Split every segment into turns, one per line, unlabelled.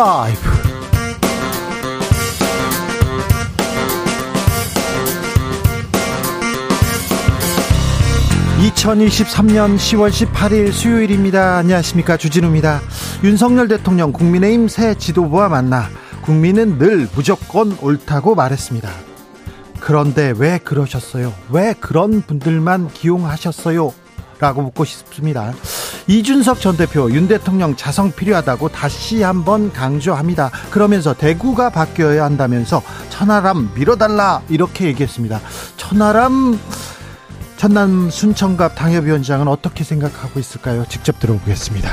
라이브. (2023년 10월 18일) 수요일입니다. 안녕하십니까. 주진우입니다. 윤석열 대통령 국민의힘 새 지도부와 만나 국민은 늘 무조건 옳다고 말했습니다. 그런데 왜 그러셨어요? 왜 그런 분들만 기용하셨어요? 라고 묻고 싶습니다. 이준석 전 대표 윤 대통령 자성 필요하다고 다시 한번 강조합니다. 그러면서 대구가 바뀌어야 한다면서 천하람 밀어달라 이렇게 얘기했습니다. 천하람 전남 순천갑 당협위원장은 어떻게 생각하고 있을까요? 직접 들어보겠습니다.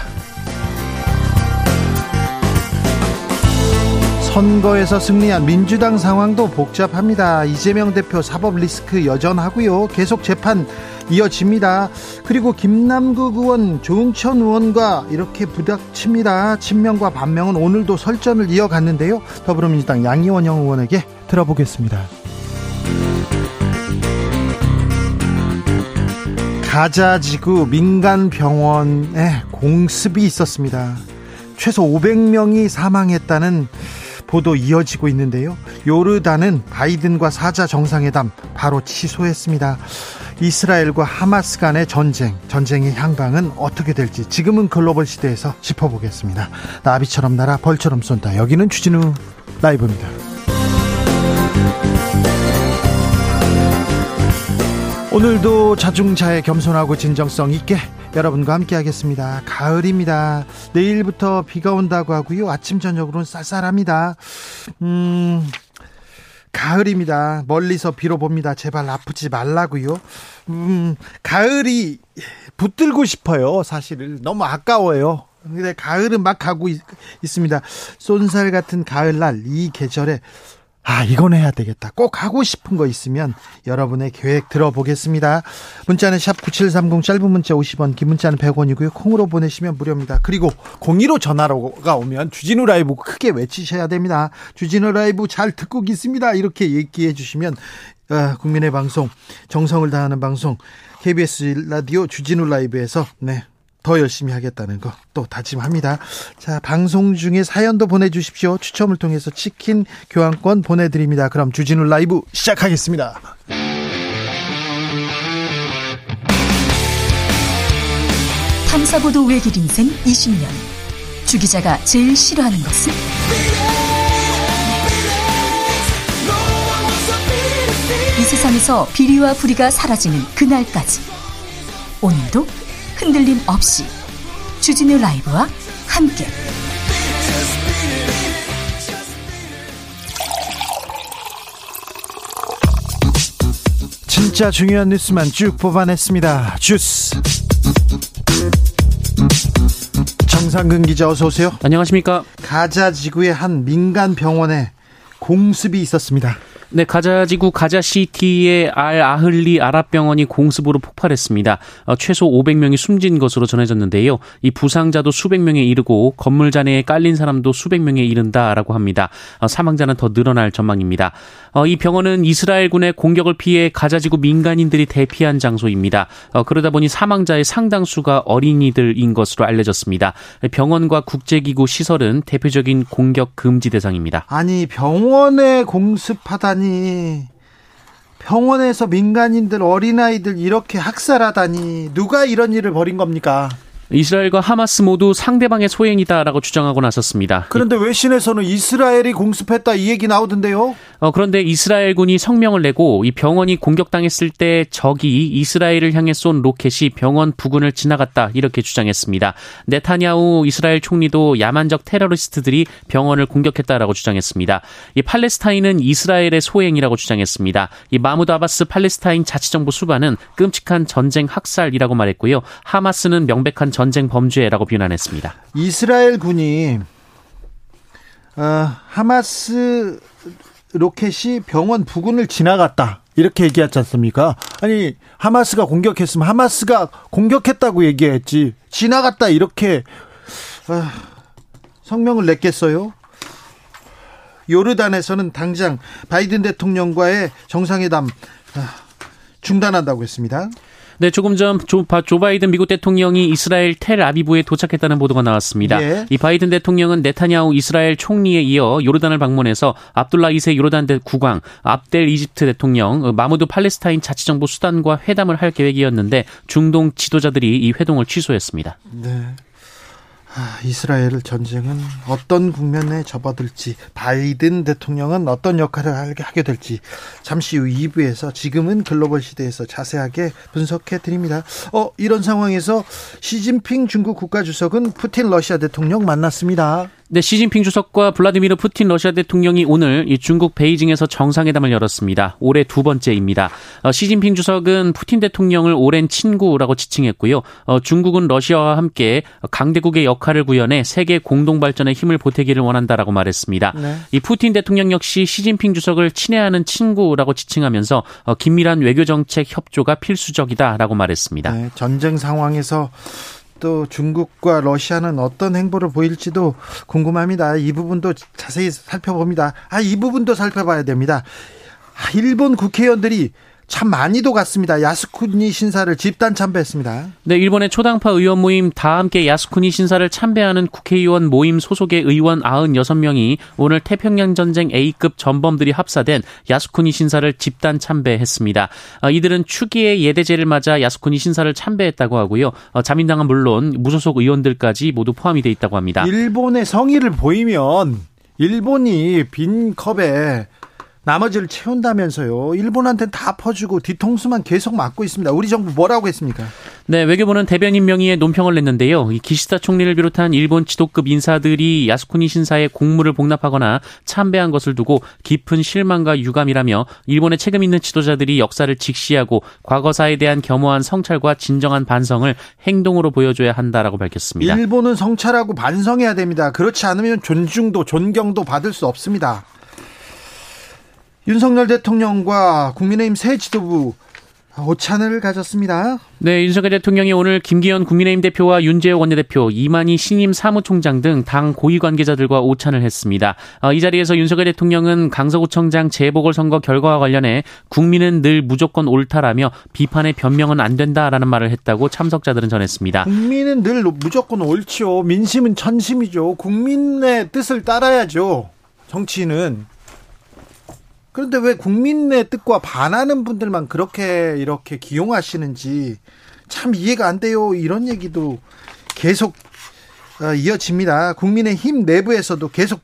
선거에서 승리한 민주당 상황도 복잡합니다. 이재명 대표 사법 리스크 여전하고요. 계속 재판 이어집니다. 그리고 김남국 의원, 조응천 의원과 이렇게 부닥칩니다. 친명과 반명은 오늘도 설전을 이어갔는데요. 더불어민주당 양이원영 의원에게 들어보겠습니다. 가자지구 민간병원에 공습이 있었습니다. 최소 500명이 사망했다는 보도 이어지고 있는데요. 요르단은 바이든과 사자 정상회담 바로 취소했습니다. 이스라엘과 하마스 간의 전쟁, 전쟁의 향방은 어떻게 될지 지금은 글로벌 시대에서 짚어보겠습니다. 나비처럼 날아 벌처럼 쏜다. 여기는 주진우 라이브입니다. 오늘도 자중차에 겸손하고 진정성 있게 여러분과 함께 하겠습니다. 가을입니다. 내일부터 비가 온다고 하고요. 아침 저녁으로는 쌀쌀합니다. 음, 가을입니다. 멀리서 비로 봅니다. 제발 아프지 말라고요. 음, 가을이 붙들고 싶어요. 사실은 너무 아까워요. 근데 가을은 막 가고 있, 습니다 쏜살 같은 가을날 이 계절에 아, 이건 해야 되겠다. 꼭 하고 싶은 거 있으면 여러분의 계획 들어보겠습니다. 문자는 샵 9730 짧은 문자 50원, 긴 문자는 100원이고요. 콩으로 보내시면 무료입니다. 그리고 02로 전화가 오면 주진우 라이브 크게 외치셔야 됩니다. 주진우 라이브 잘 듣고 있습니다. 이렇게 얘기해 주시면 아, 국민의 방송, 정성을 다하는 방송 KBS 라디오 주진우 라이브에서 네, 더 열심히 하겠다는 거 또 다짐합니다. 자, 방송 중에 사연도 보내주십시오. 추첨을 통해서 치킨 교환권 보내드립니다. 그럼 주진우 라이브 시작하겠습니다.
탐사보도 외길 인생 20년. 주 기자가 제일 싫어하는 것은? 이 세상에서 비리와 부리가 사라지는 그날까지. 오늘도 흔들림 없이 주진우 라이브와 함께
진짜 중요한 뉴스만 쭉 뽑아냈습니다. 주스 정상근 기자 어서 오세요.
안녕하십니까.
가자 지구의 한 민간 병원에 공습이 있었습니다.
네, 가자지구 가자시티의 알 아흘리 아랍병원이 공습으로 폭발했습니다. 어, 최소 500명이 숨진 것으로 전해졌는데요. 이 부상자도 수백 명에 이르고 건물 잔해에 깔린 사람도 수백 명에 이른다라고 합니다. 어, 사망자는 더 늘어날 전망입니다. 어, 이 병원은 이스라엘군의 공격을 피해 가자지구 민간인들이 대피한 장소입니다. 어, 그러다 보니 사망자의 상당수가 어린이들인 것으로 알려졌습니다. 병원과 국제기구 시설은 대표적인 공격 금지 대상입니다.
아니 병원에 공습하다 하다니 병원에서 민간인들 어린아이들 이렇게 학살하다니 누가 이런 일을 벌인 겁니까?
이스라엘과 하마스 모두 상대방의 소행이다라고 주장하고 나섰습니다.
그런데 외신에서는 이스라엘이 공습했다 이 얘기 나오던데요?
어, 그런데 이스라엘군이 성명을 내고 이 병원이 공격당했을 때 적이 이스라엘을 향해 쏜 로켓이 병원 부근을 지나갔다 이렇게 주장했습니다. 네타냐후 이스라엘 총리도 야만적 테러리스트들이 병원을 공격했다라고 주장했습니다. 이 팔레스타인은 이스라엘의 소행이라고 주장했습니다. 이 마무드 아바스 팔레스타인 자치정부 수반은 끔찍한 전쟁 학살이라고 말했고요. 하마스는 명백한 전쟁 범죄라고 비난했습니다.
이스라엘 군이 어, 하마스 로켓이 병원 부근을 지나갔다. 이렇게 얘기하지 않습니까? 아니, 하마스가 공격했으면 하마스가 공격했다고 얘기했지. 지나갔다. 이렇게, 아, 성명을 냈겠어요? 요르단에서는 당장 바이든 대통령과의 정상회담 아, 중단한다고 했습니다.
네, 조금 전 조, 조 바이든 미국 대통령이 이스라엘 텔 아비브에 도착했다는 보도가 나왔습니다. 예. 이 바이든 대통령은 네타냐후 이스라엘 총리에 이어 요르단을 방문해서 압둘라 2세 요르단 대 국왕, 압델 이집트 대통령, 마무드 팔레스타인 자치정부 수단과 회담을 할 계획이었는데 중동 지도자들이 이 회동을 취소했습니다.
네. 아, 이스라엘 전쟁은 어떤 국면에 접어들지 바이든 대통령은 어떤 역할을 하게 될지 잠시 후 2부에서 지금은 글로벌 시대에서 자세하게 분석해 드립니다. 어 이런 상황에서 시진핑 중국 국가주석은 푸틴 러시아 대통령 만났습니다.
네, 시진핑 주석과 블라디미르 푸틴 러시아 대통령이 오늘 이 중국 베이징에서 정상회담을 열었습니다. 올해 두 번째입니다. 어, 시진핑 주석은 푸틴 대통령을 오랜 친구라고 지칭했고요. 어, 중국은 러시아와 함께 강대국의 역할을 구현해 세계 공동 발전에 힘을 보태기를 원한다라고 말했습니다. 네. 이 푸틴 대통령 역시 시진핑 주석을 친애하는 친구라고 지칭하면서 어, 긴밀한 외교 정책 협조가 필수적이다라고 말했습니다. 네,
전쟁 상황에서 또 중국과 러시아는 어떤 행보를 보일지도 궁금합니다. 이 부분도 자세히 살펴봅니다. 아, 이 부분도 살펴봐야 됩니다. 아, 일본 국회의원들이 참 많이도 갔습니다. 야스쿠니 신사를 집단 참배했습니다.
네, 일본의 초당파 의원 모임 다 함께 야스쿠니 신사를 참배하는 국회의원 모임 소속의 의원 96명이 오늘 태평양 전쟁 A급 전범들이 합사된 야스쿠니 신사를 집단 참배했습니다. 어, 이들은 추기의 예대제를 맞아 야스쿠니 신사를 참배했다고 하고요. 어, 자민당은 물론 무소속 의원들까지 모두 포함이 돼 있다고 합니다.
일본의 성의를 보이면 일본이 빈 컵에 나머지를 채운다면서요. 일본한테는 다 퍼주고 뒤통수만 계속 맞고 있습니다. 우리 정부 뭐라고 했습니까?
네, 외교부는 대변인 명의의 논평을 냈는데요. 이 기시다 총리를 비롯한 일본 지도급 인사들이 야스쿠니 신사에 공물을 복납하거나 참배한 것을 두고 깊은 실망과 유감이라며 일본의 책임 있는 지도자들이 역사를 직시하고 과거사에 대한 겸허한 성찰과 진정한 반성을 행동으로 보여줘야 한다라고 밝혔습니다.
일본은 성찰하고 반성해야 됩니다. 그렇지 않으면 존중도 존경도 받을 수 없습니다. 윤석열 대통령과 국민의힘 새 지도부 오찬을 가졌습니다.
네, 윤석열 대통령이 오늘 김기현 국민의힘 대표와 윤재호 원내대표, 이만희 신임 사무총장 등 당 고위 관계자들과 오찬을 했습니다. 어, 이 자리에서 윤석열 대통령은 강서구청장 재보궐선거 결과와 관련해 국민은 늘 무조건 옳다라며 비판의 변명은 안 된다라는 말을 했다고 참석자들은 전했습니다.
국민은 늘 무조건 옳죠. 민심은 천심이죠. 국민의 뜻을 따라야죠. 정치인은 그런데 왜 국민의 뜻과 반하는 분들만 그렇게 이렇게 기용하시는지 참 이해가 안 돼요. 이런 얘기도 계속 어, 이어집니다. 국민의 힘 내부에서도 계속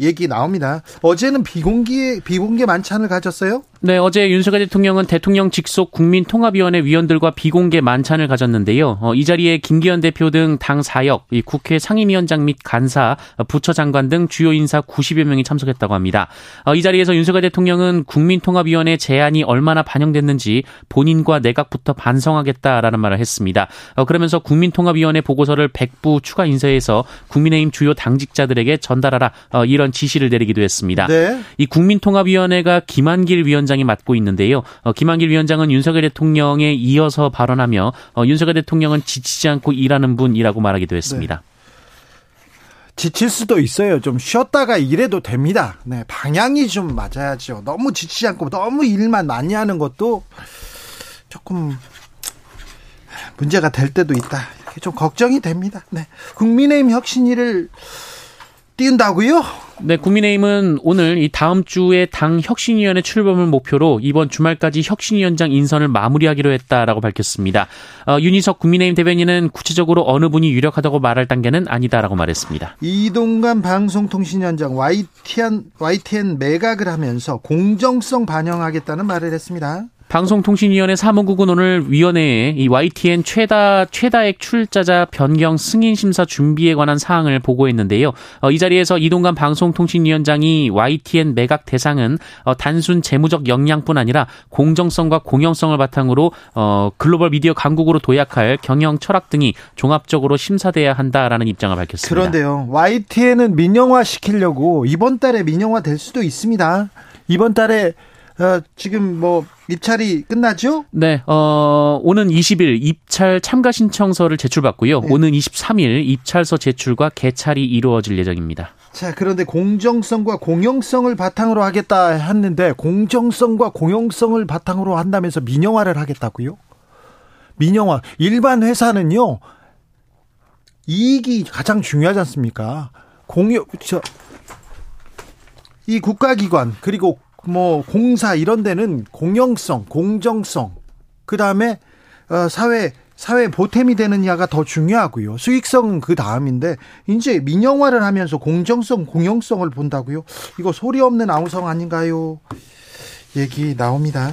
얘기 나옵니다. 어제는 비공개 비공개 만찬을 가졌어요?
네, 어제 윤석열 대통령은 대통령 직속 국민통합위원회 위원들과 비공개 만찬을 가졌는데요. 어, 이 자리에 김기현 대표 등 당 사역, 국회 상임위원장 및 간사, 부처 장관 등 주요 인사 90여 명이 참석했다고 합니다. 어, 이 자리에서 윤석열 대통령은 국민통합위원회 제안이 얼마나 반영됐는지 본인과 내각부터 반성하겠다라는 말을 했습니다. 어, 그러면서 국민통합위원회 보고서를 100부 추가 인쇄해서 국민의힘 주요 당직자들에게 전달하라 어, 이런 지시를 내리기도 했습니다. 네. 이 국민통합위원회가 김한길 위원장 위원장이 맡고 있는데요. 어, 김한길 위원장은 윤석열 대통령에 이어서 발언하며 어, 윤석열 대통령은 지치지 않고 일하는 분이라고 말하기도 했습니다. 네.
지칠 수도 있어요. 좀 쉬었다가 일해도 됩니다. 네, 방향이 좀 맞아야죠. 너무 지치지 않고 너무 일만 많이 하는 것도 조금 문제가 될 때도 있다. 이렇게 좀 걱정이 됩니다. 네. 국민의힘 혁신위를 띄운다고요?
네, 국민의힘은 오늘 이 다음 주에 당 혁신위원회 출범을 목표로 이번 주말까지 혁신위원장 인선을 마무리하기로 했다라고 밝혔습니다. 어, 윤희석 국민의힘 대변인은 구체적으로 어느 분이 유력하다고 말할 단계는 아니다라고 말했습니다.
이동관 방송통신위원장 YTN, YTN 매각을 하면서 공정성 반영하겠다는 말을 했습니다.
방송통신위원회 사무국은 오늘 위원회에 이 YTN 최다 최다액 출자자 변경 승인 심사 준비에 관한 사항을 보고했는데요. 어, 이 자리에서 이동관 방송통신위원장이 YTN 매각 대상은 어, 단순 재무적 역량뿐 아니라 공정성과 공영성을 바탕으로 어, 글로벌 미디어 강국으로 도약할 경영 철학 등이 종합적으로 심사돼야 한다라는 입장을 밝혔습니다.
그런데요, YTN은 민영화 시키려고 이번 달에 민영화 될 수도 있습니다. 이번 달에 어, 지금 뭐 입찰이 끝나죠?
네, 어, 오는 20일 입찰 참가 신청서를 제출받고요. 네. 오는 23일 입찰서 제출과 개찰이 이루어질 예정입니다.
자, 그런데 공정성과 공영성을 바탕으로 하겠다 했는데 공정성과 공영성을 바탕으로 한다면서 민영화를 하겠다고요? 민영화. 일반 회사는요, 이익이 가장 중요하지 않습니까? 공유, 저, 이 국가기관, 그리고 뭐 공사 이런 데는 공영성, 공정성, 그 다음에 어, 사회 사회 보탬이 되느냐가 더 중요하고요. 수익성은 그 다음인데 이제 민영화를 하면서 공정성, 공영성을 본다고요. 이거 소리 없는 아우성 아닌가요? 얘기 나옵니다.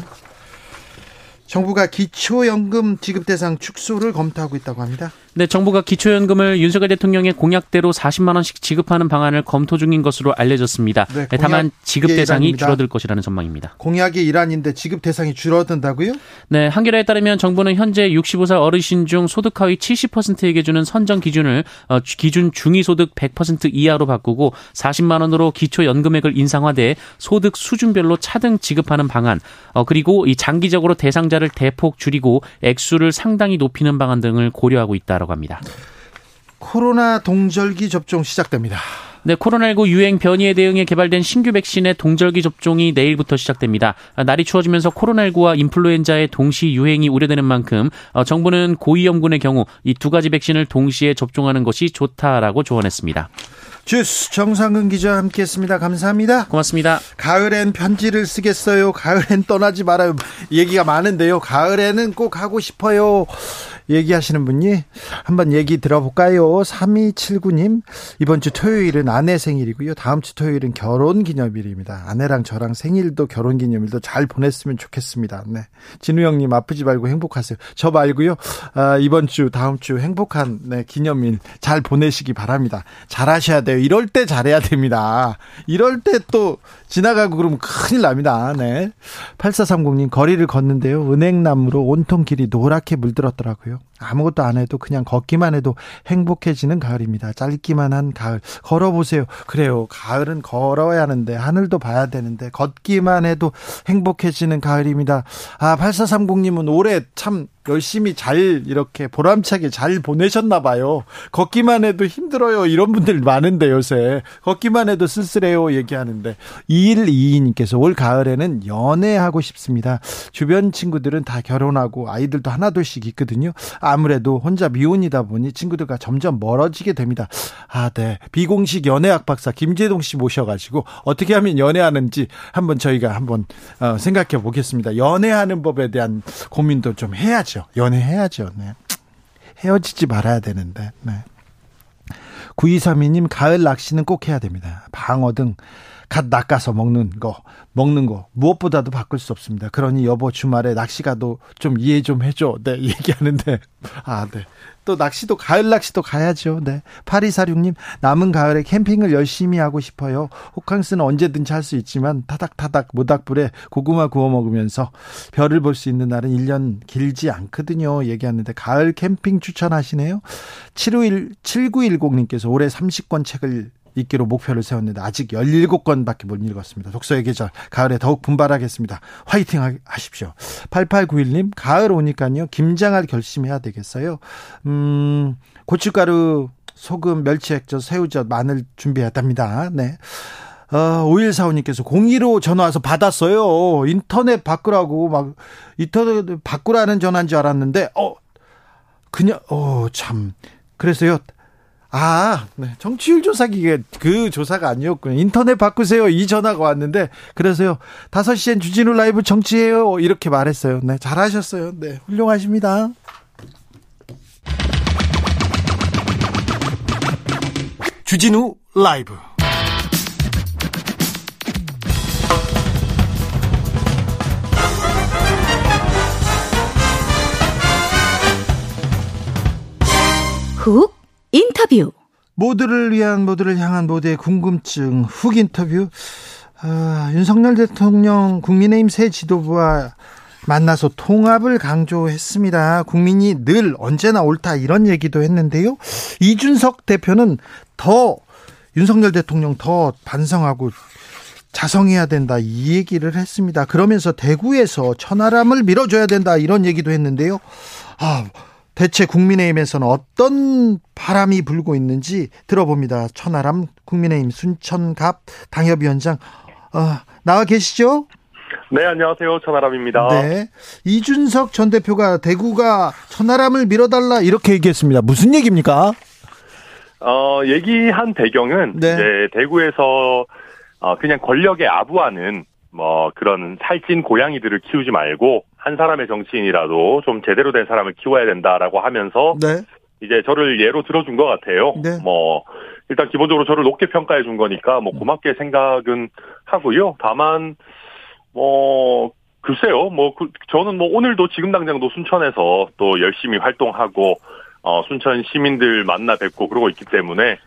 정부가 기초연금 지급 대상 축소를 검토하고 있다고 합니다.
네, 정부가 기초연금을 윤석열 대통령의 공약대로 40만 원씩 지급하는 방안을 검토 중인 것으로 알려졌습니다. 네, 네 다만 지급 대상이 일환입니다. 줄어들 것이라는 전망입니다.
공약의 일환인데 지급 대상이 줄어든다고요?
네, 한겨레에 따르면 정부는 현재 65살 어르신 중 소득 하위 70%에게 주는 선정 기준을 어, 기준 중위 소득 100% 이하로 바꾸고 40만 원으로 기초 연금액을 인상화돼 소득 수준별로 차등 지급하는 방안, 어, 그리고 이 장기적으로 대상자를 대폭 줄이고 액수를 상당히 높이는 방안 등을 고려하고 있다라고 있다고 합니다.
코로나 동절기 접종 시작됩니다.
네, 코로나19 유행 변이에 대응해 개발된 신규 백신의 동절기 접종이 내일부터 시작됩니다. 날이 추워지면서 코로나19와 인플루엔자의 동시 유행이 우려되는 만큼 어, 정부는 고위험군의 경우 이 두 가지 백신을 동시에 접종하는 것이 좋다라고 조언했습니다.
주스 정상근 기자 함께했습니다. 감사합니다.
고맙습니다.
가을엔 편지를 쓰겠어요. 가을엔 떠나지 말아요. 얘기가 많은데요. 가을에는 꼭 하고 싶어요. 얘기하시는 분이 한번 얘기 들어볼까요? 3279님, 이번 주 토요일은 아내 생일이고요. 다음 주 토요일은 결혼 기념일입니다. 아내랑 저랑 생일도 결혼 기념일도 잘 보냈으면 좋겠습니다. 네. 진우 형님 아프지 말고 행복하세요. 저 말고요. 아, 이번 주, 다음 주 행복한 네, 기념일 잘 보내시기 바랍니다. 잘하셔야 돼요. 이럴 때 잘해야 됩니다. 이럴 때 또 지나가고 그러면 큰일 납니다. 네. 8430님, 거리를 걷는데요. 은행나무로 온통 길이 노랗게 물들었더라고요. 아무것도 안 해도 그냥 걷기만 해도 행복해지는 가을입니다. 짧기만 한 가을. 걸어보세요. 그래요. 가을은 걸어야 하는데, 하늘도 봐야 되는데, 걷기만 해도 행복해지는 가을입니다. 아, 8430님은 올해 참 열심히 잘 이렇게 보람차게 잘 보내셨나 봐요. 걷기만 해도 힘들어요. 이런 분들 많은데 요새. 걷기만 해도 쓸쓸해요. 얘기하는데. 2122님께서 올 가을에는 연애하고 싶습니다. 주변 친구들은 다 결혼하고 아이들도 하나둘씩 있거든요. 아무래도 혼자 미혼이다 보니 친구들과 점점 멀어지게 됩니다. 아, 네. 비공식 연애학 박사 김재동 씨 모셔가지고 어떻게 하면 연애하는지 한번 저희가 한번 어, 생각해 보겠습니다. 연애하는 법에 대한 고민도 좀 해야죠. 연애해야죠. 네. 헤어지지 말아야 되는데. 네. 9232님, 가을 낚시는 꼭 해야 됩니다. 방어 등 갓 낚아서 먹는 거, 먹는 거, 무엇보다도 바꿀 수 없습니다. 그러니 여보 주말에 낚시 가도 좀 이해 좀 해줘. 네, 얘기하는데. 아, 네. 또 낚시도 가을 낚시도 가야죠. 네. 8246님 남은 가을에 캠핑을 열심히 하고 싶어요. 호캉스는 언제든지 할 수 있지만 타닥타닥 모닥불에 고구마 구워 먹으면서 별을 볼 수 있는 날은 1년 길지 않거든요. 얘기하는데 가을 캠핑 추천하시네요. 751 7910님께서 올해 30권 책을 읽기로 목표를 세웠는데 아직 17권밖에 못 읽었습니다. 독서의 계절 가을에 더욱 분발하겠습니다. 화이팅 하십시오. 8891님 가을 오니까요. 김장할 결심해야 되겠어요. 음, 고춧가루, 소금, 멸치액젓, 새우젓, 마늘 준비해야 됩니다. 네. 어, 5145님께서 02로 전화 와서 받았어요. 인터넷 바꾸라고 막 인터넷 바꾸라는 전화인 줄 알았는데 어 그냥 어 참 그래서요. 아, 네. 정치율 조사기가 그 조사가 아니었군요. 인터넷 바꾸세요. 이 전화가 왔는데, 그래서요, 5시엔 주진우 라이브 정치해요. 이렇게 말했어요. 네, 잘하셨어요. 네, 훌륭하십니다. 주진우 라이브.
훅 인터뷰.
모두를 위한 모두를 향한 모두의 궁금증 훅 인터뷰. 아, 윤석열 대통령 국민의힘 새 지도부와 만나서 통합을 강조했습니다. 국민이 늘 언제나 옳다 이런 얘기도 했는데요. 이준석 대표는 더 윤석열 대통령 더 반성하고 자성해야 된다 이 얘기를 했습니다. 그러면서 대구에서 천하람을 밀어줘야 된다 이런 얘기도 했는데요. 아 대체 국민의힘에서는 어떤 바람이 불고 있는지 들어봅니다. 천하람 국민의힘 순천갑 당협위원장 어, 나와 계시죠?
네, 안녕하세요. 천하람입니다.
네. 이준석 전 대표가 대구가 천하람을 밀어달라 이렇게 얘기했습니다. 무슨 얘기입니까?
어, 얘기한 배경은
네.
이제 대구에서 어, 그냥 권력에 아부하는 뭐 그런 살찐 고양이들을 키우지 말고 한 사람의 정치인이라도 좀 제대로 된 사람을 키워야 된다라고 하면서
네.
이제 저를 예로 들어준 것 같아요.
네.
뭐 일단 기본적으로 저를 높게 평가해 준 거니까 뭐 고맙게 생각은 하고요. 다만 뭐 글쎄요. 뭐 그, 저는 뭐 오늘도 지금 당장도 순천에서 또 열심히 활동하고 어 순천 시민들 만나 뵙고 그러고 있기 때문에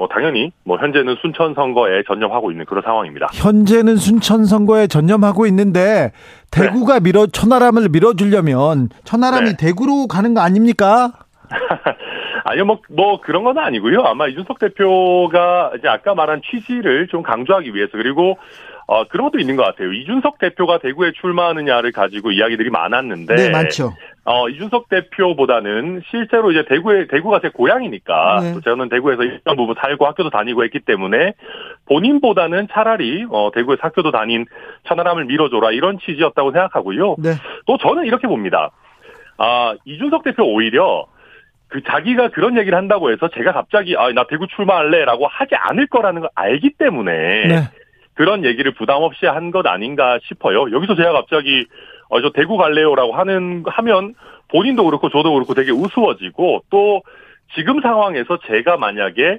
뭐 당연히 뭐 현재는 순천 선거에 전념하고 있는 그런 상황입니다.
현재는 순천 선거에 전념하고 있는데 대구가 밀어 천하람을 밀어주려면 천하람이
네.
대구로 가는 거 아닙니까?
아니요, 뭐, 뭐, 그런 건 아니고요. 아마 이준석 대표가 이제 아까 말한 취지를 좀 강조하기 위해서, 그리고, 어, 그런 것도 있는 것 같아요. 이준석 대표가 대구에 출마하느냐를 가지고 이야기들이 많았는데.
네, 많죠.
어, 이준석 대표보다는 실제로 이제 대구에, 대구가 제 고향이니까.
네.
또 저는 대구에서 일정 부분 살고 학교도 다니고 했기 때문에 본인보다는 차라리, 어, 대구에서 학교도 다닌 천하람을 밀어줘라 이런 취지였다고 생각하고요.
네.
또 저는 이렇게 봅니다. 아, 이준석 대표 오히려 그 자기가 그런 얘기를 한다고 해서 제가 갑자기 아, 나 대구 출마할래라고 하지 않을 거라는 걸 알기 때문에
네.
그런 얘기를 부담 없이 한 것 아닌가 싶어요. 여기서 제가 갑자기 어, 저 대구 갈래요라고 하는 하면 본인도 그렇고 저도 그렇고 되게 우스워지고 또 지금 상황에서 제가 만약에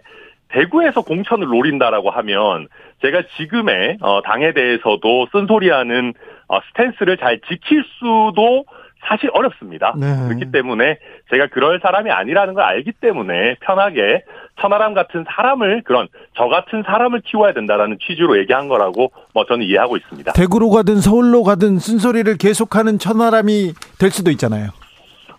대구에서 공천을 노린다라고 하면 제가 지금의 어, 당에 대해서도 쓴소리하는 어, 스탠스를 잘 지킬 수도 사실 어렵습니다.
네.
그렇기 때문에 제가 그럴 사람이 아니라는 걸 알기 때문에 편하게 천하람 같은 사람을 그런 저 같은 사람을 키워야 된다라는 취지로 얘기한 거라고 뭐 저는 이해하고 있습니다.
대구로 가든 서울로 가든 쓴소리를 계속하는 천하람이 될 수도 있잖아요.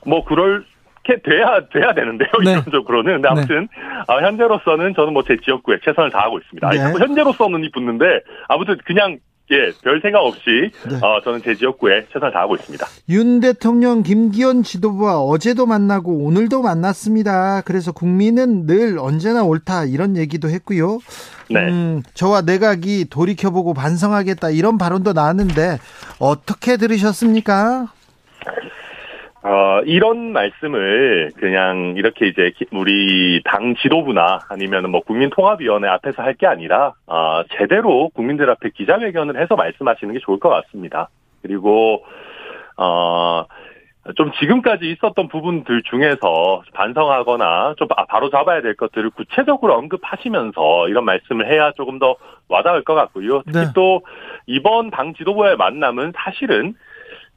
뭐 그렇게 돼야 돼야 되는데요.
네.
이론적으로는. 근데 아무튼 아, 현재로서는 저는 뭐 제 지역구에 최선을 다하고 있습니다. 아니,
네.
자꾸 현재로서는 이 붙는데 아무튼 그냥 예, 별 생각 없이
네.
어, 저는 제 지역구에 최선을 다하고 있습니다.
윤 대통령 김기현 지도부와 어제도 만나고 오늘도 만났습니다. 그래서 국민은 늘 언제나 옳다 이런 얘기도 했고요.
네.
음, 저와 내각이 돌이켜보고 반성하겠다 이런 발언도 나왔는데 어떻게 들으셨습니까?
어, 이런 말씀을 그냥 이렇게 이제 기- 우리 당 지도부나 아니면 뭐 국민통합위원회 앞에서 할 게 아니라, 어, 제대로 국민들 앞에 기자회견을 해서 말씀하시는 게 좋을 것 같습니다. 그리고, 어, 좀 지금까지 있었던 부분들 중에서 반성하거나 좀 바- 바로 잡아야 될 것들을 구체적으로 언급하시면서 이런 말씀을 해야 조금 더 와닿을 것 같고요. 특히
네.
또 이번 당 지도부의 만남은 사실은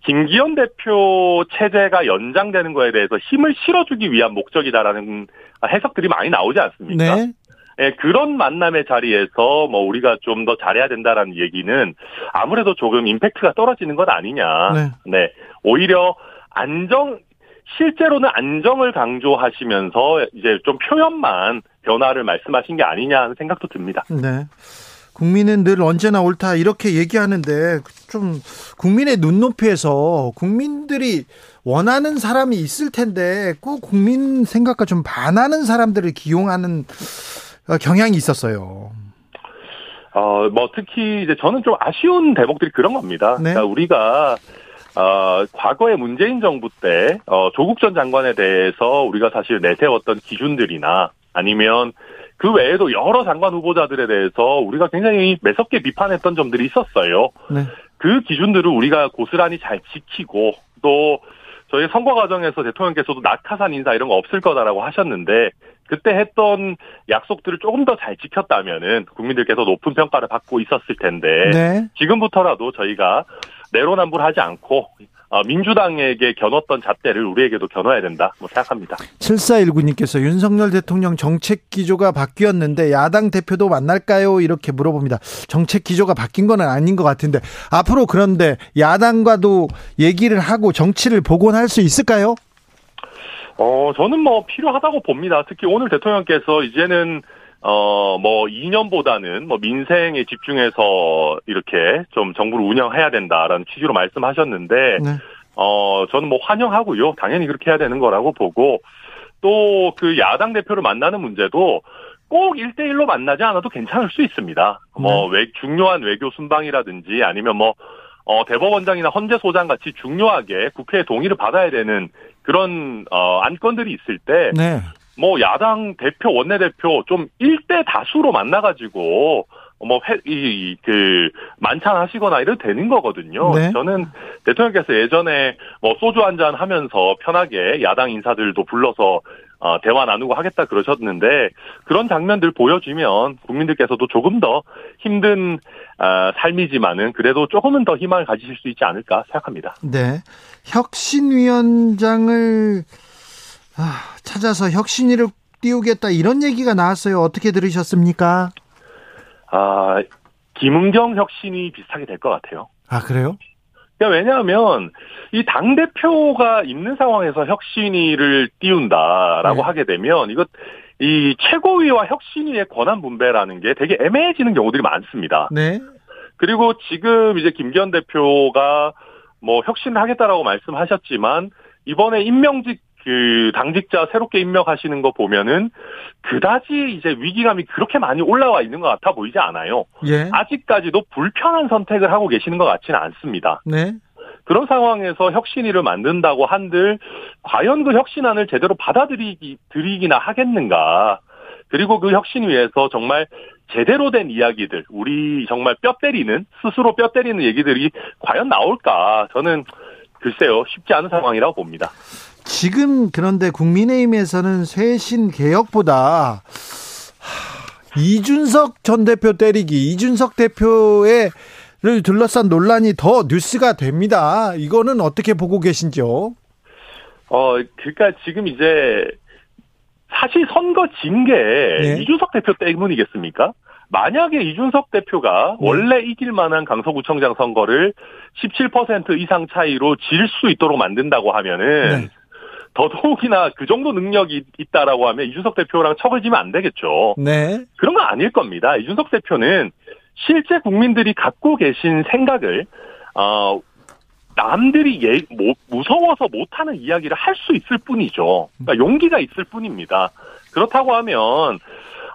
김기현 대표 체제가 연장되는 거에 대해서 힘을 실어주기 위한 목적이다라는 해석들이 많이 나오지 않습니까?
네.
예, 그런 만남의 자리에서 뭐 우리가 좀 더 잘해야 된다라는 얘기는 아무래도 조금 임팩트가 떨어지는 것 아니냐.
네.
네. 오히려 안정, 실제로는 안정을 강조하시면서 이제 좀 표현만 변화를 말씀하신 게 아니냐 하는 생각도 듭니다.
네. 국민은 늘 언제나 옳다 이렇게 얘기하는데 좀 국민의 눈높이에서 국민들이 원하는 사람이 있을 텐데 꼭 국민 생각과 좀 반하는 사람들을 기용하는 어, 경향이 있었어요.
어, 뭐 특히 이제 저는 좀 아쉬운 대목들이 그런 겁니다.
네.
그러니까 우리가 어, 과거에 문재인 정부 때 어, 조국 전 장관에 대해서 우리가 사실 내세웠던 기준들이나 아니면 그 외에도 여러 장관 후보자들에 대해서 우리가 굉장히 매섭게 비판했던 점들이 있었어요.
네.
그 기준들을 우리가 고스란히 잘 지키고 또 저희 선거 과정에서 대통령께서도 낙하산 인사 이런 거 없을 거다라고 하셨는데 그때 했던 약속들을 조금 더 잘 지켰다면은 국민들께서 높은 평가를 받고 있었을 텐데
네.
지금부터라도 저희가 내로남불하지 않고 어, 민주당에게 겨눴던 잣대를 우리에게도 겨눠야 된다 뭐 생각합니다.
7419님께서 윤석열 대통령 정책 기조가 바뀌었는데 야당 대표도 만날까요? 이렇게 물어봅니다. 정책 기조가 바뀐 건 아닌 것 같은데 앞으로 그런데 야당과도 얘기를 하고 정치를 복원할 수 있을까요?
어, 저는 뭐 필요하다고 봅니다. 특히 오늘 대통령께서 이제는 어, 뭐 2년보다는 뭐 민생에 집중해서 이렇게 좀 정부를 운영해야 된다라는 취지로 말씀하셨는데
네.
어, 저는 뭐 환영하고요. 당연히 그렇게 해야 되는 거라고 보고 또 그 야당 대표를 만나는 문제도 꼭 1대1로 만나지 않아도 괜찮을 수 있습니다. 뭐, 외, 중요한 외교 순방이라든지 아니면 뭐, 어, 대법원장이나 헌재 소장 같이 중요하게 국회의 동의를 받아야 되는 그런 어, 안건들이 있을 때,
네.
뭐 야당 대표, 원내대표 좀 1대 다수로 만나가지고 뭐이그 만찬 하시거나 이래도 되는 거거든요.
네.
저는 대통령께서 예전에 뭐 소주 한잔 하면서 편하게 야당 인사들도 불러서 어, 대화 나누고 하겠다 그러셨는데 그런 장면들 보여주면 국민들께서도 조금 더 힘든 어, 삶이지만은 그래도 조금은 더 희망을 가지실 수 있지 않을까 생각합니다.
네. 혁신위원장을 아, 찾아서 혁신위를 띄우겠다 이런 얘기가 나왔어요. 어떻게 들으셨습니까?
아 김은경 혁신이 비슷하게 될 것 같아요.
아 그래요?
그러니까 왜냐하면 이 당 대표가 있는 상황에서 혁신위를 띄운다라고
네.
하게 되면 이것 이 최고위와 혁신위의 권한 분배라는 게 되게 애매해지는 경우들이 많습니다.
네.
그리고 지금 이제 김기현 대표가 뭐 혁신을 하겠다라고 말씀하셨지만 이번에 임명직 그 당직자 새롭게 임명하시는 거 보면은 그다지 이제 위기감이 그렇게 많이 올라와 있는 것 같아 보이지 않아요.
예.
아직까지도 불편한 선택을 하고 계시는 것 같지는 않습니다.
네.
그런 상황에서 혁신위를 만든다고 한들 과연 그 혁신안을 제대로 받아들이기 드리기나 하겠는가? 그리고 그 혁신위에서 정말 제대로 된 이야기들, 우리 정말 뼈 때리는 스스로 뼈 때리는 얘기들이 과연 나올까? 저는 글쎄요 쉽지 않은 상황이라고 봅니다.
지금 그런데 국민의힘에서는 쇄신 개혁보다 하, 이준석 전 대표 때리기, 이준석 대표의 를 둘러싼 논란이 더 뉴스가 됩니다. 이거는 어떻게 보고 계신지요?
어, 그러니까 지금 이제 사실 선거 진게
네.
이준석 대표 때문이겠습니까? 만약에 이준석 대표가
네.
원래 이길 만한 강서구청장 선거를 17% 이상 차이로 질 수 있도록 만든다고 하면은
네.
더더욱이나 그 정도 능력이 있다라고 하면 이준석 대표랑 척을 지면 안 되겠죠.
네.
그런 건 아닐 겁니다. 이준석 대표는 실제 국민들이 갖고 계신 생각을 어 남들이 예, 뭐, 무서워서 못하는 이야기를 할 수 있을 뿐이죠. 그러니까 용기가 있을 뿐입니다. 그렇다고 하면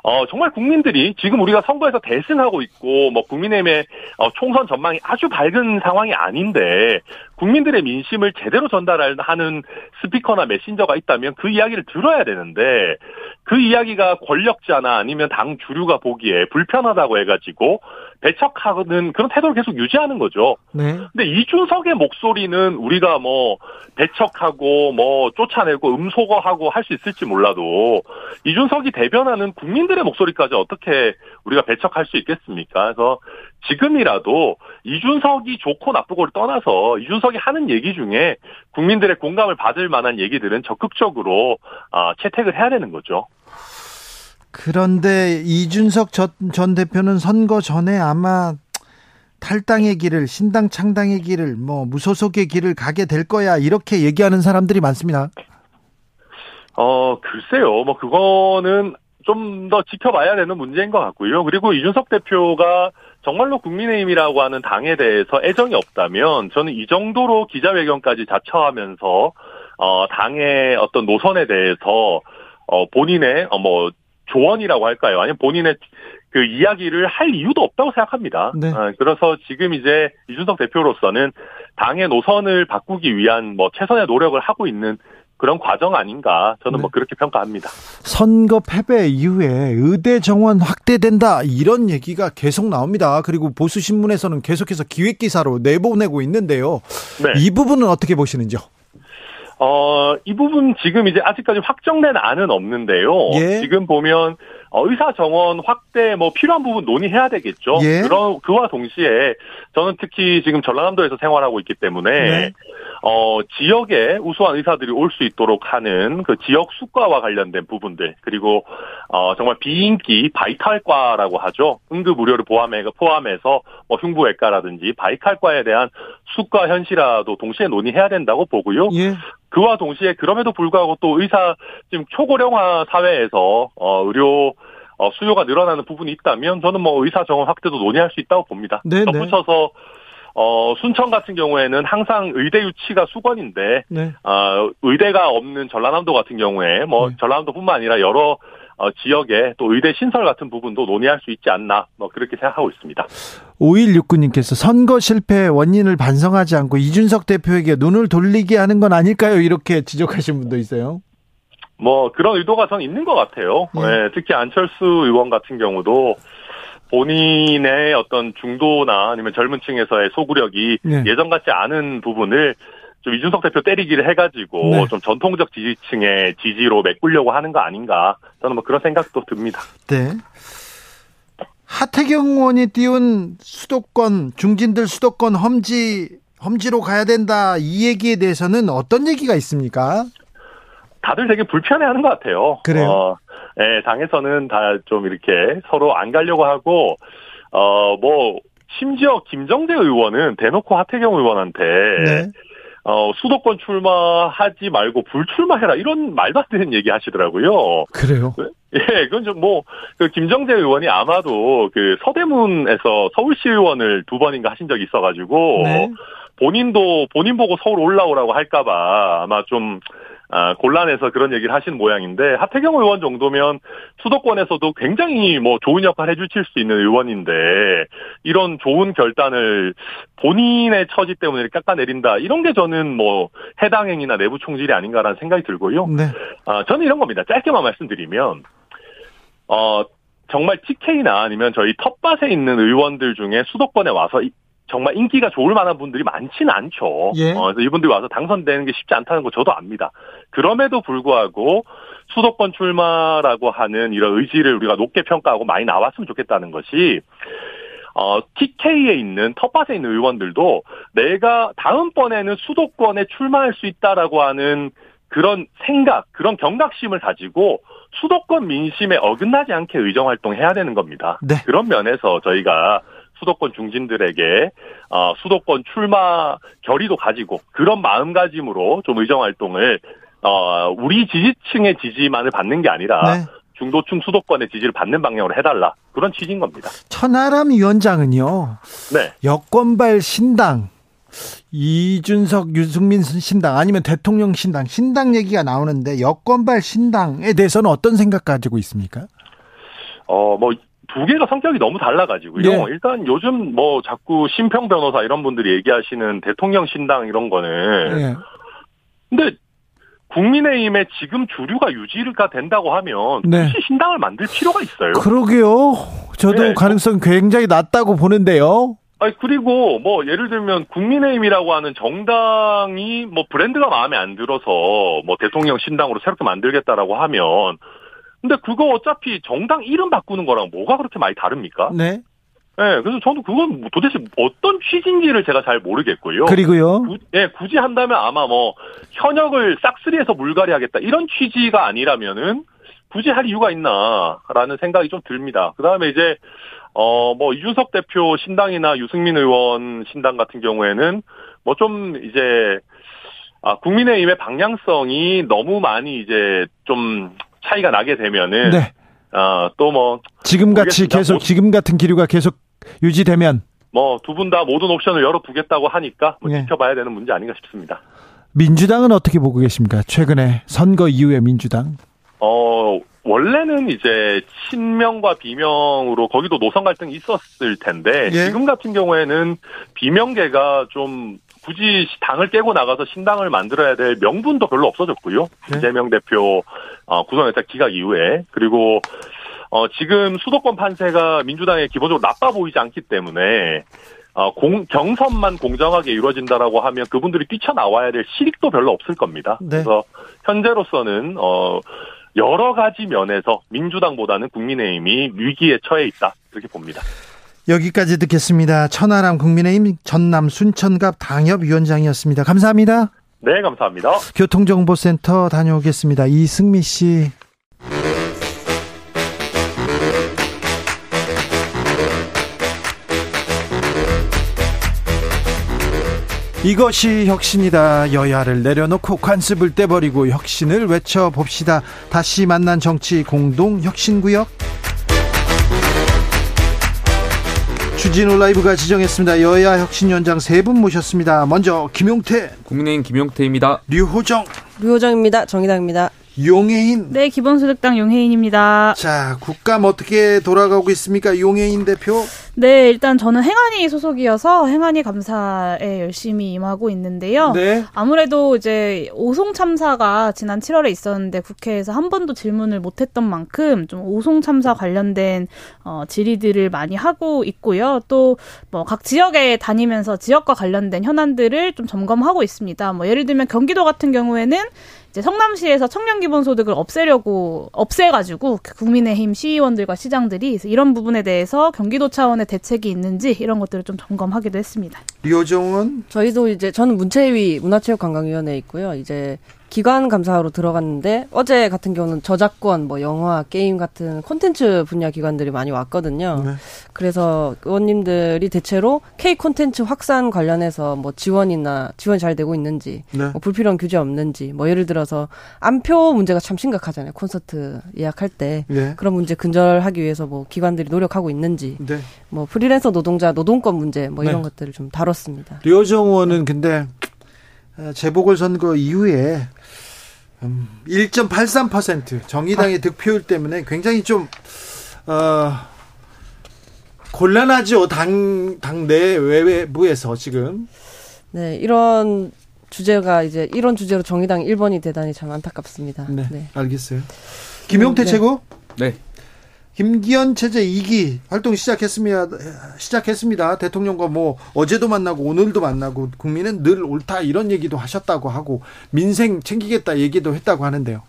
어, 정말 국민들이 지금 우리가 선거에서 대승하고 있고, 뭐, 국민의힘의 어, 총선 전망이 아주 밝은 상황이 아닌데, 국민들의 민심을 제대로 전달하는 스피커나 메신저가 있다면 그 이야기를 들어야 되는데, 그 이야기가 권력자나 아니면 당 주류가 보기에 불편하다고 해가지고, 배척하는 그런 태도를 계속 유지하는 거죠.
네.
근데 이준석의 목소리는 우리가 뭐 배척하고 뭐 쫓아내고 음소거하고 할 수 있을지 몰라도 이준석이 대변하는 국민들의 목소리까지 어떻게 우리가 배척할 수 있겠습니까? 그래서 지금이라도 이준석이 좋고 나쁘고를 떠나서 이준석이 하는 얘기 중에 국민들의 공감을 받을 만한 얘기들은 적극적으로 아, 채택을 해야 되는 거죠.
그런데 이준석 전, 전 대표는 선거 전에 아마 탈당의 길을 신당 창당의 길을 뭐 무소속의 길을 가게 될 거야 이렇게 얘기하는 사람들이 많습니다.
어, 글쎄요. 뭐, 그거는 좀 더 지켜봐야 되는 문제인 것 같고요. 그리고 이준석 대표가 정말로 국민의힘이라고 하는 당에 대해서 애정이 없다면 저는 이 정도로 기자회견까지 자처하면서 어, 당의 어떤 노선에 대해서 어, 본인의 어, 뭐 조언이라고 할까요? 아니면 본인의 그 이야기를 할 이유도 없다고 생각합니다.
네.
어, 그래서 지금 이제 이준석 대표로서는 당의 노선을 바꾸기 위한 뭐 최선의 노력을 하고 있는 그런 과정 아닌가 저는
네.
뭐 그렇게 평가합니다.
선거 패배 이후에 의대 정원 확대된다 이런 얘기가 계속 나옵니다. 그리고 보수 신문에서는 계속해서 기획 기사로 내보내고 있는데요.
네.
이 부분은 어떻게 보시는지요?
어, 이 부분 지금 이제 아직까지 확정된 안은 없는데요.
예.
지금 보면 어, 의사 정원 확대 뭐 필요한 부분 논의해야 되겠죠.
예.
그러, 그와 동시에 저는 특히 지금 전라남도에서 생활하고 있기 때문에
네.
어, 지역에 우수한 의사들이 올 수 있도록 하는 그 지역 수과와 관련된 부분들 그리고 어, 정말 비인기 바이탈과라고 하죠. 응급 의료를 포함해 포함해서 뭐 흉부외과라든지 바이탈과에 대한 수과 현실화도 동시에 논의해야 된다고 보고요.
예.
그와 동시에 그럼에도 불구하고 또 의사 지금 초고령화 사회에서 어 의료 어 수요가 늘어나는 부분이 있다면 저는 뭐 의사 정원 확대도 논의할 수 있다고 봅니다.
네,
덧붙여서 어 순천 같은 경우에는 항상 의대 유치가 수건인데
네.
어 의대가 없는 전라남도 같은 경우에 뭐
네.
전라남도뿐만 아니라 여러 어, 지역의 또 의대 신설 같은 부분도 논의할 수 있지 않나 뭐 그렇게 생각하고 있습니다.
5169님께서 선거 실패 원인을 반성하지 않고 이준석 대표에게 눈을 돌리게 하는 건 아닐까요? 이렇게 지적하신 분도 있어요.
뭐 그런 의도가 전 있는 것 같아요.
예.
네, 특히 안철수 의원 같은 경우도 본인의 어떤 중도나 아니면 젊은 층에서의 소구력이
네.
예전 같지 않은 부분을 좀 이준석 대표 때리기를 해가지고
네.
좀 전통적 지지층의 지지로 메꾸려고 하는 거 아닌가 저는 뭐 그런 생각도 듭니다.
네. 하태경 의원이 띄운 수도권 중진들 수도권 험지 험지로 가야 된다 이 얘기에 대해서는 어떤 얘기가 있습니까?
다들 되게 불편해하는 것 같아요.
그래요?
어, 예, 당에서는 다 좀 이렇게 서로 안 가려고 하고 어뭐 심지어 김정재 의원은 대놓고 하태경 의원한테
네.
어 수도권 출마하지 말고 불출마해라 이런 말도 안 되는 얘기 하시더라고요.
그래요.
예, 그건 좀 뭐, 그 김정재 의원이 아마도 그 서대문에서 서울시 의원을 두 번인가 하신 적이 있어가지고,
네.
본인도, 본인 보고 서울 올라오라고 할까봐 아마 좀, 아, 곤란해서 그런 얘기를 하신 모양인데, 하태경 의원 정도면 수도권에서도 굉장히 뭐 좋은 역할 해주실 수 있는 의원인데, 이런 좋은 결단을 본인의 처지 때문에 깎아내린다, 이런 게 저는 뭐, 해당 행위나 내부 총질이 아닌가라는 생각이 들고요.
네.
아, 저는 이런 겁니다. 짧게만 말씀드리면, 어, 정말 TK나 아니면 저희 텃밭에 있는 의원들 중에 수도권에 와서 이- 정말 인기가 좋을 만한 분들이 많지는 않죠.
예.
어, 그래서 이분들이 와서 당선되는 게 쉽지 않다는 거 저도 압니다. 그럼에도 불구하고 수도권 출마라고 하는 이런 의지를 우리가 높게 평가하고 많이 나왔으면 좋겠다는 것이 어, TK에 있는 텃밭에 있는 의원들도 내가 다음번에는 수도권에 출마할 수 있다라고 하는 그런 생각, 그런 경각심을 가지고 수도권 민심에 어긋나지 않게 의정 활동해야 되는 겁니다.
네.
그런 면에서 저희가 수도권 중진들에게 어, 수도권 출마 결의도 가지고 그런 마음가짐으로 좀 의정 활동을 어, 우리 지지층의 지지만을 받는 게 아니라
네.
중도층 수도권의 지지를 받는 방향으로 해달라 그런 취지인 겁니다.
천하람 위원장은요.
네.
여권발 신당 이준석 유승민 신당 아니면 대통령 신당 신당 얘기가 나오는데 여권발 신당에 대해서는 어떤 생각 가지고 있습니까?
어, 뭐, 두 개가 성격이 너무 달라가지고요.
네.
일단 요즘 뭐 자꾸 심평 변호사 이런 분들이 얘기하시는 대통령 신당 이런 거는.
예.
근데 국민의힘의 지금 주류가 유지가 된다고 하면
네.
굳이 신당을 만들 필요가 있어요.
그러게요. 저도
네.
가능성 굉장히 낮다고 보는데요.
아니, 그리고 뭐 예를 들면 국민의힘이라고 하는 정당이 뭐 브랜드가 마음에 안 들어서 뭐 대통령 신당으로 새롭게 만들겠다라고 하면 근데 그거 어차피 정당 이름 바꾸는 거랑 뭐가 그렇게 많이 다릅니까?
네.
네, 그래서 저는 그건 뭐 도대체 어떤 취지인지를 제가 잘 모르겠고요.
그리고요.
구, 예, 굳이 한다면 아마 뭐 현역을 싹쓸이해서 물갈이 하겠다 이런 취지가 아니라면은 굳이 할 이유가 있나라는 생각이 좀 듭니다. 그다음에 이제 어 뭐 이준석 대표 신당이나 유승민 의원 신당 같은 경우에는 뭐 좀 이제 아 국민의힘의 방향성이 너무 많이 이제 좀 차이가 나게 되면은
네.
아또뭐
지금 같이. 계속
뭐-
지금 같은 기류가 계속 유지되면
뭐 두 분 다 모든 옵션을 열어두겠다고 하니까 뭐
네.
지켜봐야 되는 문제 아닌가 싶습니다.
민주당은 어떻게 보고 계십니까? 최근에 선거 이후에 민주당.
어 원래는 이제 친명과 비명으로 거기도 노선 갈등이 있었을 텐데
예.
지금 같은 경우에는 비명계가 좀 굳이 당을 깨고 나가서 신당을 만들어야 될 명분도 별로 없어졌고요.
네.
이재명 대표 어, 구성회사 기각 이후에 그리고 어, 지금 수도권 판세가 민주당에 기본적으로 나빠 보이지 않기 때문에 어, 공, 경선만 공정하게 이루어진다라고 하면 그분들이 뛰쳐나와야 될 실익도 별로 없을 겁니다.
네.
그래서 현재로서는 어, 여러 가지 면에서 민주당보다는 국민의힘이 위기에 처해 있다 이렇게 봅니다.
여기까지 듣겠습니다. 천하람 국민의힘 전남 순천갑 당협위원장이었습니다. 감사합니다.
네, 감사합니다.
교통정보센터 다녀오겠습니다. 이승미 씨. 이것이 혁신이다. 여야를 내려놓고 관습을 떼버리고 혁신을 외쳐봅시다. 다시 만난 정치 공동 혁신구역. 주진우 라이브가 지정했습니다. 여야 혁신위원장 세 분 모셨습니다. 먼저 김용태,
국민의힘 김용태입니다.
류호정,
류호정입니다. 정의당입니다.
용해인.
네, 기본소득당 용해인입니다.
자, 국감 어떻게 돌아가고 있습니까? 용해인 대표?
네, 일단 저는 행안위 소속이어서 행안위 감사에 열심히 임하고 있는데요.
네.
아무래도 이제 오송 참사가 지난 7월에 있었는데 국회에서 한 번도 질문을 못 했던 만큼 좀 오송 참사 관련된 어, 질의들을 많이 하고 있고요. 또 뭐 각 지역에 다니면서 지역과 관련된 현안들을 좀 점검하고 있습니다. 뭐 예를 들면 경기도 같은 경우에는 이제 성남시에서 청년 기본소득을 없애려고 없애가지고 그 국민의힘 시의원들과 시장들이 이런 부분에 대해서 경기도 차원의 대책이 있는지 이런 것들을 좀 점검하기도 했습니다.
류정은
저희도 이제 저는 문체위 문화체육관광위원회에 있고요. 이제 기관 감사로 들어갔는데 어제 같은 경우는 저작권, 뭐 영화, 게임 같은 콘텐츠 분야 기관들이 많이 왔거든요. 네. 그래서 의원님들이 대체로 K 콘텐츠 확산 관련해서 뭐 지원이나 지원 잘 되고 있는지, 네. 뭐 불필요한 규제 없는지, 뭐 예를 들어서 안표 문제가 참 심각하잖아요. 콘서트 예약할 때 네. 그런 문제 근절하기 위해서 뭐 기관들이 노력하고 있는지, 네. 뭐 프리랜서 노동자 노동권 문제 뭐 이런 네. 것들을 좀 다뤘습니다.
류정 의원은 근데 재보궐 선거 이후에 1.83% 정의당의 아. 득표율 때문에 굉장히 좀 어, 곤란하죠. 당 당내 외부에서 지금.
네, 이런 주제가 이제 이런 주제로 정의당 1번이 대단히 참 안타깝습니다.
네, 네. 알겠어요. 김용태 음, 네. 최고?
네.
김기현 체제 2기 활동 시작했습니다. 시작했습니다. 대통령과 뭐 어제도 만나고 오늘도 만나고 국민은 늘 옳다 이런 얘기도 하셨다고 하고 민생 챙기겠다 얘기도 했다고 하는데요.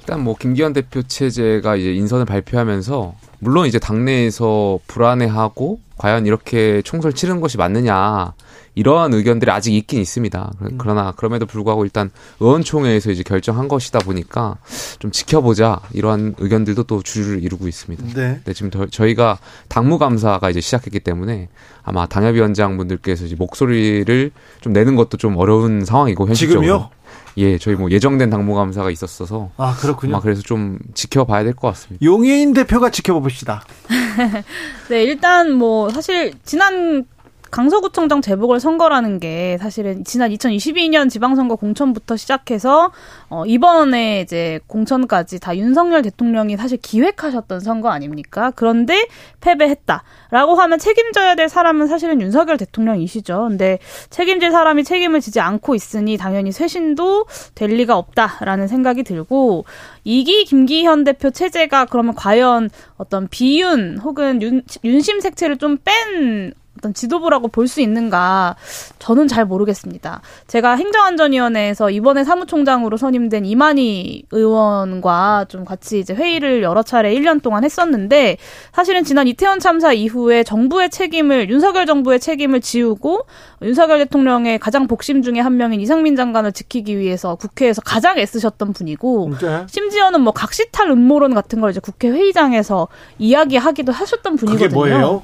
일단 뭐 김기현 대표 체제가 이제 인선을 발표하면서 물론 이제 당내에서 불안해하고 과연 이렇게 총선 치르는 것이 맞느냐 이러한 의견들이 아직 있긴 있습니다. 음. 그러나 그럼에도 불구하고 일단 의원총회에서 이제 결정한 것이다 보니까 좀 지켜보자 이러한 의견들도 또 주류를 이루고 있습니다. 네. 네 지금 더, 저희가 당무감사가 이제 시작했기 때문에 아마 당협위원장분들께서 이제 목소리를 좀 내는 것도 좀 어려운 상황이고 현실적으로.
지금요?
예, 저희 뭐 예정된 당무감사가 있었어서
아 그렇군요.
그래서 좀 지켜봐야 될 것 같습니다.
용해인 대표가 지켜봅시다.
네, 일단 뭐 사실 지난 강서구청장 재보궐 선거라는 게 사실은 지난 2022년 지방선거 공천부터 시작해서 어 이번에 이제 공천까지 다 윤석열 대통령이 사실 기획하셨던 선거 아닙니까? 그런데 패배했다라고 하면 책임져야 될 사람은 사실은 윤석열 대통령이시죠. 근데 책임질 사람이 책임을 지지 않고 있으니 당연히 쇄신도 될 리가 없다라는 생각이 들고 이기 김기현 대표 체제가 그러면 과연 어떤 비윤 혹은 윤, 윤심 색채를 좀뺀 어떤 지도부라고 볼 수 있는가 저는 잘 모르겠습니다. 제가 행정안전위원회에서 이번에 사무총장으로 선임된 이만희 의원과 좀 같이 이제 회의를 여러 차례 1년 동안 했었는데 사실은 지난 이태원 참사 이후에 정부의 책임을 윤석열 정부의 책임을 지우고 윤석열 대통령의 가장 복심 중에 한 명인 이상민 장관을 지키기 위해서 국회에서 가장 애쓰셨던 분이고 네. 심지어는 뭐 각시탈 음모론 같은 걸 이제 국회 회의장에서 이야기하기도 하셨던 분이거든요.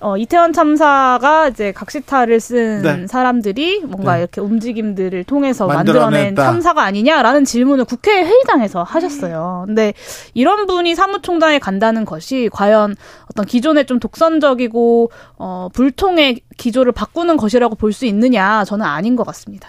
어, 이태원 참사가 이제 각시타를 쓴 네. 사람들이 뭔가 네. 이렇게 움직임들을 통해서 만들어낸 참사가 아니냐라는 질문을 국회 회의장에서 하셨어요. 근데 이런 분이 사무총장에 간다는 것이 과연 어떤 기존의 좀 독선적이고 어, 불통의 기조를 바꾸는 것이라고 볼 수 있느냐 저는 아닌 것 같습니다.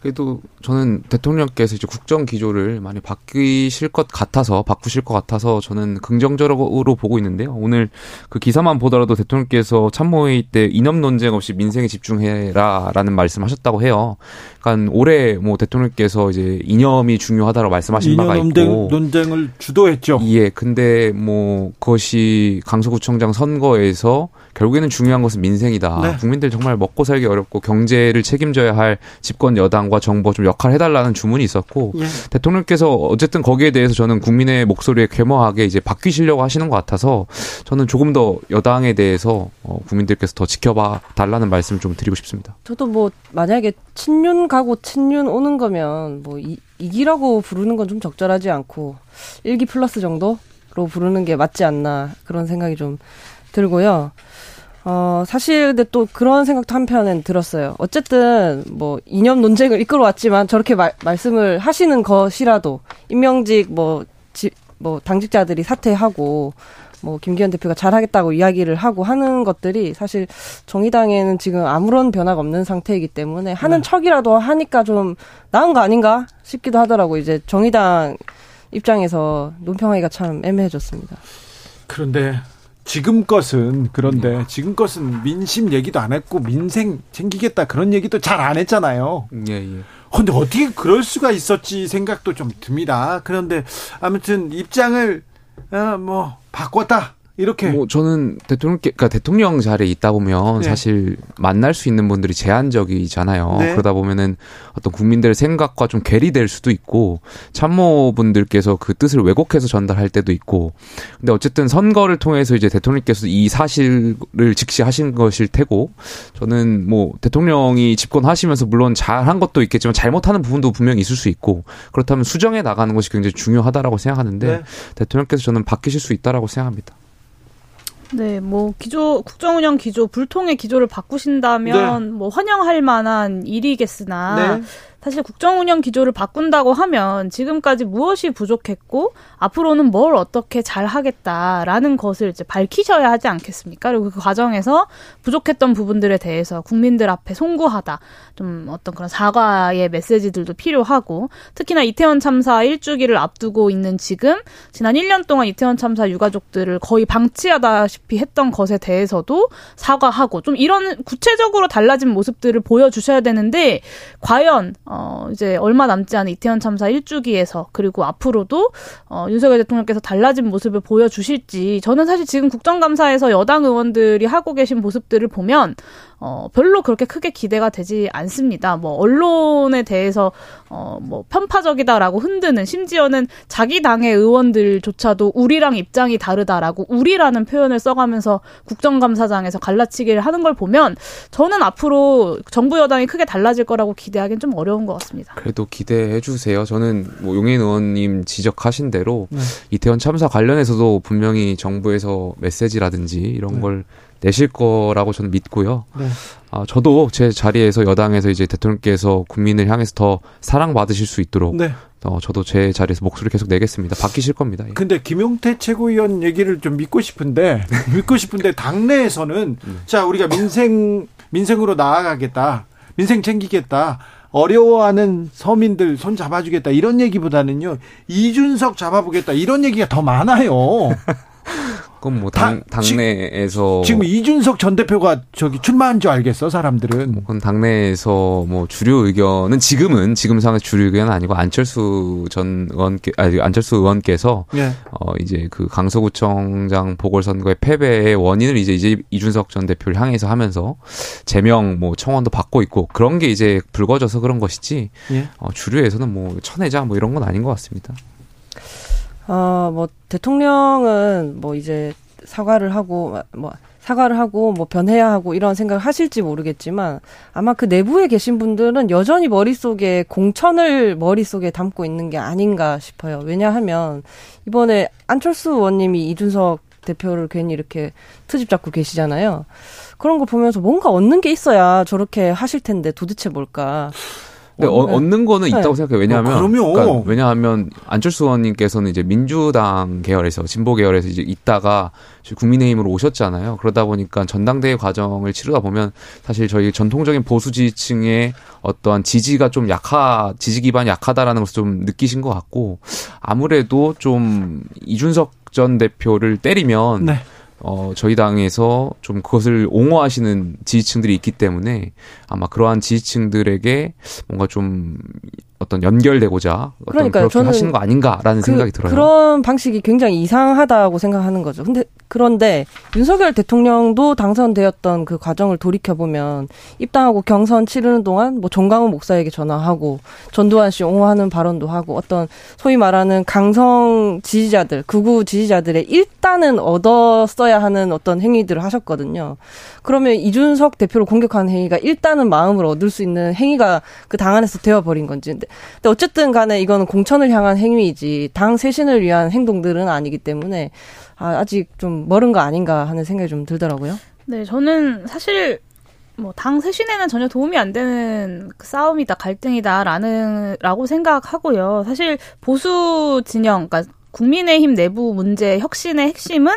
그래도 저는 대통령께서 이제 국정 기조를 많이 바뀌실 것 같아서 바꾸실 것 같아서 저는 긍정적으로 보고 있는데요. 오늘 그 기사만 보더라도 대통령께서 참모회의 때 이념 논쟁 없이 민생에 집중해라라는 말씀하셨다고 해요. 그러니까 올해 뭐 대통령께서 이제 이념이 중요하다고 말씀하신 바가 있고
논쟁을 주도했죠.
예, 근데 뭐 그것이 강서구청장 선거에서 결국에는 중요한 것은 민생이다. 네. 국민들 정말 먹고 살기 어렵고 경제를 책임져야 할 집권 여당과 정부 좀 역할 해달라는 주문이 있었고 예. 대통령께서 어쨌든 거기에 대해서 저는 국민의 목소리에 괴모하게 이제 바뀌시려고 하시는 것 같아서 저는 조금 더 여당에 대해서 어, 국민들께서 더 지켜봐 달라는 말씀을 좀 드리고 싶습니다.
저도 뭐 만약에 친윤 가고 친윤 오는 거면 뭐 이, 이기라고 부르는 건 좀 적절하지 않고 일기 플러스 정도로 부르는 게 맞지 않나 그런 생각이 좀 들고요. 어, 사실 근데 또 그런 생각도 한편엔 들었어요. 어쨌든 뭐 이념 논쟁을 이끌어왔지만 저렇게 말, 말씀을 하시는 것이라도 임명직 뭐, 지, 뭐 당직자들이 사퇴하고 뭐 김기현 대표가 잘하겠다고 이야기를 하고 하는 것들이 사실 정의당에는 지금 아무런 변화가 없는 상태이기 때문에 하는 네. 척이라도 하니까 좀 나은 거 아닌가 싶기도 하더라고 이제 정의당 입장에서 논평하기가 참 애매해졌습니다.
그런데 지금 것은 그런데 지금 것은 민심 얘기도 안 했고 민생 챙기겠다 그런 얘기도 잘 안 했잖아요.
예, 예.
근데 어떻게 그럴 수가 있었지 생각도 좀 듭니다. 그런데 아무튼 입장을 어, 뭐 바꿨다. 이렇게
뭐 저는 대통령 그러니까 대통령 자리에 있다 보면
네.
사실 만날 수 있는 분들이 제한적이잖아요.
네.
그러다 보면은 어떤 국민들의 생각과 좀 괴리될 수도 있고 참모분들께서 그 뜻을 왜곡해서 전달할 때도 있고. 근데 어쨌든 선거를 통해서 이제 대통령께서 이 사실을 직시하신 것일 테고 저는 뭐 대통령이 집권하시면서 물론 잘한 것도 있겠지만 잘못하는 부분도 분명히 있을 수 있고 그렇다면 수정해 나가는 것이 굉장히 중요하다라고 생각하는데
네.
대통령께서 저는 바뀌실 수 있다라고 생각합니다.
네, 뭐 기조 국정운영 기조 불통의 기조를 바꾸신다면 뭐 환영할 만한 일이겠으나
네.
사실 국정 운영 기조를 바꾼다고 하면 지금까지 무엇이 부족했고 앞으로는 뭘 어떻게 잘 하겠다라는 것을 이제 밝히셔야 하지 않겠습니까? 그리고 그 과정에서 부족했던 부분들에 대해서 국민들 앞에 송구하다. 좀 어떤 그런 사과의 메시지들도 필요하고 특히나 이태원 참사 일주기를 앞두고 있는 지금 지난 1년 동안 이태원 참사 유가족들을 거의 방치하다시피 했던 것에 대해서도 사과하고 좀 이런 구체적으로 달라진 모습들을 보여주셔야 되는데 과연 어 이제 얼마 남지 않은 이태원 참사 일주기에서 그리고 앞으로도 어 윤석열 대통령께서 달라진 모습을 보여주실지 저는 사실 지금 국정감사에서 여당 의원들이 하고 계신 모습들을 보면 어, 별로 그렇게 크게 기대가 되지 않습니다. 뭐, 언론에 대해서, 어, 뭐, 편파적이다라고 흔드는, 심지어는 자기 당의 의원들조차도 우리랑 입장이 다르다라고 우리라는 표현을 써가면서 국정감사장에서 갈라치기를 하는 걸 보면 저는 앞으로 정부 여당이 크게 달라질 거라고 기대하기는 좀 어려운 것 같습니다.
그래도 기대해 주세요. 저는 뭐 용인 의원님 지적하신 대로
네.
이태원 참사 관련해서도 분명히 정부에서 메시지라든지 이런
네.
걸 내실 거라고 저는 믿고요.
네.
아, 저도 제 자리에서 여당에서 이제 대통령께서 국민을 향해서 더 사랑받으실 수 있도록
네.
어, 저도 제 자리에서 목소리 계속 내겠습니다. 바뀌실 겁니다. 예.
근데 김용태 최고위원 얘기를 좀 믿고 싶은데 믿고 싶은데 당내에서는 자 우리가 민생 민생으로 나아가겠다 민생 챙기겠다 어려워하는 서민들 손 잡아주겠다 이런 얘기보다는요 이준석 잡아보겠다 이런 얘기가 더 많아요.
그건 뭐
당-
당, 당내에서
지 금 이준석 전 대표가 저기 출마한 줄 알겠어 사람들은.
그건 당내에서 뭐 주류 의견은 지금은 지금 상황의 주류 의견은 아니고 안철수 전 의원께 아니 안철수 의원께서
예.
어 이제 그 강서구청장 보궐선거의 패배의 원인을 이제 이제 이준석 전 대표를 향해서 하면서 제명 뭐 청원도 받고 있고 그런 게 이제 불거져서 그런 것이지
예.
어 주류에서는 뭐 천혜자 뭐 이런 건 아닌 것 같습니다.
어, 뭐 대통령은 뭐 이제 사과를 하고 뭐 사과를 하고 뭐 변해야 하고 이런 생각을 하실지 모르겠지만 아마 그 내부에 계신 분들은 여전히 머릿속에 공천을 머릿속에 담고 있는 게 아닌가 싶어요. 왜냐하면 이번에 안철수 의원님이 이준석 대표를 괜히 이렇게 트집 잡고 계시잖아요. 그런 거 보면서 뭔가 얻는 게 있어야 저렇게 하실 텐데 도대체 뭘까?
근데 어, 얻는 거는
네.
있다고 생각해요. 왜냐하면
어.
그러니까 왜냐하면 안철수 의원님께서는 이제 민주당 계열에서 진보 계열에서 이제 있다가 국민의힘으로 오셨잖아요. 그러다 보니까 전당대회 과정을 치르다 보면 사실 저희 전통적인 보수 지지층의 어떠한 지지가 좀 약하 지지 기반이 약하다라는 것을 좀 느끼신 것 같고 아무래도 좀 이준석 전 대표를 때리면
네.
어, 저희 당에서 좀 그것을 옹호하시는 지지층들이 있기 때문에 아마 그러한 지지층들에게 뭔가 좀 어떤 연결되고자 어떤
그러니까요.
그렇게 하시는 거 아닌가라는 생각이 들어요.
그런 방식이 굉장히 이상하다고 생각하는 거죠. 근데 그런데 윤석열 대통령도 당선되었던 그 과정을 돌이켜 보면 입당하고 경선 치르는 동안 뭐 정강훈 목사에게 전화하고 전두환 씨 옹호하는 발언도 하고 어떤 소위 말하는 강성 지지자들, 극우 지지자들의 일단은 얻었어야 하는 어떤 행위들을 하셨거든요. 그러면 이준석 대표를 공격하는 행위가 일단은 마음을 얻을 수 있는 행위가 그 당 안에서 되어버린 건지. 근데, 어쨌든 간에 이거는 공천을 향한 행위이지 당 쇄신을 위한 행동들은 아니기 때문에 아, 아직 좀 멀은 거 아닌가 하는 생각이 좀 들더라고요.
네, 저는 사실 뭐당 쇄신에는 전혀 도움이 안 되는 그 싸움이다, 갈등이다라는 라고 생각하고요. 사실 보수 진영, 그러니까 국민의힘 내부 문제 혁신의 핵심은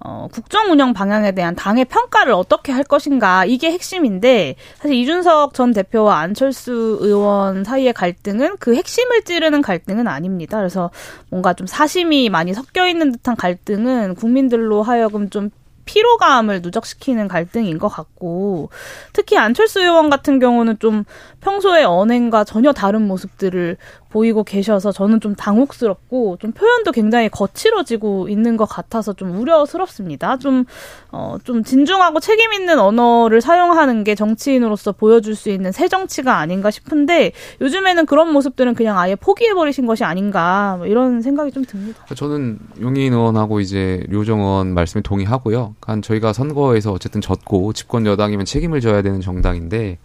어, 국정 운영 방향에 대한 당의 평가를 어떻게 할 것인가 이게 핵심인데 사실 이준석 전 대표와 안철수 의원 사이의 갈등은 그 핵심을 찌르는 갈등은 아닙니다. 그래서 뭔가 좀 사심이 많이 섞여 있는 듯한 갈등은 국민들로 하여금 좀 피로감을 누적시키는 갈등인 것 같고 특히 안철수 의원 같은 경우는 좀 평소에 언행과 전혀 다른 모습들을 보이고 계셔서 저는 좀 당혹스럽고 좀 표현도 굉장히 거칠어지고 있는 것 같아서 좀 우려스럽습니다. 좀, 어, 좀 진중하고 책임 있는 언어를 사용하는 게 정치인으로서 보여줄 수 있는 새 정치가 아닌가 싶은데 요즘에는 그런 모습들은 그냥 아예 포기해버리신 것이 아닌가 뭐 이런 생각이 좀 듭니다.
저는 용인 의원하고 이제 류정 의원 말씀에 동의하고요. 한 저희가 선거에서 어쨌든 졌고 집권 여당이면 책임을 져야 되는 정당인데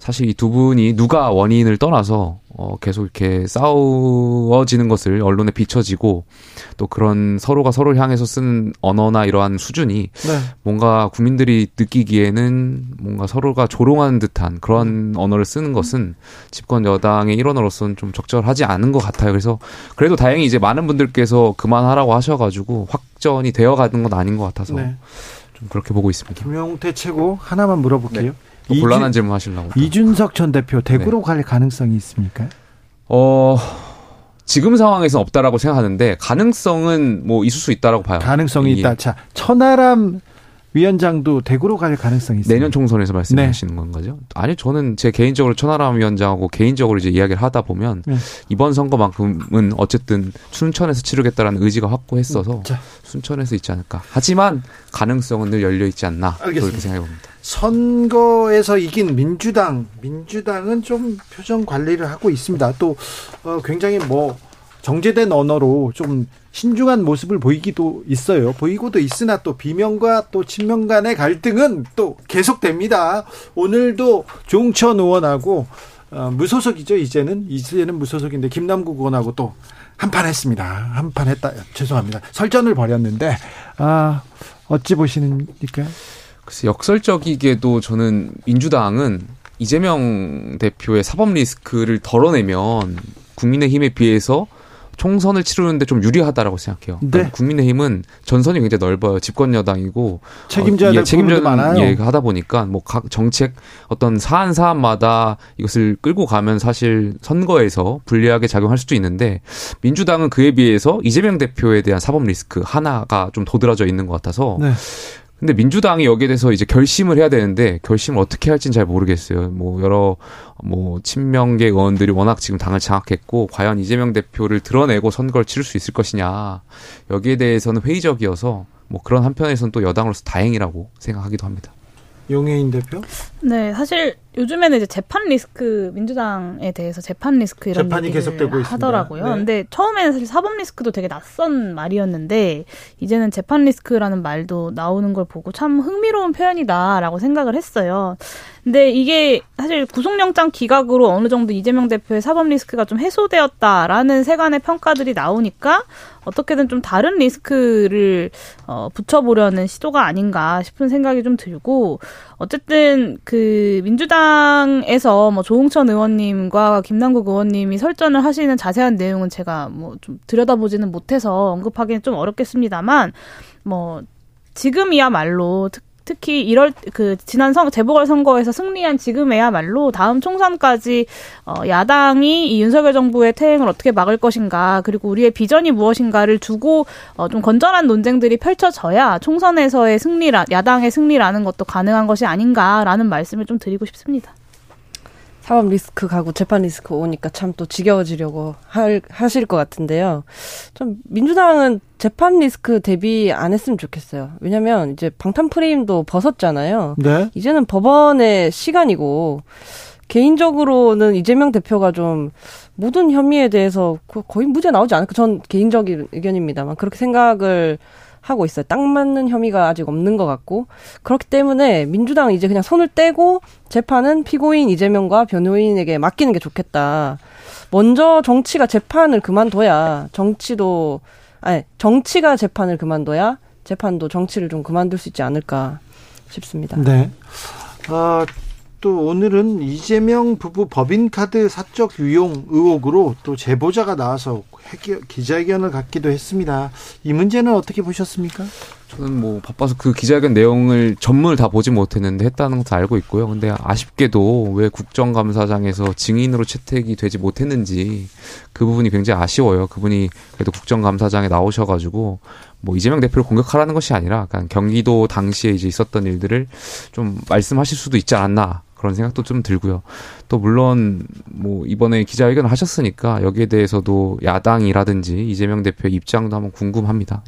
사실 이 두 분이 누가 원인을 떠나서 어 계속 이렇게 싸워지는 것을 언론에 비춰지고 또 그런 서로가 서로를 향해서 쓰는 언어나 이러한 수준이
네.
뭔가 국민들이 느끼기에는 뭔가 서로가 조롱하는 듯한 그런 언어를 쓰는 것은 집권 여당의 일원으로서는 좀 적절하지 않은 것 같아요. 그래서 그래도 다행히 이제 많은 분들께서 그만하라고 하셔가지고 확전이 되어가는 건 아닌 것 같아서
네.
좀 그렇게 보고 있습니다.
김용태 최고 하나만 물어볼게요.
또 곤란한 질문 하시려고.
이준석 전 대표 대구로 갈 가능성이 있습니까?
어, 지금 상황에서는 없다라고 생각하는데 가능성은 뭐 있을 수 있다라고 봐요.
가능성이
이
있다. 자, 천하람 위원장도 대구로 갈 가능성이 있습니다.
내년 총선에서 말씀하시는 건가요? 아니 저는 제 개인적으로 천하람 위원장하고 개인적으로 이제 이야기를 하다 보면
네.
이번 선거만큼은 어쨌든 순천에서 치르겠다라는 의지가 확고했어서
자.
순천에서 있지 않을까. 하지만 가능성은 늘 열려 있지 않나
알겠습니다.
그렇게 생각해 봅니다.
선거에서 이긴 민주당, 민주당은 좀 표정 관리를 하고 있습니다. 또 어, 굉장히 뭐 정제된 언어로 좀 신중한 모습을 보이기도 있어요. 보이고도 있으나 또 비명과 또 친명 간의 갈등은 또 계속됩니다. 오늘도 종천 의원하고 어, 무소속이죠. 이제는 이제는 무소속인데 김남국 의원하고 또 한판 했습니다. 한 판 했다. 죄송합니다. 설전을 벌였는데 아 어찌 보시는니까?
글쎄 역설적이게도 저는 민주당은 이재명 대표의 사법 리스크를 덜어내면 국민의힘에 비해서 총선을 치르는데 좀 유리하다라고 생각해요.
네.
그러니까 국민의힘은 전선이 굉장히 넓어요. 집권 여당이고
책임져야
어,
될
예,
부분도 많아요.
예, 하다 보니까 뭐 각 정책 어떤 사안 사안마다 이것을 끌고 가면 사실 선거에서 불리하게 작용할 수도 있는데 민주당은 그에 비해서 이재명 대표에 대한 사법 리스크 하나가 좀 도드라져 있는 것 같아서
네.
근데 민주당이 여기에 대해서 이제 결심을 해야 되는데 결심을 어떻게 할지는 잘 모르겠어요. 뭐 여러 뭐 친명계 의원들이 워낙 지금 당을 장악했고 과연 이재명 대표를 드러내고 선거를 치를 수 있을 것이냐 여기에 대해서는 회의적이어서 뭐 그런 한편에서는 또 여당으로서 다행이라고 생각하기도 합니다.
용해인 대표?
네, 사실 요즘에는 이제 재판 리스크 민주당에 대해서 재판 리스크 이런
재판이 계속되고.
하더라고요.
네.
근데 처음에는 사실 사법 리스크도 되게 낯선 말이었는데 이제는 재판 리스크라는 말도 나오는 걸 보고 참 흥미로운 표현이다라고 생각을 했어요. 근데 이게 사실 구속영장 기각으로 어느 정도 이재명 대표의 사법 리스크가 좀 해소되었다라는 세간의 평가들이 나오니까 어떻게든 좀 다른 리스크를 어, 붙여보려는 시도가 아닌가 싶은 생각이 좀 들고 어쨌든 그 민주당에서 뭐 조홍천 의원님과 김남국 의원님이 설전을 하시는 자세한 내용은 제가 뭐 좀 들여다보지는 못해서 언급하기는 좀 어렵겠습니다만 뭐 지금이야말로 특 특히 이럴 그 지난 선 재보궐 선거에서 승리한 지금에야말로 다음 총선까지 어 야당이 이 윤석열 정부의 퇴행을 어떻게 막을 것인가 그리고 우리의 비전이 무엇인가를 두고 어 좀 건전한 논쟁들이 펼쳐져야 총선에서의 승리라 야당의 승리라는 것도 가능한 것이 아닌가라는 말씀을 좀 드리고 싶습니다.
사법 리스크 가고 재판 리스크 오니까 참 또 지겨워지려고 할, 하실 것 같은데요. 좀 민주당은 재판 리스크 대비 안 했으면 좋겠어요. 왜냐면 이제 방탄 프레임도 벗었잖아요.
네.
이제는 법원의 시간이고 개인적으로는 이재명 대표가 좀 모든 혐의에 대해서 거- 거의 무죄 나오지 않을까 전 개인적인 의견입니다만 그렇게 생각을 하고 있어요. 딱 맞는 혐의가 아직 없는 것 같고 그렇기 때문에 민주당은 이제 그냥 손을 떼고 재판은 피고인 이재명과 변호인에게 맡기는 게 좋겠다. 먼저 정치가 재판을 그만둬야 정치도 아니 정치가 재판을 그만둬야 재판도 정치를 좀 그만둘 수 있지 않을까 싶습니다.
네. 아, 또 오늘은 이재명 부부 법인카드 사적 유용 의혹으로 또 제보자가 나와서 기자회견을 갖기도 했습니다. 이 문제는 어떻게 보셨습니까?
저는 뭐 바빠서 그 기자회견 내용을 전문을 다 보지 못했는데 했다는 것도 알고 있고요. 근데 아쉽게도 왜 국정감사장에서 증인으로 채택이 되지 못했는지 그 부분이 굉장히 아쉬워요. 그분이 그래도 국정감사장에 나오셔가지고 뭐 이재명 대표를 공격하라는 것이 아니라 그냥 경기도 당시에 이제 있었던 일들을 좀 말씀하실 수도 있지 않았나 그런 생각도 좀 들고요. 또 물론 뭐 이번에 기자회견을 하셨으니까 여기에 대해서도 야당이라든지 이재명 대표의 입장도 한번 궁금합니다.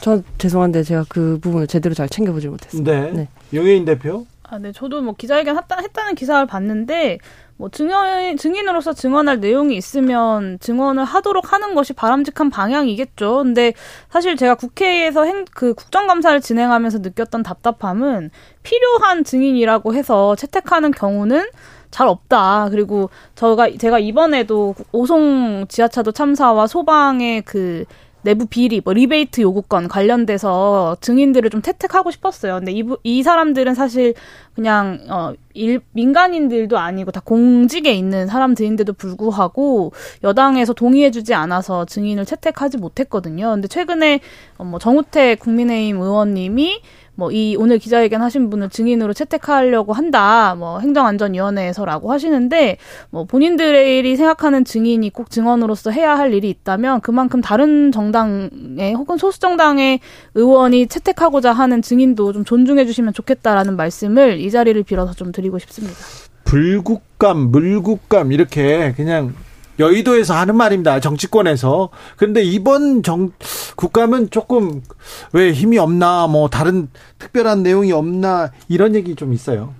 저 죄송한데 제가 그 부분을 제대로 잘 챙겨보지 못했어요.
네.
네.
용혜인 대표.
아, 네. 저도 뭐 기자회견 했다, 했다는 기사를 봤는데, 뭐 증인, 증인으로서 증언할 내용이 있으면 증언을 하도록 하는 것이 바람직한 방향이겠죠. 근데 사실 제가 국회에서 행, 그 국정감사를 진행하면서 느꼈던 답답함은 필요한 증인이라고 해서 채택하는 경우는 잘 없다. 그리고 저가 제가 이번에도 오송 지하차도 참사와 소방의 그 내부 비리, 뭐 리베이트 요구권 관련돼서 증인들을 좀 채택하고 싶었어요. 근데 이, 이 사람들은 사실 그냥 어 일, 민간인들도 아니고 다 공직에 있는 사람들인데도 불구하고 여당에서 동의해주지 않아서 증인을 채택하지 못했거든요. 근데 최근에 어 뭐 정우택 국민의힘 의원님이 뭐 이 오늘 기자회견 하신 분을 증인으로 채택하려고 한다. 뭐 행정안전위원회에서라고 하시는데 뭐 본인들이 생각하는 증인이 꼭 증언으로서 해야 할 일이 있다면 그만큼 다른 정당의 혹은 소수 정당의 의원이 채택하고자 하는 증인도 좀 존중해 주시면 좋겠다라는 말씀을 이 자리를 빌어서 좀 드리고 싶습니다.
불국감, 물국감 이렇게 그냥 여의도에서 하는 말입니다. 정치권에서. 근데 이번 정 국감은 조금 왜 힘이 없나 뭐 다른 특별한 내용이 없나 이런 얘기 좀 있어요.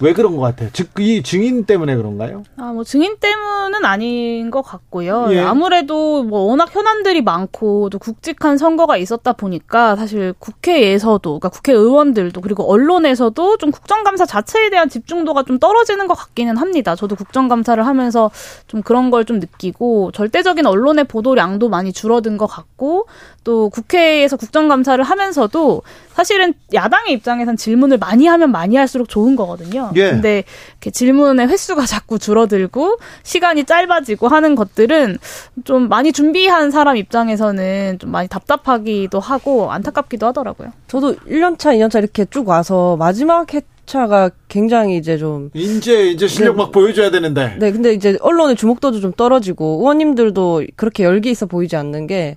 왜 그런 것 같아요? 즉, 이 증인 때문에 그런가요?
아, 뭐, 증인 때문은 아닌 것 같고요.
예.
아무래도 뭐, 워낙 현안들이 많고, 또 굵직한 선거가 있었다 보니까, 사실 국회에서도, 그러니까 국회의원들도, 그리고 언론에서도 좀 국정감사 자체에 대한 집중도가 좀 떨어지는 것 같기는 합니다. 저도 국정감사를 하면서 좀 그런 걸 좀 느끼고, 절대적인 언론의 보도량도 많이 줄어든 것 같고, 또 국회에서 국정감사를 하면서도 사실은 야당의 입장에선 질문을 많이 하면 많이 할수록 좋은 거거든요.
예.
근데 이렇게 질문의 횟수가 자꾸 줄어들고 시간이 짧아지고 하는 것들은 좀 많이 준비한 사람 입장에서는 좀 많이 답답하기도 하고 안타깝기도 하더라고요.
저도 1년차, 2년차 이렇게 쭉 와서 마지막 회차가 굉장히 이제 좀
이제 이제 실력 막 보여줘야 되는데.
네, 근데 이제 언론의 주목도도 좀 떨어지고 의원님들도 그렇게 열기 있어 보이지 않는 게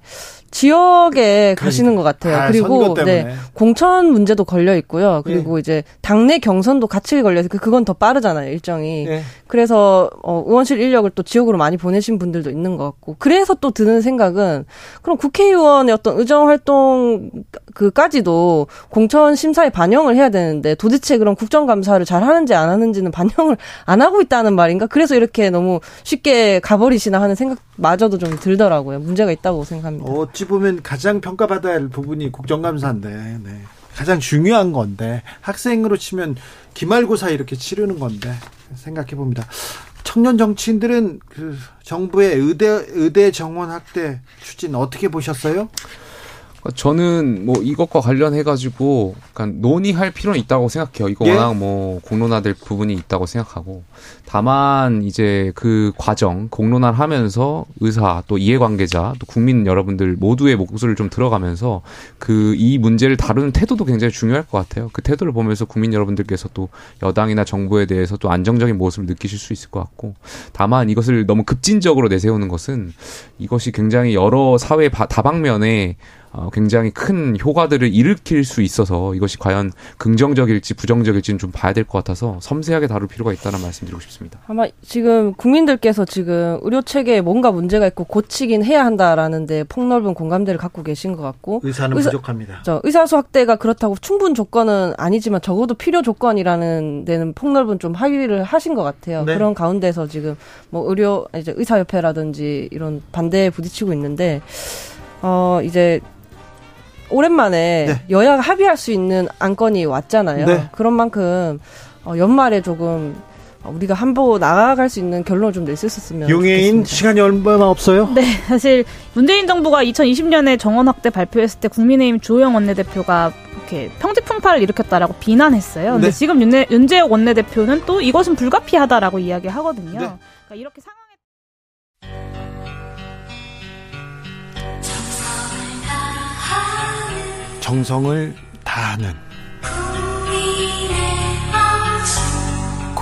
지역에 가시는 것 같아요.
아,
그리고. 네, 공천 문제도 걸려 있고요. 그리고 이제 당내 경선도 같이 걸려 있어. 그건 더 빠르잖아요, 일정이.
예.
그래서 어, 의원실 인력을 또 지역으로 많이 보내신 분들도 있는 것 같고. 그래서 또 드는 생각은 그럼 국회의원의 어떤 의정 활동 그까지도 공천 심사에 반영을 해야 되는데 도대체 그런 국정감사를 잘 하는지 안 하는지는 반영을 안 하고 있다는 말인가? 그래서 이렇게 너무 쉽게 가버리시나 하는 생각마저도 좀 들더라고요. 문제가 있다고 생각합니다.
어찌 보면 가장 평가받아야 할 부분이 국정감사인데, 네. 가장 중요한 건데, 학생으로 치면 기말고사 이렇게 치르는 건데, 생각해 봅니다. 청년 정치인들은 그 정부의 의대, 의대 정원 확대 추진 어떻게 보셨어요?
저는 뭐 이것과 관련해 가지고 약간 논의할 필요는 있다고 생각해요. 이거
예?
워낙 뭐 공론화될 부분이 있다고 생각하고 다만 이제 그 과정 공론화를 하면서 의사 또 이해관계자 또 국민 여러분들 모두의 목소리를 좀 들어가면서 그 이 문제를 다루는 태도도 굉장히 중요할 것 같아요. 그 태도를 보면서 국민 여러분들께서 또 여당이나 정부에 대해서 또 안정적인 모습을 느끼실 수 있을 것 같고 다만 이것을 너무 급진적으로 내세우는 것은 이것이 굉장히 여러 사회 바- 다방면에 어, 굉장히 큰 효과들을 일으킬 수 있어서 이것이 과연 긍정적일지 부정적일지는 좀 봐야 될 것 같아서 섬세하게 다룰 필요가 있다는 말씀드리고 싶습니다.
아마 지금 국민들께서 지금 의료 체계에 뭔가 문제가 있고 고치긴 해야 한다라는데 폭넓은 공감대를 갖고 계신 것 같고
의사는
의사-
부족합니다.
저 의사 수 확대가 그렇다고 충분 조건은 아니지만 적어도 필요 조건이라는 데는 폭넓은 좀 합의를 하신 것 같아요.
네.
그런 가운데서 지금 뭐 의료 이제 의사협회라든지 이런 반대에 부딪히고 있는데 어 이제 오랜만에
네.
여야가 합의할 수 있는 안건이 왔잖아요.
네.
그런 만큼 어, 연말에 조금 어, 우리가 한보 나아갈 수 있는 결론을 좀 낼 수 있었으면
용해인
좋겠습니다.
시간이 얼마 없어요?
네, 사실 문재인 정부가 2020년에 정원 확대 발표했을 때 국민의힘 주호영 원내대표가 이렇게 평지풍파를 일으켰다라고 비난했어요. 근데
네.
지금 윤내, 윤재욱 원내대표는 또 이것은 불가피하다라고 이야기하거든요.
네.
그러니까 이렇게 상황에
정성을 다하는 국민의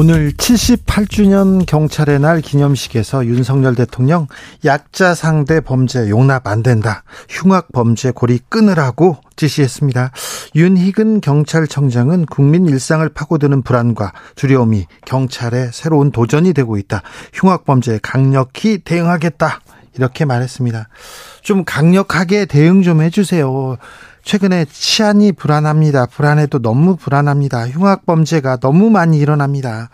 오늘 78주년 경찰의 날 기념식에서 윤석열 대통령 약자 상대 범죄 용납 안 된다. 흉악 범죄 고리 끊으라고 지시했습니다. 윤희근 경찰청장은 국민 일상을 파고드는 불안과 두려움이 경찰의 새로운 도전이 되고 있다. 흉악 범죄에 강력히 대응하겠다. 이렇게 말했습니다. 좀 강력하게 대응 좀 해주세요. 최근에 치안이 불안합니다. 불안해도 너무 불안합니다. 흉악 범죄가 너무 많이 일어납니다.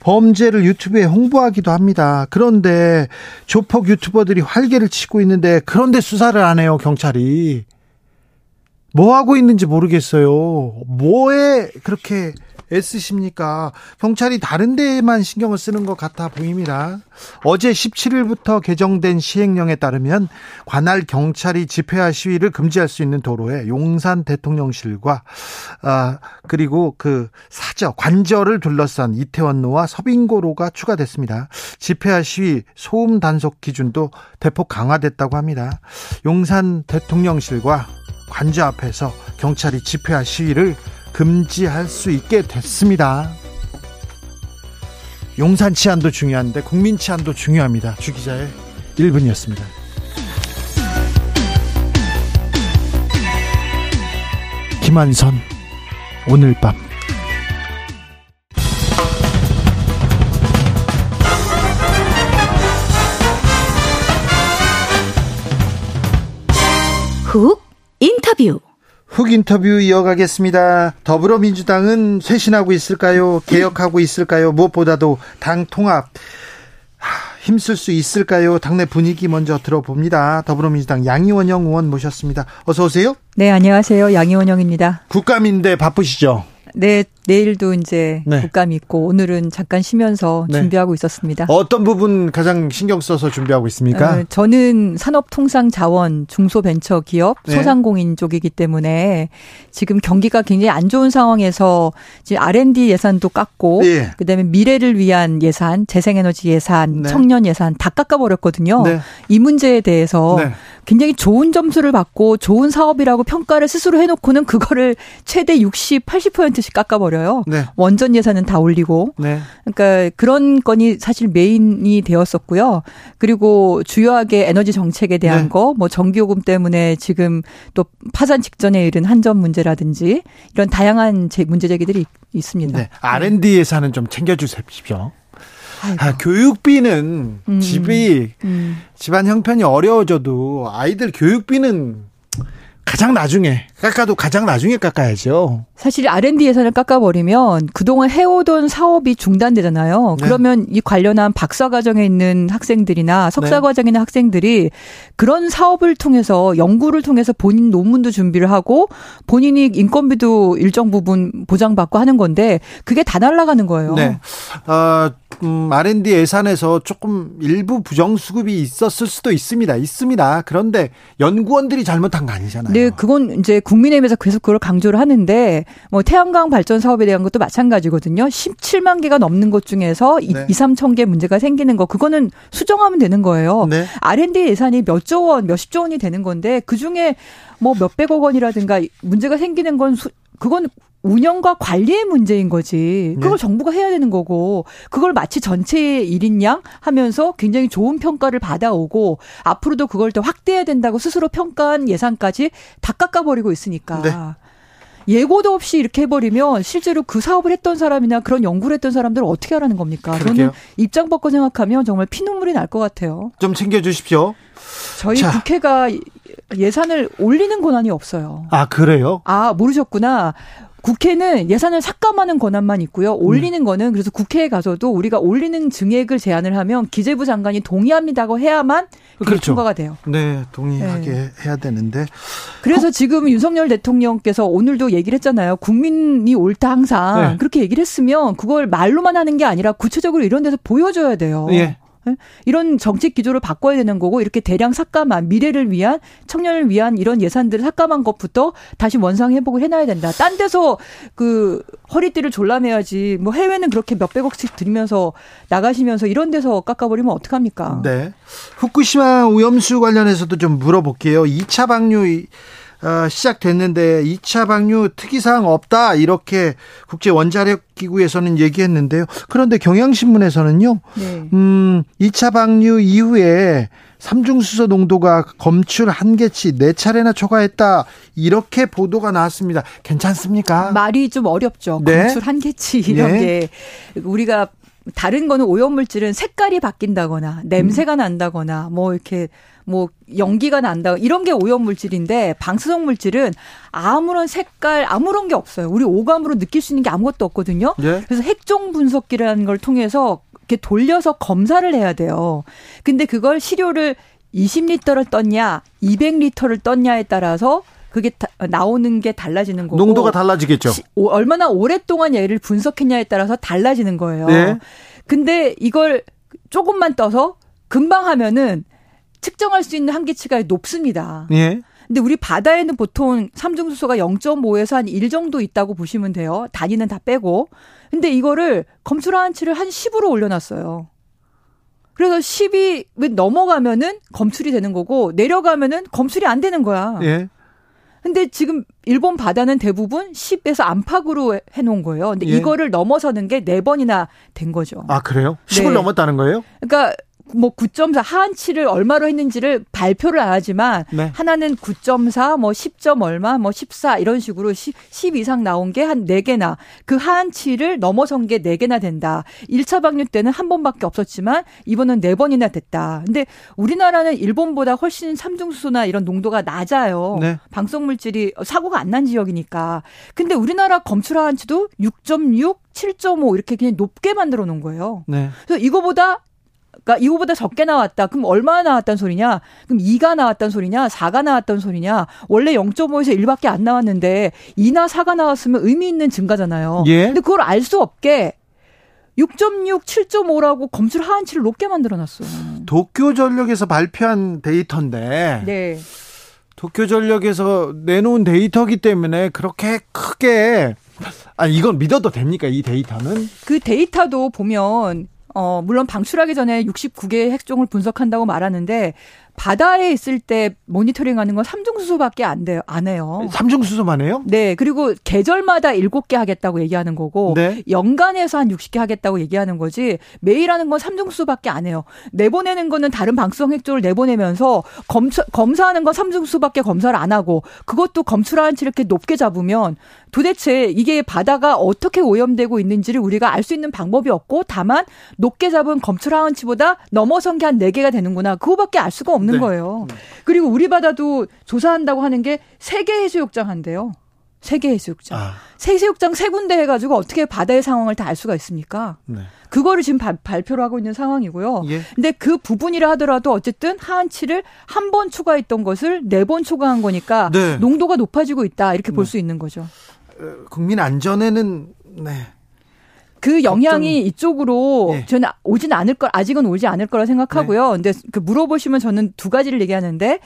범죄를 유튜브에 홍보하기도 합니다. 그런데 조폭 유튜버들이 활개를 치고 있는데 그런데 수사를 안 해요, 경찰이. 뭐 하고 있는지 모르겠어요. 뭐에 그렇게 애쓰십니까? 경찰이 다른 데에만 신경을 쓰는 것 같아 보입니다. 어제 17일부터 개정된 시행령에 따르면 관할 경찰이 집회와 시위를 금지할 수 있는 도로에 용산 대통령실과 아 그리고 그 사저 관저를 둘러싼 이태원로와 서빙고로가 추가됐습니다. 집회와 시위 소음 단속 기준도 대폭 강화됐다고 합니다. 용산 대통령실과 관저 앞에서 경찰이 집회와 시위를 금지할 수 있게 됐습니다. 용산 치안도 중요한데 국민 치안도 중요합니다. 주 기자의 1분이었습니다. 김한선 오늘 밤
훅 인터뷰
훅 인터뷰 이어가겠습니다. 더불어민주당은 쇄신하고 있을까요? 개혁하고 있을까요? 무엇보다도 당 통합 힘쓸 수 있을까요? 당내 분위기 먼저 들어봅니다. 더불어민주당 양이원영 의원 모셨습니다. 어서 오세요.
네, 안녕하세요. 양이원영입니다.
국감인데 바쁘시죠?
네, 내일도 이제
네.
국감이 있고 오늘은 잠깐 쉬면서
네.
준비하고 있었습니다.
어떤 부분 가장 신경 써서 준비하고 있습니까?
어, 저는 산업통상자원, 중소벤처기업,
네.
소상공인 쪽이기 때문에 지금 경기가 굉장히 안 좋은 상황에서 지금 R&D 예산도 깎고
예.
그다음에 미래를 위한 예산, 재생에너지 예산,
네.
청년 예산 다 깎아버렸거든요.
네.
이 문제에 대해서
네.
굉장히 좋은 점수를 받고 좋은 사업이라고 평가를 스스로 해놓고는 그거를 최대 60, 80%씩 깎아버려 요.
네.
원전 예산은 다 올리고.
네.
그러니까 그런 건이 사실 메인이 되었었고요. 그리고 주요하게 에너지 정책에 대한
네.
거, 뭐 전기요금 때문에 지금 또 파산 직전에 이른 한전 문제라든지 이런 다양한 제- 문제 제기들이 있- 있습니다.
네. R&D 예산은 좀 챙겨주십시오.
아이고.
아, 교육비는
음.
집이
음.
집안 형편이 어려워져도 아이들 교육비는 가장 나중에 깎아도 가장 나중에 깎아야죠.
사실 R&D 예산을 깎아버리면 그동안 해오던 사업이 중단되잖아요.
네.
그러면 이 관련한 박사 과정에 있는 학생들이나 석사
네.
과정에 있는 학생들이 그런 사업을 통해서 연구를 통해서 본인 논문도 준비를 하고 본인이 인건비도 일정 부분 보장받고 하는 건데 그게 다 날아가는 거예요.
네. 어, 음, R&D 예산에서 조금 일부 부정수급이 있었을 수도 있습니다. 있습니다. 그런데 연구원들이 잘못한 거 아니잖아요.
네, 그건 이제 국민의힘에서 계속 그걸 강조를 하는데 뭐 태양광 발전 사업에 대한 것도 마찬가지거든요. 17만 개가 넘는 것 중에서 이
네.
2, 3천 개 문제가 생기는 거 그거는 수정하면 되는 거예요.
네.
R&D 예산이 몇 조 원, 몇십 조 원이 되는 건데 그 중에 뭐 몇백억 원이라든가 문제가 생기는 건 수, 그건 운영과 관리의 문제인 거지. 그걸
네.
정부가 해야 되는 거고, 그걸 마치 전체의 일인 양 하면서 굉장히 좋은 평가를 받아오고, 앞으로도 그걸 더 확대해야 된다고 스스로 평가한 예산까지 다 깎아버리고 있으니까.
네.
예고도 없이 이렇게 해버리면 실제로 그 사업을 했던 사람이나 그런 연구를 했던 사람들은 어떻게 하라는 겁니까?
그러게요.
저는 입장 바꿔 생각하면 정말 피눈물이 날 것 같아요.
좀 챙겨주십시오.
저희
자.
국회가 예산을 올리는 권한이 없어요.
아 그래요?
아, 모르셨구나. 국회는 예산을 삭감하는 권한만 있고요. 올리는 거는 그래서 국회에 가서도 우리가 올리는 증액을 제안을 하면 기재부 장관이 동의합니다고 해야만
그렇죠.
통과가 돼요.
네, 동의하게 해야 되는데.
그래서 지금 윤석열 대통령께서 오늘도 얘기를 했잖아요. 국민이 옳다 항상
네.
그렇게 얘기를 했으면 그걸 말로만 하는 게 아니라 구체적으로 이런 데서 보여줘야 돼요.
예.
이런 정책 기조를 바꿔야 되는 거고 이렇게 대량 삭감한 미래를 위한 청년을 위한 이런 예산들을 삭감한 것부터 다시 원상 회복을 해놔야 된다. 딴 데서 그 허리띠를 졸라매야지. 뭐 해외는 그렇게 몇백억씩 들이면서 나가시면서 이런 데서 깎아버리면 어떡합니까?
네. 후쿠시마 오염수 관련해서도 좀 물어볼게요. 2차 방류 이- 어, 시작됐는데 2차 방류 특이사항 없다 이렇게 국제 원자력 기구에서는 얘기했는데요. 그런데 경향신문에서는요.
네.
음, 2차 방류 이후에 삼중수소 농도가 검출 한계치 네 차례나 초과했다 이렇게 보도가 나왔습니다. 괜찮습니까?
말이 좀 어렵죠.
네.
검출 한계치 이런
예.
게 우리가 다른 거는 오염물질은 색깔이 바뀐다거나 냄새가 난다거나 뭐 이렇게 뭐 연기가 난다 이런 게 오염 물질인데 방사성 물질은 아무런 색깔 아무런 게 없어요. 우리 오감으로 느낄 수 있는 게 아무것도 없거든요.
예.
그래서 핵종 분석기라는 걸 통해서 이렇게 돌려서 검사를 해야 돼요. 근데 그걸 시료를 20리터를 떴냐, 200리터를 떴냐에 따라서 그게 다- 나오는 게 달라지는 거고
농도가 달라지겠죠.
시- 오- 얼마나 오랫동안 얘를 분석했냐에 따라서 달라지는 거예요.
네.
근데 이걸 조금만 떠서 금방 하면은 측정할 수 있는 한계치가 높습니다.
예.
근데 우리 바다에는 보통 삼중수소가 0.5에서 한 1 정도 있다고 보시면 돼요. 단위는 다 빼고. 근데 이거를 검출 한치를 한 10으로 올려놨어요. 그래서 10이 넘어가면은 검출이 되는 거고 내려가면은 검출이 안 되는 거야.
예.
근데 지금 일본 바다는 대부분 10에서 안팎으로 해놓은 거예요. 근데
예.
이거를 넘어서는 게 네 번이나 된 거죠.
아, 그래요? 10을
네.
넘었다는 거예요?
그러니까 뭐 9.4 하한치를 얼마로 했는지를 발표를 안 하지만
네.
하나는 9.4, 뭐 10점 얼마, 뭐 14 이런 식으로 10, 10 이상 나온 게 한 4개나 그 하한치를 넘어선 게 4개나 된다. 1차 방류 때는 한 번밖에 없었지만 이번은 4번이나 됐다. 근데 우리나라는 일본보다 훨씬 삼중수소나 이런 농도가 낮아요.
네.
방송 물질이 사고가 안 난 지역이니까. 근데 우리나라 검출 하한치도 6.6, 7.5 이렇게 그냥 높게 만들어 놓은 거예요.
네.
그래서 이거보다 그러니까 이거보다 적게 나왔다. 그럼 얼마나 나왔단 소리냐? 그럼 2가 나왔단 소리냐? 4가 나왔단 소리냐? 원래 0.5에서 1밖에 안 나왔는데 2나 4가 나왔으면 의미 있는 증가잖아요.
예.
근데 그걸 알 수 없게 6.6, 7.5라고 검출 하한치를 높게 만들어 놨어요.
도쿄 전력에서 발표한 데이터인데
네.
도쿄 전력에서 내놓은 데이터기 때문에 그렇게 크게 아 이건 믿어도 됩니까 이 데이터는?
그 데이터도 보면 어 물론 방출하기 전에 69개의 핵종을 분석한다고 말하는데 바다에 있을 때 모니터링하는 건 삼중수소밖에 안 돼요. 안 해요.
삼중수소만 해요?
네, 그리고 계절마다 7개 하겠다고 얘기하는 거고
네.
연간에서 한 60개 하겠다고 얘기하는 거지 매일 하는 건 삼중수밖에 안 해요. 내보내는 거는 다른 방수성 핵조를 내보내면서 검사, 검사하는 건 삼중수밖에 검사를 안 하고 그것도 검출한치 이렇게 높게 잡으면 도대체 이게 바다가 어떻게 오염되고 있는지를 우리가 알 수 있는 방법이 없고 다만 높게 잡은 검출하한치보다 넘어선 게한 4개가 되는구나. 그거밖에 알 수가 없는
네.
거예요. 그리고 우리 바다도 조사한다고 하는 게 세계 해수욕장 한대요. 세계 해수욕장.
아,
세계해수욕장 세 군데 해가지고 어떻게 바다의 상황을 다 알 수가 있습니까?
네.
그거를 지금 발, 발표를 하고 있는 상황이고요.
예.
근데 그 부분이라 하더라도 어쨌든 하한치를 한 번 초과했던 것을 네 번 초과한 거니까
네.
농도가 높아지고 있다 이렇게 볼 수 있는 거죠.
국민 안전에는 네.
그 영향이 이쪽으로
예.
저는 오진 않을 걸 아직은 오지 않을 거라 생각하고요. 근데 그 물어보시면 저는 두 가지를 얘기하는데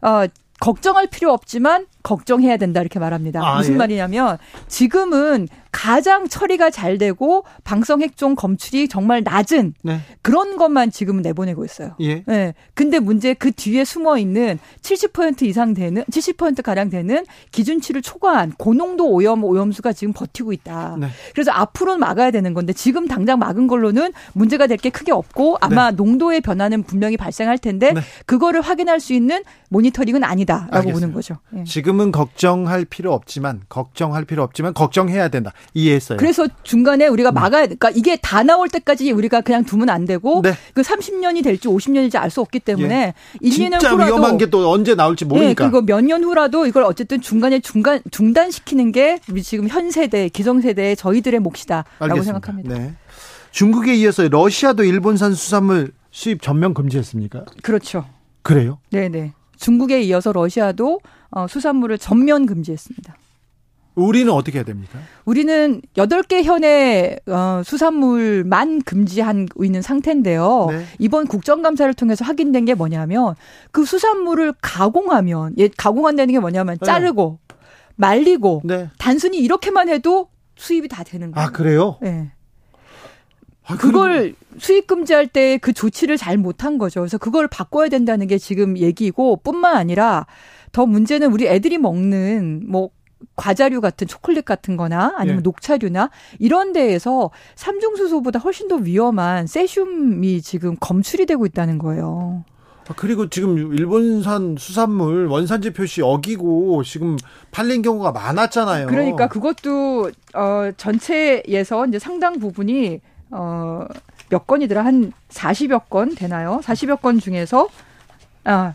어 걱정할 필요 없지만 걱정해야 된다 이렇게 말합니다.
아,
무슨
예.
말이냐면 지금은 가장 처리가 잘 되고 방성 핵종 검출이 정말 낮은
네.
그런 것만 지금은 내보내고 있어요.
예.
네. 근데 문제 그 뒤에 숨어 있는 70% 이상 되는 70% 가량 되는 기준치를 초과한 고농도 오염 오염수가 지금 버티고 있다.
네.
그래서 앞으로는 막아야 되는 건데 지금 당장 막은 걸로는 문제가 될 게 크게 없고 아마 농도의 변화는 분명히 발생할 텐데
네.
그거를 확인할 수 있는 모니터링은 아니다라고
알겠어요.
보는 거죠. 예.
지금은 걱정할 필요 없지만 걱정할 필요 없지만 걱정해야 된다. 이해했어요.
그래서 중간에 우리가 막아야 그러니까 이게 다 나올 때까지 우리가 그냥 두면 안 되고
네.
그 30년이 될지 50년일지 알 수 없기 때문에 1, 2년
진짜
후라도
위험한 게 또 언제 나올지
네,
모르니까.
그리고 몇 년 후라도 이걸 어쨌든 중간에 중간 중단시키는 게 우리 지금 현 세대 기성 세대 저희들의 몫이다라고
알겠습니다.
생각합니다.
네. 중국에 이어서 러시아도 일본산 수산물 수입 전면 금지했습니까?
그렇죠.
그래요?
네, 네. 중국에 이어서 러시아도 어, 수산물을 전면 금지했습니다.
우리는 어떻게 해야 됩니까?
우리는 8개 현의 어, 수산물만 금지하고 있는 상태인데요.
네.
이번 국정감사를 통해서 확인된 게 뭐냐면 그 수산물을 가공하면 예, 가공한다는 게 뭐냐면
네.
자르고 말리고
네.
단순히 이렇게만 해도 수입이 다 되는 거예요.
아, 그래요?
네.
아,
그걸 수입 금지할 때 그 조치를 잘 못한 거죠. 그래서 그걸 바꿔야 된다는 게 지금 얘기고 뿐만 아니라 더 문제는 우리 애들이 먹는 뭐 과자류 같은 초콜릿 같은 거나 아니면
예.
녹차류나 이런 데에서 삼중수소보다 훨씬 더 위험한 세슘이 지금 검출이 되고 있다는 거예요.
아, 그리고 지금 일본산 수산물 원산지 표시 어기고 지금 팔린 경우가 많았잖아요.
그러니까 그것도 어 전체에서 이제 상당 부분이 어몇 건이더라 한 40여 건 되나요? 40여 건 중에서 아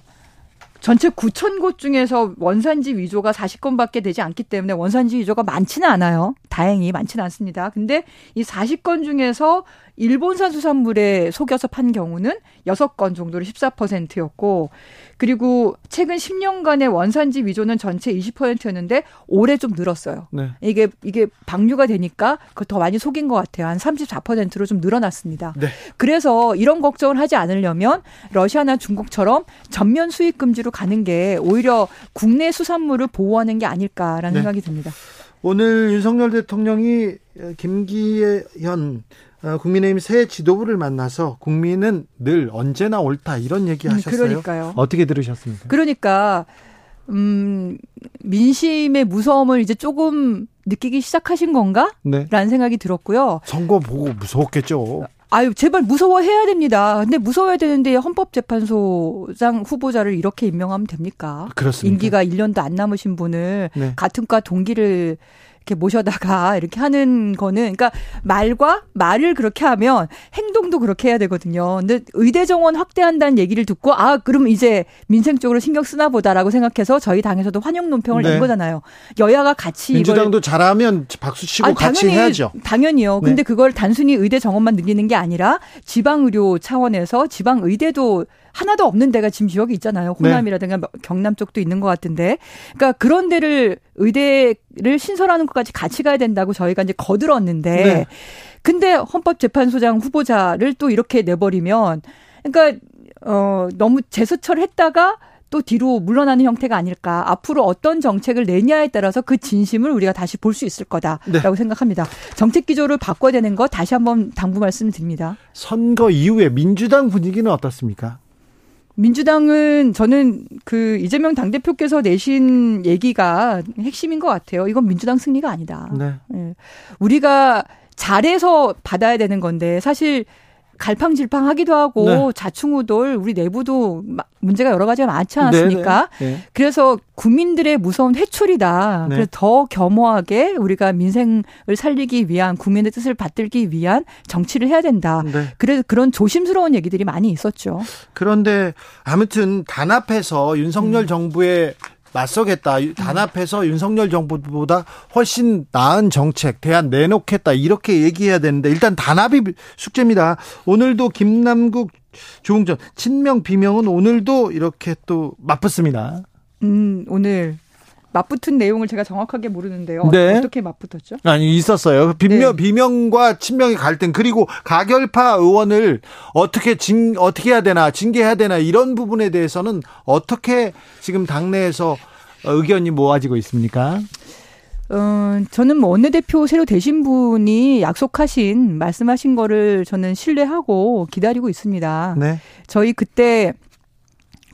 전체 9천 곳 중에서 원산지 위조가 40건밖에 되지 않기 때문에 원산지 위조가 많지는 않아요. 다행히 많지는 않습니다. 근데 이 40건 중에서 일본산 수산물에 속여서 판 경우는 6건 정도로 14%였고 그리고 최근 10년간의 원산지 위조는 전체 20%였는데 올해 좀 늘었어요.
네.
이게 이게 방류가 되니까 그 더 많이 속인 것 같아요. 한 34%로 좀 늘어났습니다.
네.
그래서 이런 걱정을 하지 않으려면 러시아나 중국처럼 전면 수입 금지로 가는 게 오히려 국내 수산물을 보호하는 게 아닐까라는
네.
생각이 듭니다.
오늘 윤석열 대통령이 김기현 어, 국민의힘 새 지도부를 만나서 국민은 늘 언제나 옳다 이런 얘기
음,
하셨어요.
그러니까요.
어떻게 들으셨습니까?
그러니까 음 민심의 무서움을 이제 조금 느끼기 시작하신 건가?
네.
라는 생각이 들었고요.
선거 보고 무서웠겠죠.
아유, 제발 무서워해야 됩니다. 근데 무서워야 되는데 헌법재판소장 후보자를 이렇게 임명하면 됩니까?
그렇습니다.
임기가 1년도 안 남으신 분을
네.
같은 과 동기를 이렇게 모셔다가 이렇게 하는 거는 그러니까 말과 말을 그렇게 하면 행동도 그렇게 해야 되거든요. 근데 의대 정원 확대한다는 얘기를 듣고 아 그럼 이제 민생 쪽으로 신경 쓰나 보다라고 생각해서 저희 당에서도 환영 논평을
네.
낸 거잖아요. 여야가 같이 이걸
민주당도 잘하면 박수 치고
아니,
같이
당연히,
해야죠.
당연히요.
네.
근데 그걸 단순히 의대 정원만 늘리는 게 아니라 지방 의료 차원에서 지방 의대도 하나도 없는 데가 지금 지역이 있잖아요.
네.
호남이라든가 뭐 경남 쪽도 있는 것 같은데. 그러니까 그런 데를 의대를 신설하는 것까지 같이 가야 된다고 저희가 이제 거들었는데.
네.
근데 헌법재판소장 후보자를 또 이렇게 내버리면 그러니까 어 너무 재수철했다가 또 뒤로 물러나는 형태가 아닐까. 앞으로 어떤 정책을 내냐에 따라서 그 진심을 우리가 다시 볼 수 있을 거다라고
네.
생각합니다. 정책 기조를 바꿔야 되는 거 다시 한번 당부 말씀드립니다.
선거 이후에 민주당 분위기는 어떻습니까?
민주당은 저는 그 이재명 당대표께서 내신 얘기가 핵심인 것 같아요. 이건 민주당 승리가 아니다.
네.
예. 우리가 잘해서 받아야 되는 건데 사실 갈팡질팡하기도 하고
네.
자충우돌 우리 내부도 마- 문제가 여러 가지가 많지 않았습니까?
네, 네.
그래서 국민들의 무서운 회초리다.
네.
그래서 더 겸허하게 우리가 민생을 살리기 위한 국민의 뜻을 받들기 위한 정치를 해야 된다.
네.
그래서 그런 조심스러운 얘기들이 많이 있었죠.
그런데 아무튼 단합해서
음.
윤석열 정부에 맞서겠다. 단합해서 윤석열 정부보다 훨씬 나은 정책, 대안 내놓겠다. 이렇게 얘기해야 되는데 일단 단합이 숙제입니다. 오늘도 김남국 조웅전 친명 비명은 오늘도 이렇게 또 맞붙습니다.
음, 오늘 맞붙은 내용을 제가 정확하게 모르는데요.
네.
어떻게 맞붙었죠?
아니 있었어요. 비명
네.
비명과 친명의 갈등 그리고 가결파 의원을 어떻게 징 어떻게 해야 되나 징계해야 되나 이런 부분에 대해서는 어떻게 지금 당내에서 의견이 모아지고 있습니까?
어, 저는 뭐 원내대표 새로 되신 분이 약속하신 말씀하신 거를 저는 신뢰하고 기다리고 있습니다.
네.
저희 그때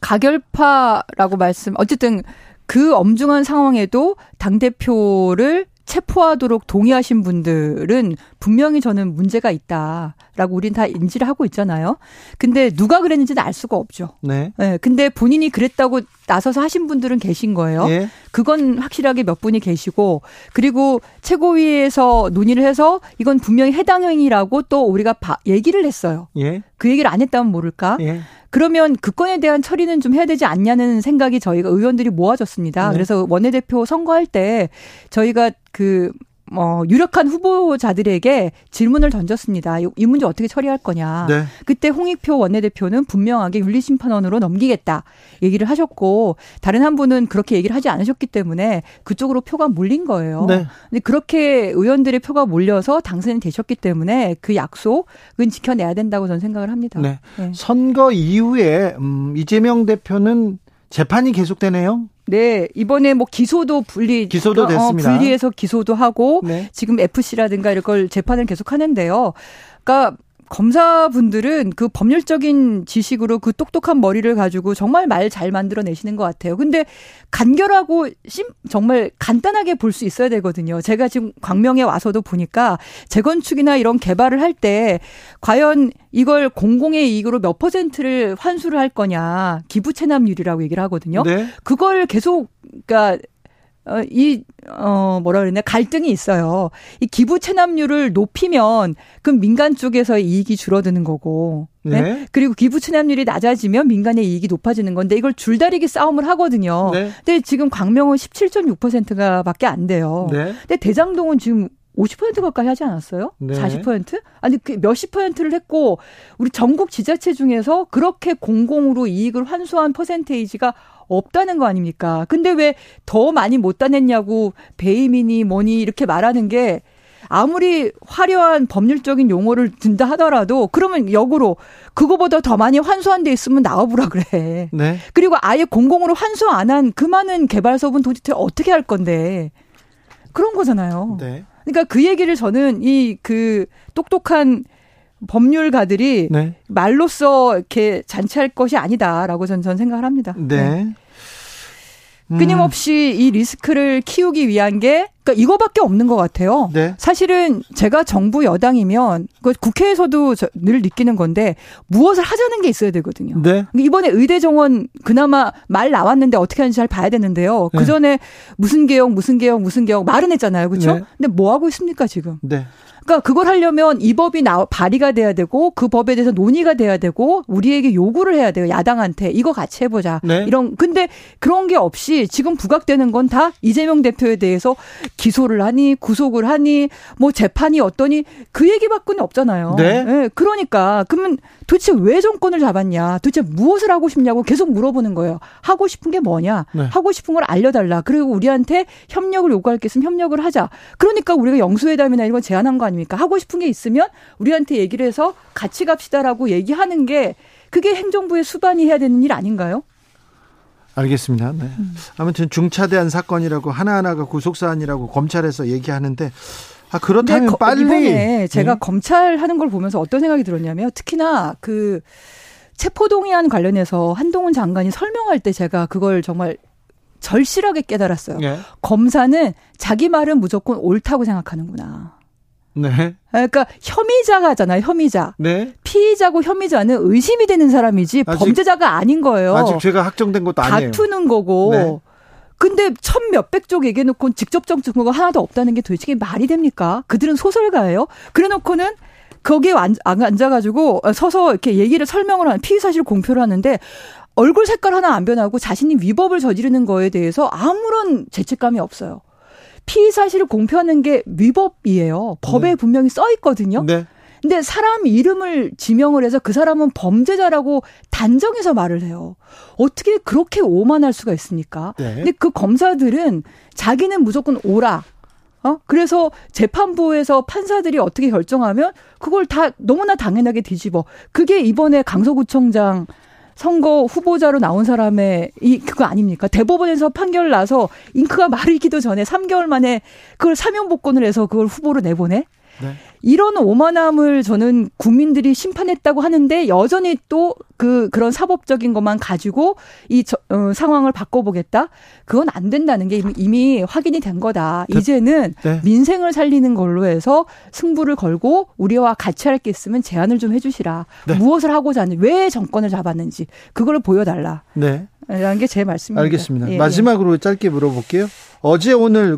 가결파라고 말씀 어쨌든 그 엄중한 상황에도 당 대표를 체포하도록 동의하신 분들은 분명히 저는 문제가 있다라고 우린 다 인지를 하고 있잖아요. 근데 누가 그랬는지는 알 수가 없죠.
네.
네, 근데 본인이 그랬다고 나서서 하신 분들은 계신 거예요.
예.
그건 확실하게 몇 분이 계시고 그리고 최고위에서 논의를 해서 이건 분명히 해당 행위라고 또 우리가 바- 얘기를 했어요.
예.
그 얘기를 안 했다면 모를까?
예.
그러면 그 건에 대한 처리는 좀 해야 되지 않냐는 생각이 저희가 의원들이 모아졌습니다.
네.
그래서 원내대표 선거할 때 저희가 그 어, 유력한 후보자들에게 질문을 던졌습니다. 이, 이 문제 어떻게 처리할 거냐.
네.
그때 홍익표 원내대표는 분명하게 윤리심판원으로 넘기겠다 얘기를 하셨고 다른 한 분은 그렇게 얘기를 하지 않으셨기 때문에 그쪽으로 표가 몰린 거예요.
네.
근데 그렇게 의원들의 표가 몰려서 당선이 되셨기 때문에 그 약속은 지켜내야 된다고 저는 생각을 합니다.
네.
네.
선거 이후에 음, 이재명 대표는 재판이 계속되네요.
네, 이번에 뭐 기소도 분리
기소도
어,
됐습니다.
분리해서 기소도 하고
네.
지금 FC라든가 이런 걸 재판을 계속 하는데요. 그러니까 검사분들은 그 법률적인 지식으로 그 똑똑한 머리를 가지고 정말 말 잘 만들어내시는 것 같아요. 근데 간결하고 심, 정말 간단하게 볼 수 있어야 되거든요. 제가 지금 광명에 와서도 보니까 재건축이나 이런 개발을 할 때 과연 이걸 공공의 이익으로 몇 퍼센트를 환수를 할 거냐 기부 체납률이라고 얘기를 하거든요.
네.
그걸 계속 그러니까 어, 이, 어, 뭐라 그러냐, 갈등이 있어요. 이 기부 체납률을 높이면, 그럼 민간 쪽에서의 이익이 줄어드는 거고, 네?
네.
그리고 기부 체납률이 낮아지면 민간의 이익이 높아지는 건데, 이걸 줄다리기 싸움을 하거든요.
네.
근데 지금 광명은 17.6%가 밖에 안 돼요.
네.
근데 대장동은 지금 50% 가까이 하지 않았어요?
네.
40%? 아니, 그 몇십 퍼센트를 했고, 우리 전국 지자체 중에서 그렇게 공공으로 이익을 환수한 퍼센테이지가 없다는 거 아닙니까? 근데 왜 더 많이 못 따냈냐고 배임이니 뭐니 이렇게 말하는 게 아무리 화려한 법률적인 용어를 든다 하더라도 그러면 역으로 그거보다 더 많이 환수한 데 있으면 나와보라 그래.
네.
그리고 아예 공공으로 환수 안 한 그 많은 개발사업은 도대체 어떻게 할 건데. 그런 거잖아요.
네.
그러니까 그 얘기를 저는 이 그 똑똑한 법률가들이
네.
말로써 이렇게 잔치할 것이 아니다라고 저는, 저는 생각을 합니다.
네. 음,
끊임없이 이 리스크를 키우기 위한 게 그러니까 이거밖에 없는 것 같아요.
네.
사실은 제가 정부 여당이면 그 국회에서도 저- 늘 느끼는 건데 무엇을 하자는 게 있어야 되거든요.
네.
이번에 의대 정원 그나마 말 나왔는데 어떻게 하는지 잘 봐야 되는데요.
네.
그 전에 무슨 개혁, 무슨 개혁, 무슨 개혁 말은 했잖아요, 그렇죠?
네.
근데 뭐 하고 있습니까 지금?
네.
그러니까 그걸 하려면 이 법이 나 발의가 돼야 되고 그 법에 대해서 논의가 돼야 되고 우리에게 요구를 해야 돼요 야당한테 이거 같이 해보자
네.
이런 근데 그런 게 없이 지금 부각되는 건 다 이재명 대표에 대해서 기소를 하니 구속을 하니 뭐 재판이 어떠니 그 얘기밖에 없잖아요.
네.
예, 그러니까 그러면 도대체 왜 정권을 잡았냐 도대체 무엇을 하고 싶냐고 계속 물어보는 거예요. 하고 싶은 게 뭐냐
네.
하고 싶은 걸 알려달라 그리고 우리한테 협력을 요구할 게 있으면 협력을 하자. 그러니까 우리가 영수회담이나 이런 거 제안한 거 아닙니까? 하고 싶은 게 있으면 우리한테 얘기를 해서 같이 갑시다라고 얘기하는 게 그게 행정부의 수반이 해야 되는 일 아닌가요?
알겠습니다. 네. 아무튼 중차대한 사건이라고 하나하나가 구속 사안이라고 검찰에서 얘기하는데 아 그렇다면
거-
빨리
이번에 제가
네.
검찰 하는 걸 보면서 어떤 생각이 들었냐면 특히나 그 체포동의안 관련해서 한동훈 장관이 설명할 때 제가 그걸 정말 절실하게 깨달았어요.
네.
검사는 자기 말은 무조건 옳다고 생각하는구나.
네.
그러니까 혐의자가잖아요, 혐의자.
네.
피의자고 혐의자는 의심이 되는 사람이지
아직-
범죄자가 아닌 거예요.
아직 죄가 확정된 것도 아니에요.
다투는 거고.
네.
근데 천 몇백 쪽 얘기해놓고 직접적 증거가 하나도 없다는 게 도대체 말이 됩니까? 그들은 소설가예요. 그래놓고는 거기에 앉- 앉아가지고 서서 이렇게 얘기를 설명을 하는 피의 사실 공표를 하는데 얼굴 색깔 하나 안 변하고 자신이 위법을 저지르는 거에 대해서 아무런 죄책감이 없어요. 피의 사실을 공표하는 게 위법이에요. 법에
네.
분명히 써 있거든요.
네.
근데 사람 이름을 지명을 해서 그 사람은 범죄자라고 단정해서 말을 해요. 어떻게 그렇게 오만할 수가 있습니까?
네.
근데 그 검사들은 자기는 무조건 오라. 어? 그래서 재판부에서 판사들이 어떻게 결정하면 그걸 다 너무나 당연하게 뒤집어. 그게 이번에 강서구청장 선거 후보자로 나온 사람의 이 그거 아닙니까? 대법원에서 판결 나서 잉크가 마르기도 전에 3개월 만에 그걸 사면 복권을 해서 그걸 후보로 내보내?
네.
이런 오만함을 저는 국민들이 심판했다고 하는데 여전히 또 그 그런 사법적인 것만 가지고 이 저, 어, 상황을 바꿔보겠다. 그건 안 된다는 게 이미, 이미 확인이 된 거다.
그-
이제는
네.
민생을 살리는 걸로 해서 승부를 걸고 우리와 같이 할 게 있으면 제안을 좀 해주시라.
네.
무엇을 하고자 하는지 왜 정권을 잡았는지 그거를 보여달라.
네.
라는 게 제 말씀입니다.
알겠습니다.
예, 예.
마지막으로 짧게 물어볼게요. 어제 오늘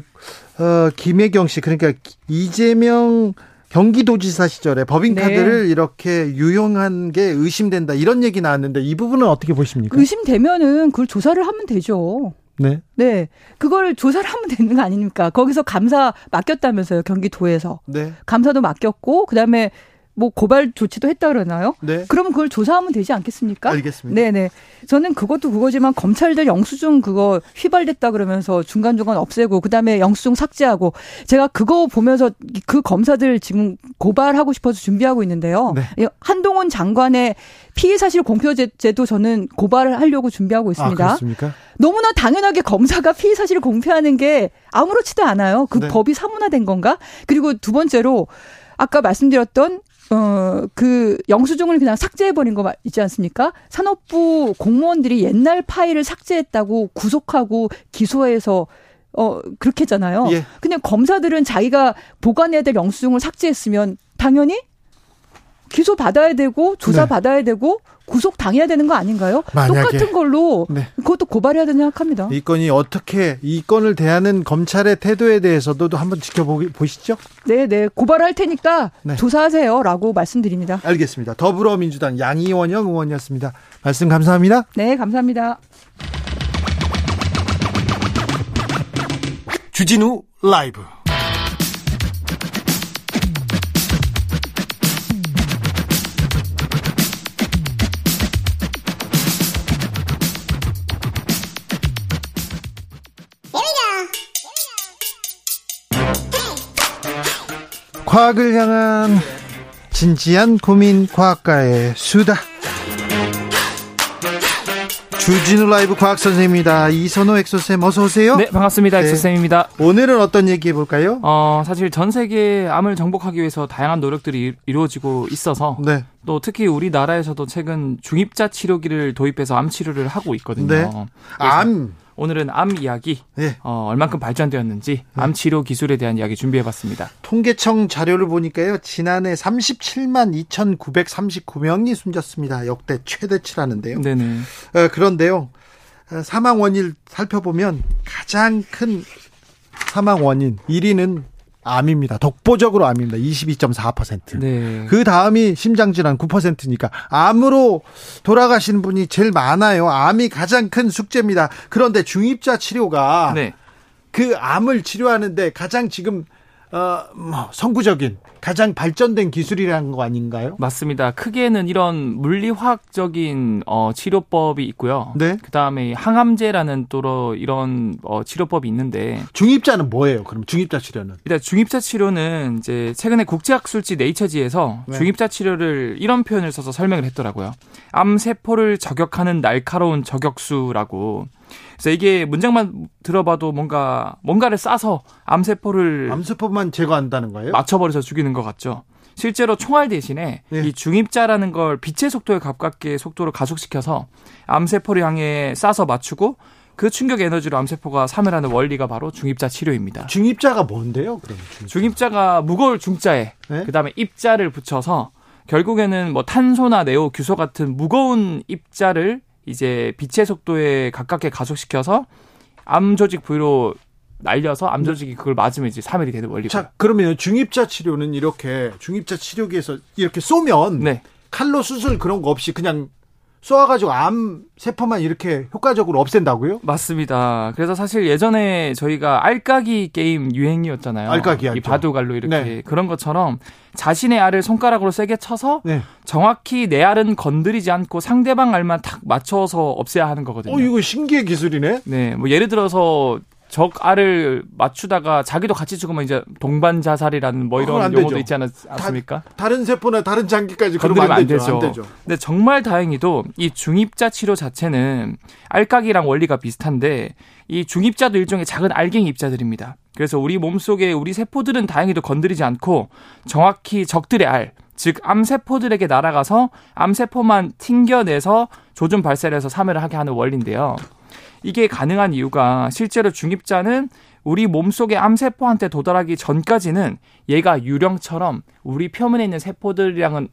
어, 김혜경 씨 그러니까 이재명 경기도지사 시절에 법인카드를
네.
이렇게 유용한 게 의심된다 이런 얘기 나왔는데 이 부분은 어떻게 보십니까?
의심되면은 그걸 조사를 하면 되죠.
네.
네. 그걸 조사를 하면 되는 거 아닙니까? 거기서 감사 맡겼다면서요, 경기도에서.
네.
감사도 맡겼고, 그 다음에 뭐 고발 조치도 했다 그러나요?
네.
그러면 그걸 조사하면 되지 않겠습니까?
알겠습니다.
네네. 저는 그것도 그거지만 검찰들 영수증 그거 휘발됐다 그러면서 중간중간 없애고 그다음에 영수증 삭제하고 제가 그거 보면서 그 검사들 지금 고발하고 싶어서 준비하고 있는데요.
네.
예, 한동훈 장관의 피의 사실 공표제도 저는 고발을 하려고 준비하고
아,
있습니다.
그렇습니까?
너무나 당연하게 검사가 피의 사실을 공표하는 게 아무렇지도 않아요. 그
네.
법이 사문화된 건가? 그리고 두 번째로 아까 말씀드렸던 어, 그 영수증을 그냥 삭제해버린 거 있지 않습니까? 산업부 공무원들이 옛날 파일을 삭제했다고 구속하고 기소해서 어, 그렇게 했잖아요.
예.
근데 검사들은 자기가 보관해야 될 영수증을 삭제했으면 당연히 기소 받아야 되고 조사
네.
받아야 되고 구속 당해야 되는 거 아닌가요?
만약에.
똑같은 걸로
네.
그것도 고발해야 된다 생각합니다.
이 건이 어떻게 이 건을 대하는 검찰의 태도에 대해서도 한번 지켜보시죠.
네, 네. 고발할 테니까
네.
조사하세요라고 말씀드립니다.
알겠습니다. 더불어민주당 양이원영 의원이었습니다. 말씀 감사합니다.
네, 감사합니다.
주진우 라이브. 과학을 향한 진지한 고민 과학과의 수다. 주진우 라이브 과학 선생님입니다. 이선호 엑소쌤 어서 오세요.
네, 반갑습니다.
네.
엑소쌤입니다.
오늘은 어떤 얘기 해 볼까요?
어, 사실 전 세계 암을 정복하기 위해서 다양한 노력들이 이- 이루어지고 있어서
네.
또 특히 우리나라에서도 최근 중입자 치료기를 도입해서 암 치료를 하고 있거든요.
네. 암.
오늘은 암 이야기,
네.
어, 얼만큼 발전되었는지 암 치료 기술에 대한 이야기 준비해봤습니다.
통계청 자료를 보니까요. 지난해 37만 2,939명이 숨졌습니다. 역대 최대치라는데요.
네네.
어, 그런데요. 어, 사망 원인 살펴보면 가장 큰 사망 원인 1위는 암입니다. 독보적으로 암입니다. 22.4%.
네.
그 다음이 심장질환 9%니까 암으로 돌아가시는 분이 제일 많아요. 암이 가장 큰 숙제입니다. 그런데 중입자 치료가
네.
그 암을 치료하는데 가장 지금 어, 뭐 선구적인 가장 발전된 기술이라는 거 아닌가요?
맞습니다. 크게는 이런 물리화학적인 어, 치료법이 있고요.
네.
그 다음에 항암제라는 또 이런 어, 치료법이 있는데
중입자는 뭐예요? 그럼 중입자 치료는?
일단 중입자 치료는 이제 최근에 국제학술지 네이처지에서
네.
중입자 치료를 이런 표현을 써서 설명을 했더라고요. 암 세포를 저격하는 날카로운 저격수라고. 그래서 이게 문장만 들어봐도 뭔가 뭔가를 싸서 암 세포를
암세포만 제거한다는 거예요?
맞춰버려서 죽이는 것 같죠. 실제로 총알 대신에
예.
이 중입자라는 걸 빛의 속도에 가깝게 속도를 가속시켜서 암세포를 향해 쏴서 맞추고 그 충격 에너지로 암세포가 사멸하는 원리가 바로 중입자 치료입니다.
중입자가 뭔데요? 그럼 중입자.
중입자가 무거울 중자에
네?
그다음에 입자를 붙여서 결국에는 뭐 탄소나 네오, 규소 같은 무거운 입자를 이제 빛의 속도에 가깝게 가속시켜서 암 조직 부위로 날려서 암 조직이 그걸 맞으면 이제 사멸이 되는 원리고요.
자, 그러면 중입자 치료는 이렇게 중입자 치료기에서 이렇게 쏘면
네.
칼로 수술 그런 거 없이 그냥 쏘아가지고 암 세포만 이렇게 효과적으로 없앤다고요?
맞습니다. 그래서 사실 예전에 저희가 알까기 게임 유행이었잖아요.
알까기
이
알죠.
바둑알로 이렇게
네.
그런 것처럼 자신의 알을 손가락으로 세게 쳐서
네.
정확히 내 알은 건드리지 않고 상대방 알만 탁 맞춰서 없애야 하는 거거든요.
어, 이거 신기해 기술이네.
네, 뭐 예를 들어서 적 알을 맞추다가 자기도 같이 죽으면 이제 동반 자살이라는 뭐 이런 용어도
되죠.
있지 않았- 않습니까?
다른 세포나 다른 장기까지
건드리면
안. 되죠. 안 되죠.
근데 정말 다행히도 이 중입자 치료 자체는 알까기랑 원리가 비슷한데 이 중입자도 일종의 작은 알갱이 입자들입니다. 그래서 우리 몸속에 우리 세포들은 다행히도 건드리지 않고 정확히 적들의 알, 즉 암세포들에게 날아가서 암세포만 튕겨내서 조준 발사를 해서 사멸을 하게 하는 원리인데요. 이게 가능한 이유가 실제로 중입자는 우리 몸속의 암세포한테 도달하기 전까지는 얘가 유령처럼 우리 표면에 있는 세포들이랑은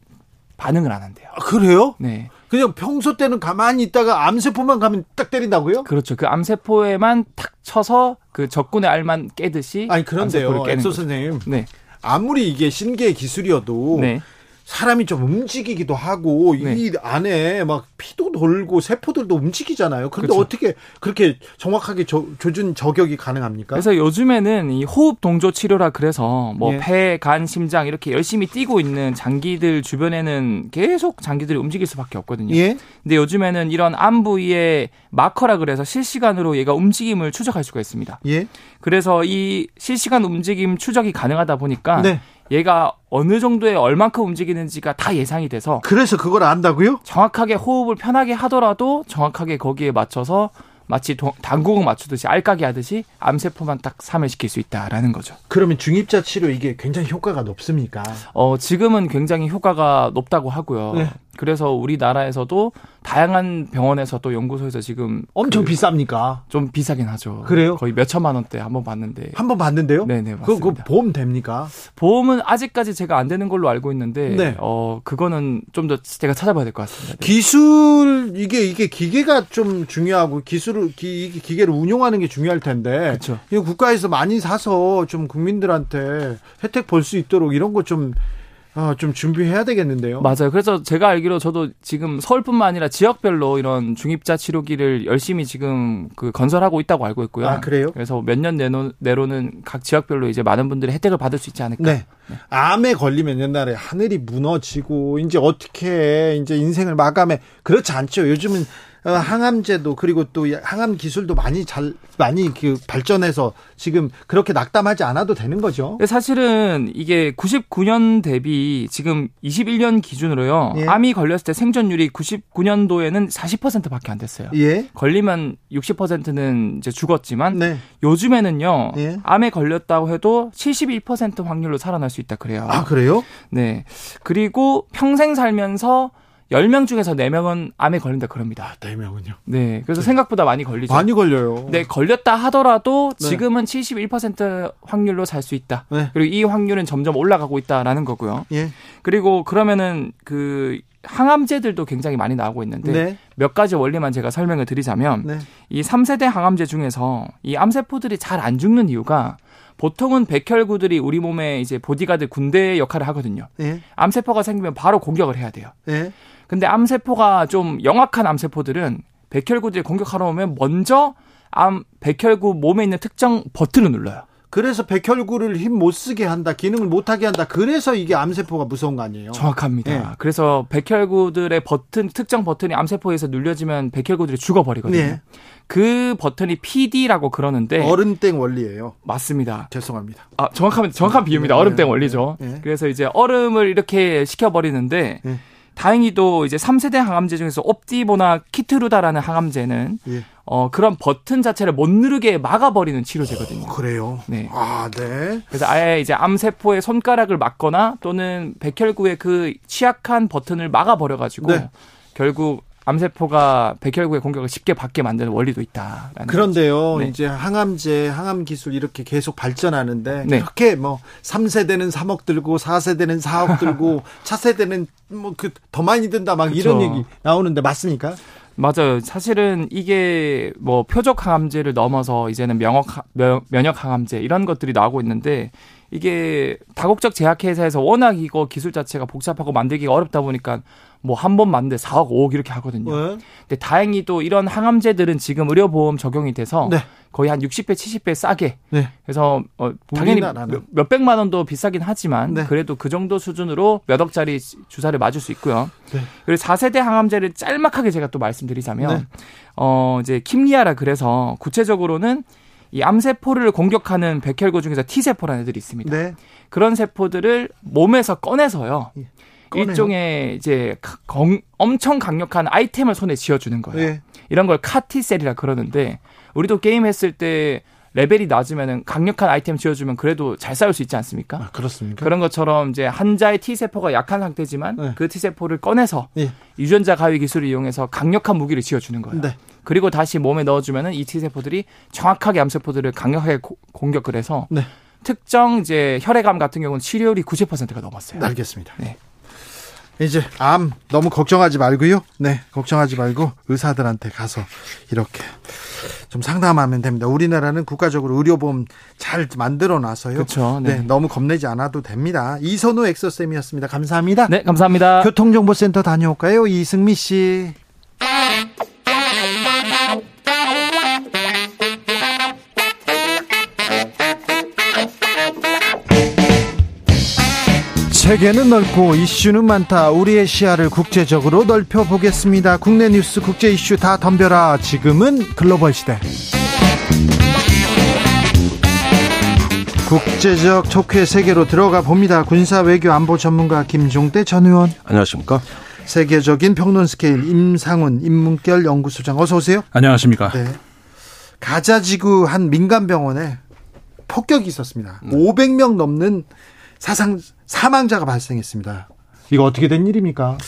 반응을 안 한대요.
아, 그래요?
네.
그냥 평소 때는 가만히 있다가 암세포만 가면 딱 때린다고요?
그렇죠. 그 암세포에만 탁 쳐서 그 적군의 알만 깨듯이
아니 그런데요, 엑소. 선생님.
네.
아무리 이게 신기의 기술이어도
네.
사람이 좀 움직이기도 하고
네.
이 안에 막 피도 돌고 세포들도 움직이잖아요. 근데
그렇죠.
어떻게 그렇게 정확하게 저, 조준 저격이 가능합니까?
그래서 요즘에는 이 호흡 동조 치료라 그래서 뭐
예.
폐, 간, 심장 이렇게 열심히 뛰고 있는 장기들 주변에는 계속 장기들이 움직일 수밖에 없거든요.
예.
근데 요즘에는 이런 암 부위의 마커라 그래서 실시간으로 얘가 움직임을 추적할 수가 있습니다.
예.
그래서 이 실시간 움직임 추적이 가능하다 보니까
네.
얘가 어느 정도에 얼만큼 움직이는지가 다 예상이 돼서
그래서 그걸 안다고요?
정확하게 호흡을 편하게 하더라도 정확하게 거기에 맞춰서 마치 도- 당구공 맞추듯이 알까기 하듯이 암세포만 딱 사멸시킬 수 있다라는 거죠.
그러면 중입자 치료 이게 굉장히 효과가 높습니까?
어, 지금은 굉장히 효과가 높다고 하고요.
네.
그래서 우리나라에서도 다양한 병원에서도 연구소에서 지금
엄청
그
비쌉니까?
좀 비싸긴 하죠.
그래요?
거의 몇 천만 원대 한번 봤는데.
한 번 봤는데요?
네네
그,
맞습니다.
그 보험 됩니까?
보험은 아직까지 제가 안 되는 걸로 알고 있는데
네.
어 그거는 좀 더 제가 찾아봐야 될 것 같습니다. 네.
기술 이게 이게 기계가 좀 중요하고 기술을 기, 이게 기계를 운용하는 게 중요할 텐데
그렇죠.
이거 국가에서 많이 사서 좀 국민들한테 혜택 볼 수 있도록 이런 거좀 어, 좀 준비해야 되겠는데요.
맞아요. 그래서 제가 알기로 저도 지금 서울뿐만 아니라 지역별로 이런 중입자 치료기를 열심히 지금 그 건설하고 있다고 알고 있고요.
아, 그래요?
그래서 몇 년 내로, 내로는 각 지역별로 이제 많은 분들이 혜택을 받을 수 있지 않을까.
네. 암에 걸리면 옛날에 하늘이 무너지고 이제 어떻게 이제 인생을 마감해 그렇지 않죠. 요즘은 어, 항암제도 그리고 또 항암 기술도 많이 잘 많이 그 발전해서 지금 그렇게 낙담하지 않아도 되는 거죠.
사실은 이게 99년 대비 지금 21년 기준으로요.
예.
암이 걸렸을 때 생존율이 99년도에는 40%밖에 안 됐어요.
예.
걸리면 60%는 이제 죽었지만
네.
요즘에는요.
예.
암에 걸렸다고 해도 71% 확률로 살아날 수 있다 그래요.
아 그래요?
네. 그리고 평생 살면서 10명 중에서 4명은 암에 걸린다 그럽니다.
네 명은요.
네. 그래서 생각보다 많이 걸리죠.
많이 걸려요.
네, 걸렸다 하더라도
네.
지금은 71% 확률로 살 수 있다.
네.
그리고 이 확률은 점점 올라가고 있다라는 거고요.
예.
그리고 그러면은 그 항암제들도 굉장히 많이 나오고 있는데
네.
몇 가지 원리만 제가 설명을 드리자면
네.
이 3세대 항암제 중에서 이 암세포들이 잘 안 죽는 이유가 보통은 백혈구들이 우리 몸에 이제 보디가드 군대 역할을 하거든요.
예.
암세포가 생기면 바로 공격을 해야 돼요.
예.
근데 암세포가 좀 영악한 암세포들은 백혈구들이 공격하러 오면 먼저 암 백혈구 몸에 있는 특정 버튼을 눌러요.
그래서 백혈구를 힘 못 쓰게 한다, 기능을 못 하게 한다. 그래서 이게 암세포가 무서운 거 아니에요?
정확합니다.
네.
그래서 백혈구들의 버튼 특정 버튼이 암세포에서 눌려지면 백혈구들이 죽어버리거든요.
네.
그 버튼이 PD라고 그러는데
얼음땡 원리예요.
맞습니다.
죄송합니다.
아 정확한 정확한 비유입니다.
네,
얼음땡
네,
원리죠.
네.
그래서 이제 얼음을 이렇게 식혀버리는데
네.
다행히도 이제 3세대 항암제 중에서 옵티보나 키트루다라는 항암제는
예.
어 그런 버튼 자체를 못 누르게 막아버리는 치료제거든요.
그래요.
네.
아, 네.
그래서 아예 이제 암세포의 손가락을 막거나 또는 백혈구의 그 취약한 버튼을 막아버려가지고
네.
결국 암세포가 백혈구의 공격을 쉽게 받게 만드는 원리도 있다라는
그런데요,
네.
이제 항암제, 항암 기술 이렇게 계속 발전하는데,
네.
그렇게 뭐, 3세대는 3억 들고, 4세대는 4억 들고, 차세대는 뭐, 그, 더 많이 든다, 막 이런
그쵸.
얘기 나오는데, 맞습니까?
맞아요. 사실은 이게 뭐 표적 항암제를 넘어서 이제는 명역 면- 면역 항암제 이런 것들이 나오고 있는데 이게 다국적 제약회사에서 워낙 이거 기술 자체가 복잡하고 만들기가 어렵다 보니까 뭐 한번 만드는데 4억, 5억 이렇게 하거든요.
네.
근데 다행히 또 이런 항암제들은 지금 의료보험 적용이 돼서
네.
거의 한 60배, 70배 싸게.
네.
그래서 어, 당연히
우리나라는.
몇, 몇백만 원도 비싸긴 하지만
네.
그래도 그 정도 수준으로 몇 억짜리 주사를 맞을 수 있고요.
네.
그리고 4세대 항암제를 짤막하게 제가 또 말씀드리자면
네.
어 이제 킴리아라 그래서 구체적으로는 이 암세포를 공격하는 백혈구 중에서 T세포라는 애들이 있습니다.
네.
그런 세포들을 몸에서 꺼내서요.
예. 꺼내요?
일종의 이제 가- 건- 엄청 강력한 아이템을 손에 쥐어주는 거예요.
예.
이런 걸 카티셀이라 그러는데 우리도 게임 했을 때 레벨이 낮으면은 강력한 아이템 쥐어주면 그래도 잘 싸울 수 있지 않습니까?
아, 그렇습니까?
그런 것처럼 이제 한자의 T 세포가 약한 상태지만
네.
그 T 세포를 꺼내서
예.
유전자 가위 기술을 이용해서 강력한 무기를 쥐어주는 거예요.
네.
그리고 다시 몸에 넣어주면은 이 T 세포들이 정확하게 암 세포들을 강력하게 고- 공격을 해서
네.
특정 이제 혈액암 같은 경우는 치료율이 90%가 넘었어요.
알겠습니다.
네.
이제 암 너무 걱정하지 말고요. 네, 걱정하지 말고 의사들한테 가서 이렇게 좀 상담하면 됩니다. 우리나라는 국가적으로 의료보험 잘 만들어 놔서요.
그렇죠.
네.
네.
너무 겁내지 않아도 됩니다. 이선우 엑소쌤이었습니다. 감사합니다.
네, 감사합니다.
교통정보센터 다녀올까요? 이승미 씨. 세계는 넓고 이슈는 많다. 우리의 시야를 국제적으로 넓혀 보겠습니다. 국내 뉴스, 국제 이슈 다 덤벼라. 지금은 글로벌 시대. 국제적 촉회 세계로 들어가 봅니다. 군사 외교 안보 전문가 김종대 전 의원.
안녕하십니까?
세계적인 평론 스케일 임상훈 인문결 연구소장 어서 오세요.
안녕하십니까?
네. 가자 지구 한 민간 병원에 폭격이 있었습니다. 500명 넘는 사상 사망자가 발생했습니다. 이거 어떻게 된 일입니까?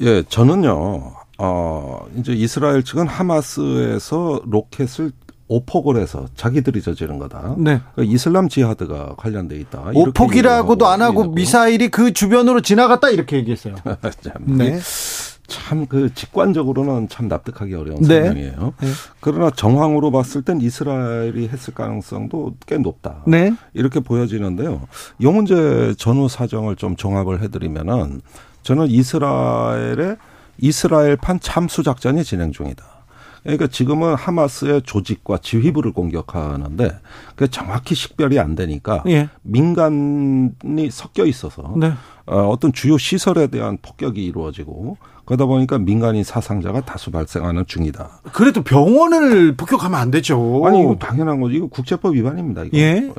예, 저는요, 어, 이제 이스라엘 측은 하마스에서 로켓을 오폭을 해서 자기들이 저지른 거다.
네.
그러니까 이슬람 지하드가 관련돼 있다.
오폭이라고도 안 하고 미사일이 그 주변으로 지나갔다 이렇게 얘기했어요.
참,
네.
참 그 직관적으로는 참 납득하기 어려운
네.
설명이에요.
네.
그러나 정황으로 봤을 땐 이스라엘이 했을 가능성도 꽤 높다.
네.
이렇게 보여지는데요. 이 문제 전후 사정을 좀 종합을 해드리면은 저는 이스라엘의 이스라엘판 참수 작전이 진행 중이다. 그러니까 지금은 하마스의 조직과 지휘부를 공격하는데 그게 정확히 식별이 안 되니까
예.
민간이 섞여 있어서
네.
어, 어떤 주요 시설에 대한 폭격이 이루어지고 그러다 보니까 민간인 사상자가 다수 발생하는 중이다.
그래도 병원을 폭격하면 안 되죠.
아니 이거 당연한 거죠. 이거 국제법 위반입니다. 이거.
예.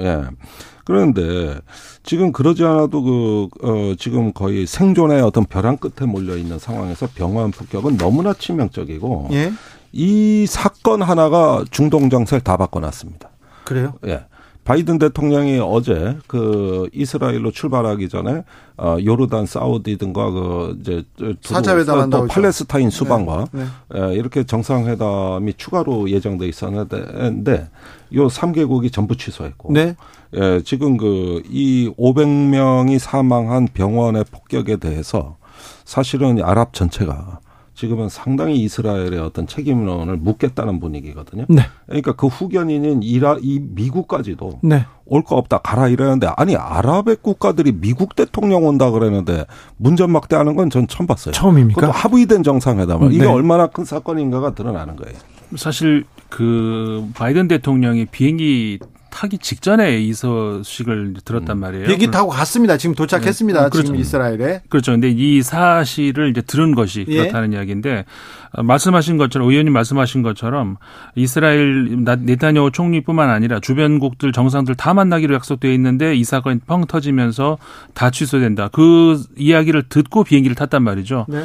그런데 지금 그러지 않아도 그 어, 지금 거의 생존의 어떤 벼랑 끝에 몰려 있는 상황에서 병원 폭격은 너무나 치명적이고
예.
이 사건 하나가 중동 정세를 다 바꿔놨습니다.
그래요?
예. 바이든 대통령이 어제 그 이스라엘로 출발하기 전에 어 요르단 사우디 등과 그 이제
사자회담
또
한다고
팔레스타인 수반과
네.
예, 이렇게 정상회담이 추가로 예정돼 있었는데 요 3개국이 전부 취소했고
네.
예, 지금 그 이 500명이 사망한 병원의 폭격에 대해서 사실은 이 아랍 전체가 지금은 상당히 이스라엘의 어떤 책임론을 묻겠다는 분위기거든요.
네.
그러니까 그 후견인인 이라 이 미국까지도
네.
올거 없다 가라 이러는데 아니 아랍의 국가들이 미국 대통령 온다 그러는데 문전 막대하는 건 전 처음 봤어요.
처음입니까?
그것도 합의된 정상회담을 이게
네.
얼마나 큰 사건인가가 드러나는 거예요.
사실 그 바이든 대통령이 비행기 타기 직전에 이 소식을 들었단 말이에요.
비행기 타고 갔습니다. 지금 도착했습니다.
네, 그렇죠.
지금 이스라엘에.
그렇죠. 근데 이 사실을 이제 들은 것이
예.
그렇다는 이야기인데 어, 말씀하신 것처럼 의원님 말씀하신 것처럼 이스라엘 나- 네타냐후 총리뿐만 아니라 주변국들 정상들 다 만나기로 약속돼 있는데 이 사건이 펑 터지면서 다 취소된다. 그 이야기를 듣고 비행기를 탔단 말이죠.
네.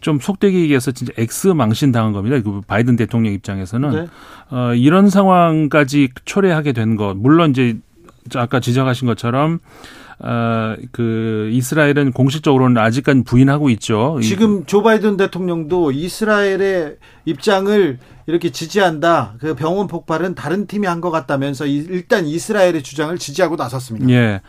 좀 속되게 얘기해서 진짜 엑스 망신 당한 겁니다. 그 바이든 대통령 입장에서는
네.
어, 이런 상황까지 초래하게 된 것. 물론 이제 아까 지적하신 것처럼 어, 그 이스라엘은 공식적으로는 아직까지 부인하고 있죠. 이-
지금 조 바이든 대통령도 이스라엘의 입장을 이렇게 지지한다. 그 병원 폭발은 다른 팀이 한 것 같다면서 이- 일단 이스라엘의 주장을 지지하고 나섰습니다.
예.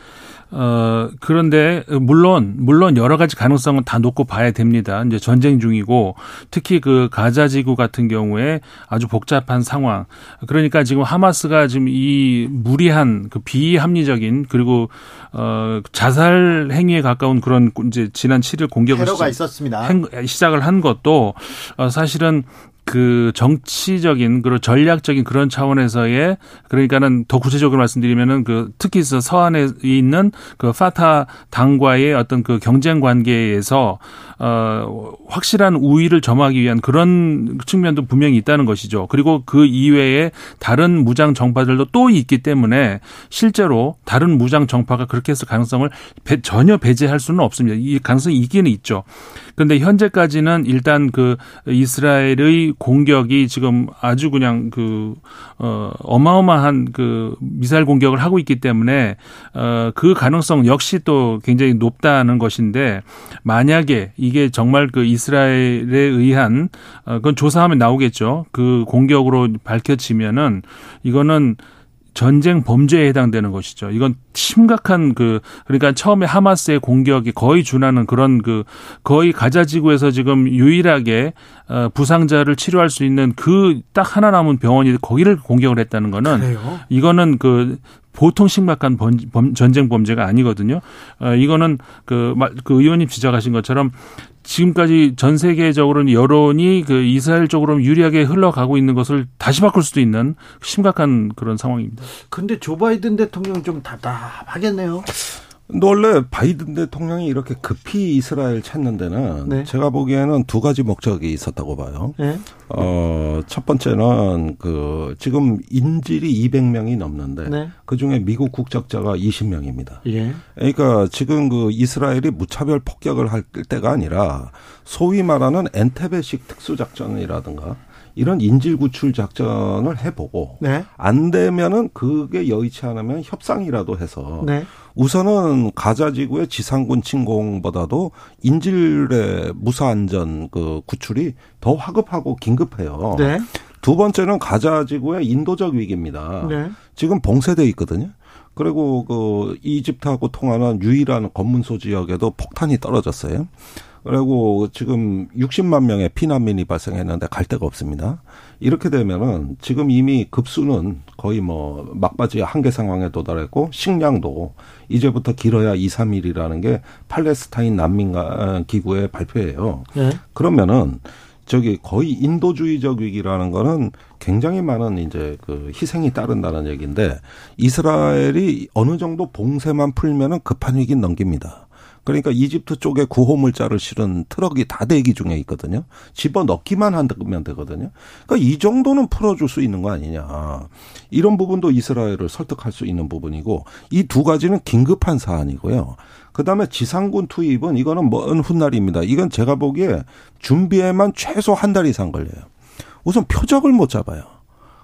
어, 그런데, 물론, 물론 여러 가지 가능성은 다 놓고 봐야 됩니다. 이제 전쟁 중이고, 특히 그 가자 지구 같은 경우에 아주 복잡한 상황. 그러니까 지금 하마스가 지금 이 무리한 그 비합리적인 그리고, 어, 자살 행위에 가까운 그런 이제 지난 7일 공격을
테러가
시-
있었습니다.
행- 시작을 한 것도 어, 사실은 그 정치적인 그리고 전략적인 그런 차원에서의 그러니까는 더 구체적으로 말씀드리면은 그 특히 서안에 있는 그 파타 당과의 어떤 그 경쟁 관계에서 어 확실한 우위를 점하기 위한 그런 측면도 분명히 있다는 것이죠. 그리고 그 이외에 다른 무장 정파들도 또 있기 때문에 실제로 다른 무장 정파가 그렇게 해서 가능성을 배, 전혀 배제할 수는 없습니다. 이 가능성이 있기는 있죠. 그런데 현재까지는 일단 그 이스라엘의 공격이 지금 아주 그냥 그, 어, 어마어마한 그 미사일 공격을 하고 있기 때문에, 어, 그 가능성 역시 또 굉장히 높다는 것인데, 만약에 이게 정말 그 이스라엘에 의한, 어, 그건 조사하면 나오겠죠. 그 공격으로 밝혀지면은, 이거는 전쟁 범죄에 해당되는 것이죠. 이건 심각한 그 그러니까 처음에 하마스의 공격이 거의 준하는 그런 그 거의 가자 지구에서 지금 유일하게 어 부상자를 치료할 수 있는 그 딱 하나 남은 병원이 거기를 공격을 했다는 거는
그래요?
이거는 그 보통 심각한 범, 범, 전쟁 범죄가 아니거든요. 어, 이거는 그, 그 의원님 지적하신 것처럼 지금까지 전 세계적으로는 여론이 그 이스라엘 쪽으로 유리하게 흘러가고 있는 것을 다시 바꿀 수도 있는 심각한 그런 상황입니다.
근데 조 바이든 대통령 좀 답답하겠네요.
근데 원래 바이든 대통령이 이렇게 급히 이스라엘 찾는 데는
네.
제가 보기에는 두 가지 목적이 있었다고 봐요.
네.
어, 첫 번째는 그 지금 인질이 200명이 넘는데
네.
그 중에 미국 국적자가 20명입니다.
예.
그러니까 지금 그 이스라엘이 무차별 폭격을 할 때가 아니라 소위 말하는 엔테베식 특수작전이라든가 이런 인질 구출 작전을 해보고
네.
안 되면은 그게 여의치 않으면 협상이라도 해서
네.
우선은 가자 지구의 지상군 침공보다도 인질의 무사 안전 그 구출이 더 화급하고 긴급해요.
네.
두 번째는 가자 지구의 인도적 위기입니다.
네.
지금 봉쇄돼 있거든요. 그리고 그 이집트하고 통하는 유일한 검문소 지역에도 폭탄이 떨어졌어요. 그리고 지금 60만 명의 피난민이 발생했는데 갈 데가 없습니다. 이렇게 되면은 지금 이미 급수는 거의 뭐 막바지 한계 상황에 도달했고 식량도 이제부터 길어야 2, 3일이라는 게 팔레스타인 난민 기구의 발표예요.
네.
그러면은 저기 거의 인도주의적 위기라는 거는 굉장히 많은 이제 그 희생이 따른다는 얘기인데 이스라엘이 어느 정도 봉쇄만 풀면은 급한 위기 넘깁니다. 그러니까 이집트 쪽에 구호물자를 실은 트럭이 다 대기 중에 있거든요. 집어 넣기만 한다면 되거든요. 그러니까 이 정도는 풀어줄 수 있는 거 아니냐. 이런 부분도 이스라엘을 설득할 수 있는 부분이고 이 두 가지는 긴급한 사안이고요. 그 다음에 지상군 투입은 이거는 먼 훗날입니다. 이건 제가 보기에 준비에만 최소 한 달 이상 걸려요. 우선 표적을 못 잡아요.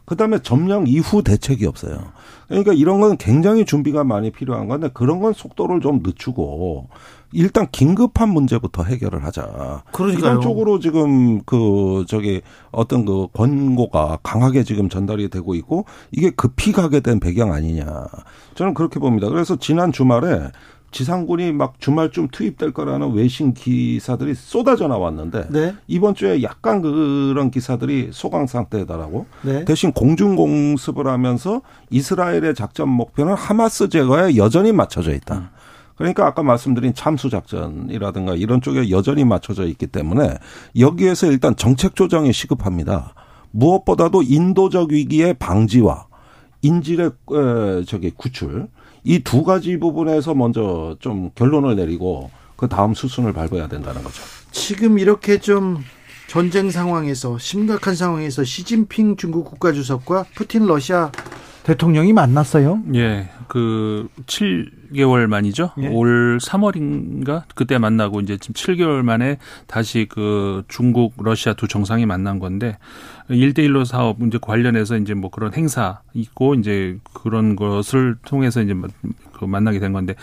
그 다음에 점령 이후 대책이 없어요. 그러니까 이런 건 굉장히 준비가 많이 필요한 건데 그런 건 속도를 좀 늦추고 일단 긴급한 문제부터 해결을 하자.
그러니까요.
이런 쪽으로 지금 그 저기 어떤 그 권고가 강하게 지금 전달이 되고 있고 이게 급히 가게 된 배경 아니냐. 저는 그렇게 봅니다. 그래서 지난 주말에 지상군이 막 주말쯤 투입될 거라는 외신 기사들이 쏟아져 나왔는데
네.
이번 주에 약간 그런 기사들이 소강 상태다라고
네.
대신 공중 공습을 하면서 이스라엘의 작전 목표는 하마스 제거에 여전히 맞춰져 있다. 그러니까 아까 말씀드린 참수 작전이라든가 이런 쪽에 여전히 맞춰져 있기 때문에 여기에서 일단 정책 조정이 시급합니다. 무엇보다도 인도적 위기의 방지와 인질의 에, 저기 구출 이 두 가지 부분에서 먼저 좀 결론을 내리고 그 다음 수순을 밟아야 된다는 거죠.
지금 이렇게 좀 전쟁 상황에서 심각한 상황에서 시진핑 중국 국가주석과 푸틴 러시아 대통령이 만났어요.
예, 그 7개월 만이죠.
예.
올 3월인가 그때 만나고 이제 지금 7개월 만에 다시 그 중국, 러시아 두 정상이 만난 건데 1대1로 사업 이제 관련해서 이제 뭐 그런 행사 있고 이제 그런 것을 통해서 이제 그 만나게 된 건데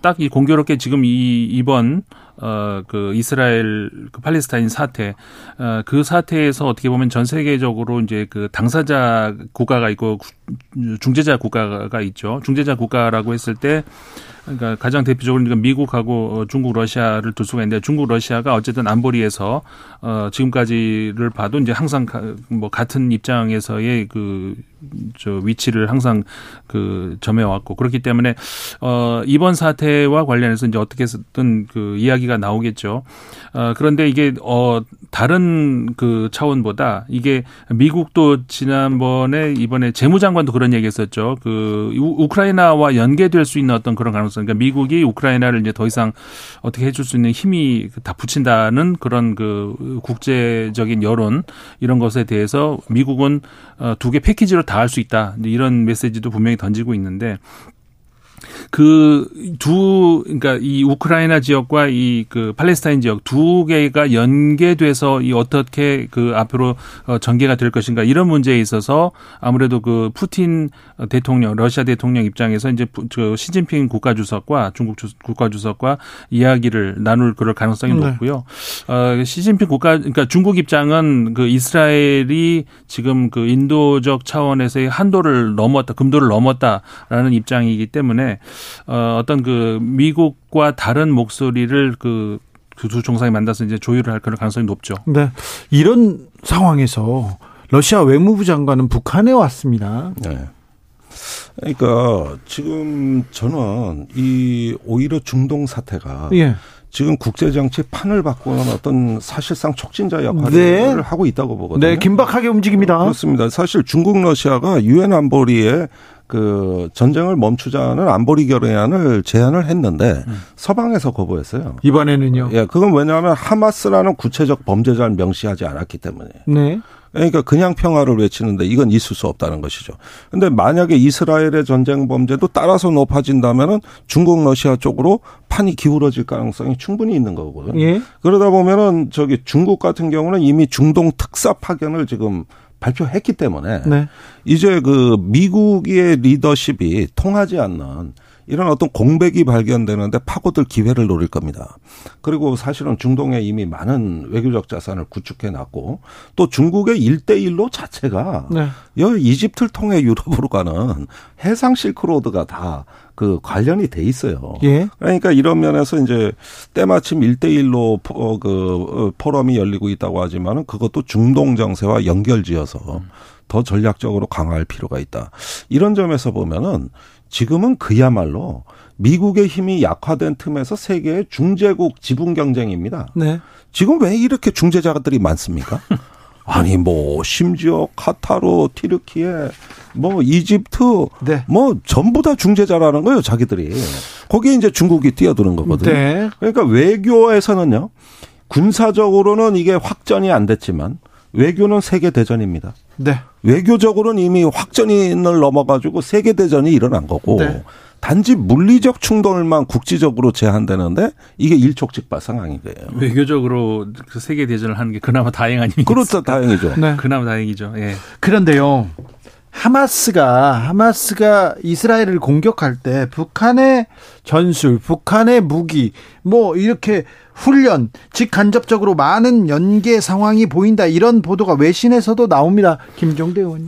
딱 이 공교롭게 지금 이 이번 어 그 이스라엘 그 팔레스타인 사태 어 그 사태에서 어떻게 보면 전 세계적으로 이제 그 당사자 국가가 있고 중재자 국가가 있죠. 중재자 국가라고 했을 때 그러니까 가장 대표적으로 그러니까 미국하고 어, 중국, 러시아를 둘 수가 있는데 중국, 러시아가 어쨌든 안보리에서 어 지금까지를 봐도 이제 항상 가, 뭐 같은 입장에서의 그 저 위치를 항상 그 점해왔고 그렇기 때문에 어 이번 사태와 관련해서 이제 어떻게든 그 이야기가 나오겠죠. 어 그런데 이게 어 다른 그 차원보다 이게 미국도 지난번에 이번에 재무장관도 그런 얘기했었죠. 그 우- 우크라이나와 연계될 수 있는 어떤 그런 가능성. 그러니까 미국이 우크라이나를 이제 더 이상 어떻게 해줄 수 있는 힘이 다 붙인다는 그런 그 국제적인 여론 이런 것에 대해서 미국은 어, 두개 패키지로 다 할 수 있다. 이런 메시지도 분명히 던지고 있는데 그두 그러니까 이 우크라이나 지역과 이 그 팔레스타인 지역 두 개가 연계돼서 이 어떻게 그 앞으로 어 전개가 될 것인가 이런 문제에 있어서 아무래도 그 푸틴 대통령 러시아 대통령 입장에서 이제 부- 저 시진핑 국가 주석과 중국 주- 국가 주석과 이야기를 나눌 그럴 가능성이
네.
높고요. 어 시진핑 국가 그러니까 중국 입장은 그 이스라엘이 지금 그 인도적 차원에서의 한도를 넘었다 금도를 넘었다라는 입장이기 때문에 어, 어떤 그 미국과 다른 목소리를 그두 정상이 만나서 이제 조율을 할 그런 가능성이 높죠.
네. 이런 상황에서 러시아 외무부 장관은 북한에 왔습니다.
네. 그러니까 지금 저는 이 오히려 중동 사태가
예.
지금 국제 정치 판을 바꾸는 어떤 사실상 촉진자 역할을
네.
하고 있다고 보거든요.
네, 긴박하게 움직입니다.
그렇습니다. 사실 중국 러시아가 유엔 안보리에 그 전쟁을 멈추자는 안보리 결의안을 제안을 했는데 서방에서 거부했어요.
이번에는요.
예, 그건 왜냐하면 하마스라는 구체적 범죄자를 명시하지 않았기 때문에.
네.
그러니까 그냥 평화를 외치는데 이건 있을 수 없다는 것이죠. 근데 만약에 이스라엘의 전쟁 범죄도 따라서 높아진다면은 중국 러시아 쪽으로 판이 기울어질 가능성이 충분히 있는 거거든요.
예.
그러다 보면은 저기 중국 같은 경우는 이미 중동 특사 파견을 지금 발표했기 때문에
네.
이제 그 미국의 리더십이 통하지 않는 이런 어떤 공백이 발견되는데 파고들 기회를 노릴 겁니다. 그리고 사실은 중동에 이미 많은 외교적 자산을 구축해 놨고 또 중국의 일대일로 자체가
네.
이집트를 통해 유럽으로 가는 해상 실크로드가 다 그 관련이 돼 있어요.
예.
그러니까 이런 면에서 이제 때마침 1대1로 포, 그 어, 포럼이 열리고 있다고 하지만은 그것도 중동 정세와 연결지어서 더 전략적으로 강화할 필요가 있다. 이런 점에서 보면은 지금은 그야말로 미국의 힘이 약화된 틈에서 세계의 중재국 지분 경쟁입니다.
네.
지금 왜 이렇게 중재자들이 많습니까? 아니 뭐 심지어 카타르, 티르키에 뭐 이집트
네.
뭐 전부 다 중재자라는 거예요, 자기들이. 거기에 이제 중국이 뛰어드는 거거든요.
네.
그러니까 외교에서는요. 군사적으로는 이게 확전이 안 됐지만 외교는 세계 대전입니다.
네.
외교적으로는 이미 확전을 넘어가지고 세계 대전이 일어난 거고
네.
단지 물리적 충돌만 국지적으로 제한되는데 이게 일촉즉발 상황인 거예요.
외교적으로 그 세계 대전을 하는 게 그나마 다행 아닙니까?
그렇다 다행이죠.
네.
그나마 다행이죠. 예.
그런데요. 하마스가 하마스가 이스라엘을 공격할 때 북한의 전술, 북한의 무기, 뭐 이렇게 훈련, 직간접적으로 많은 연계 상황이 보인다 이런 보도가 외신에서도 나옵니다. 김종대 의원님.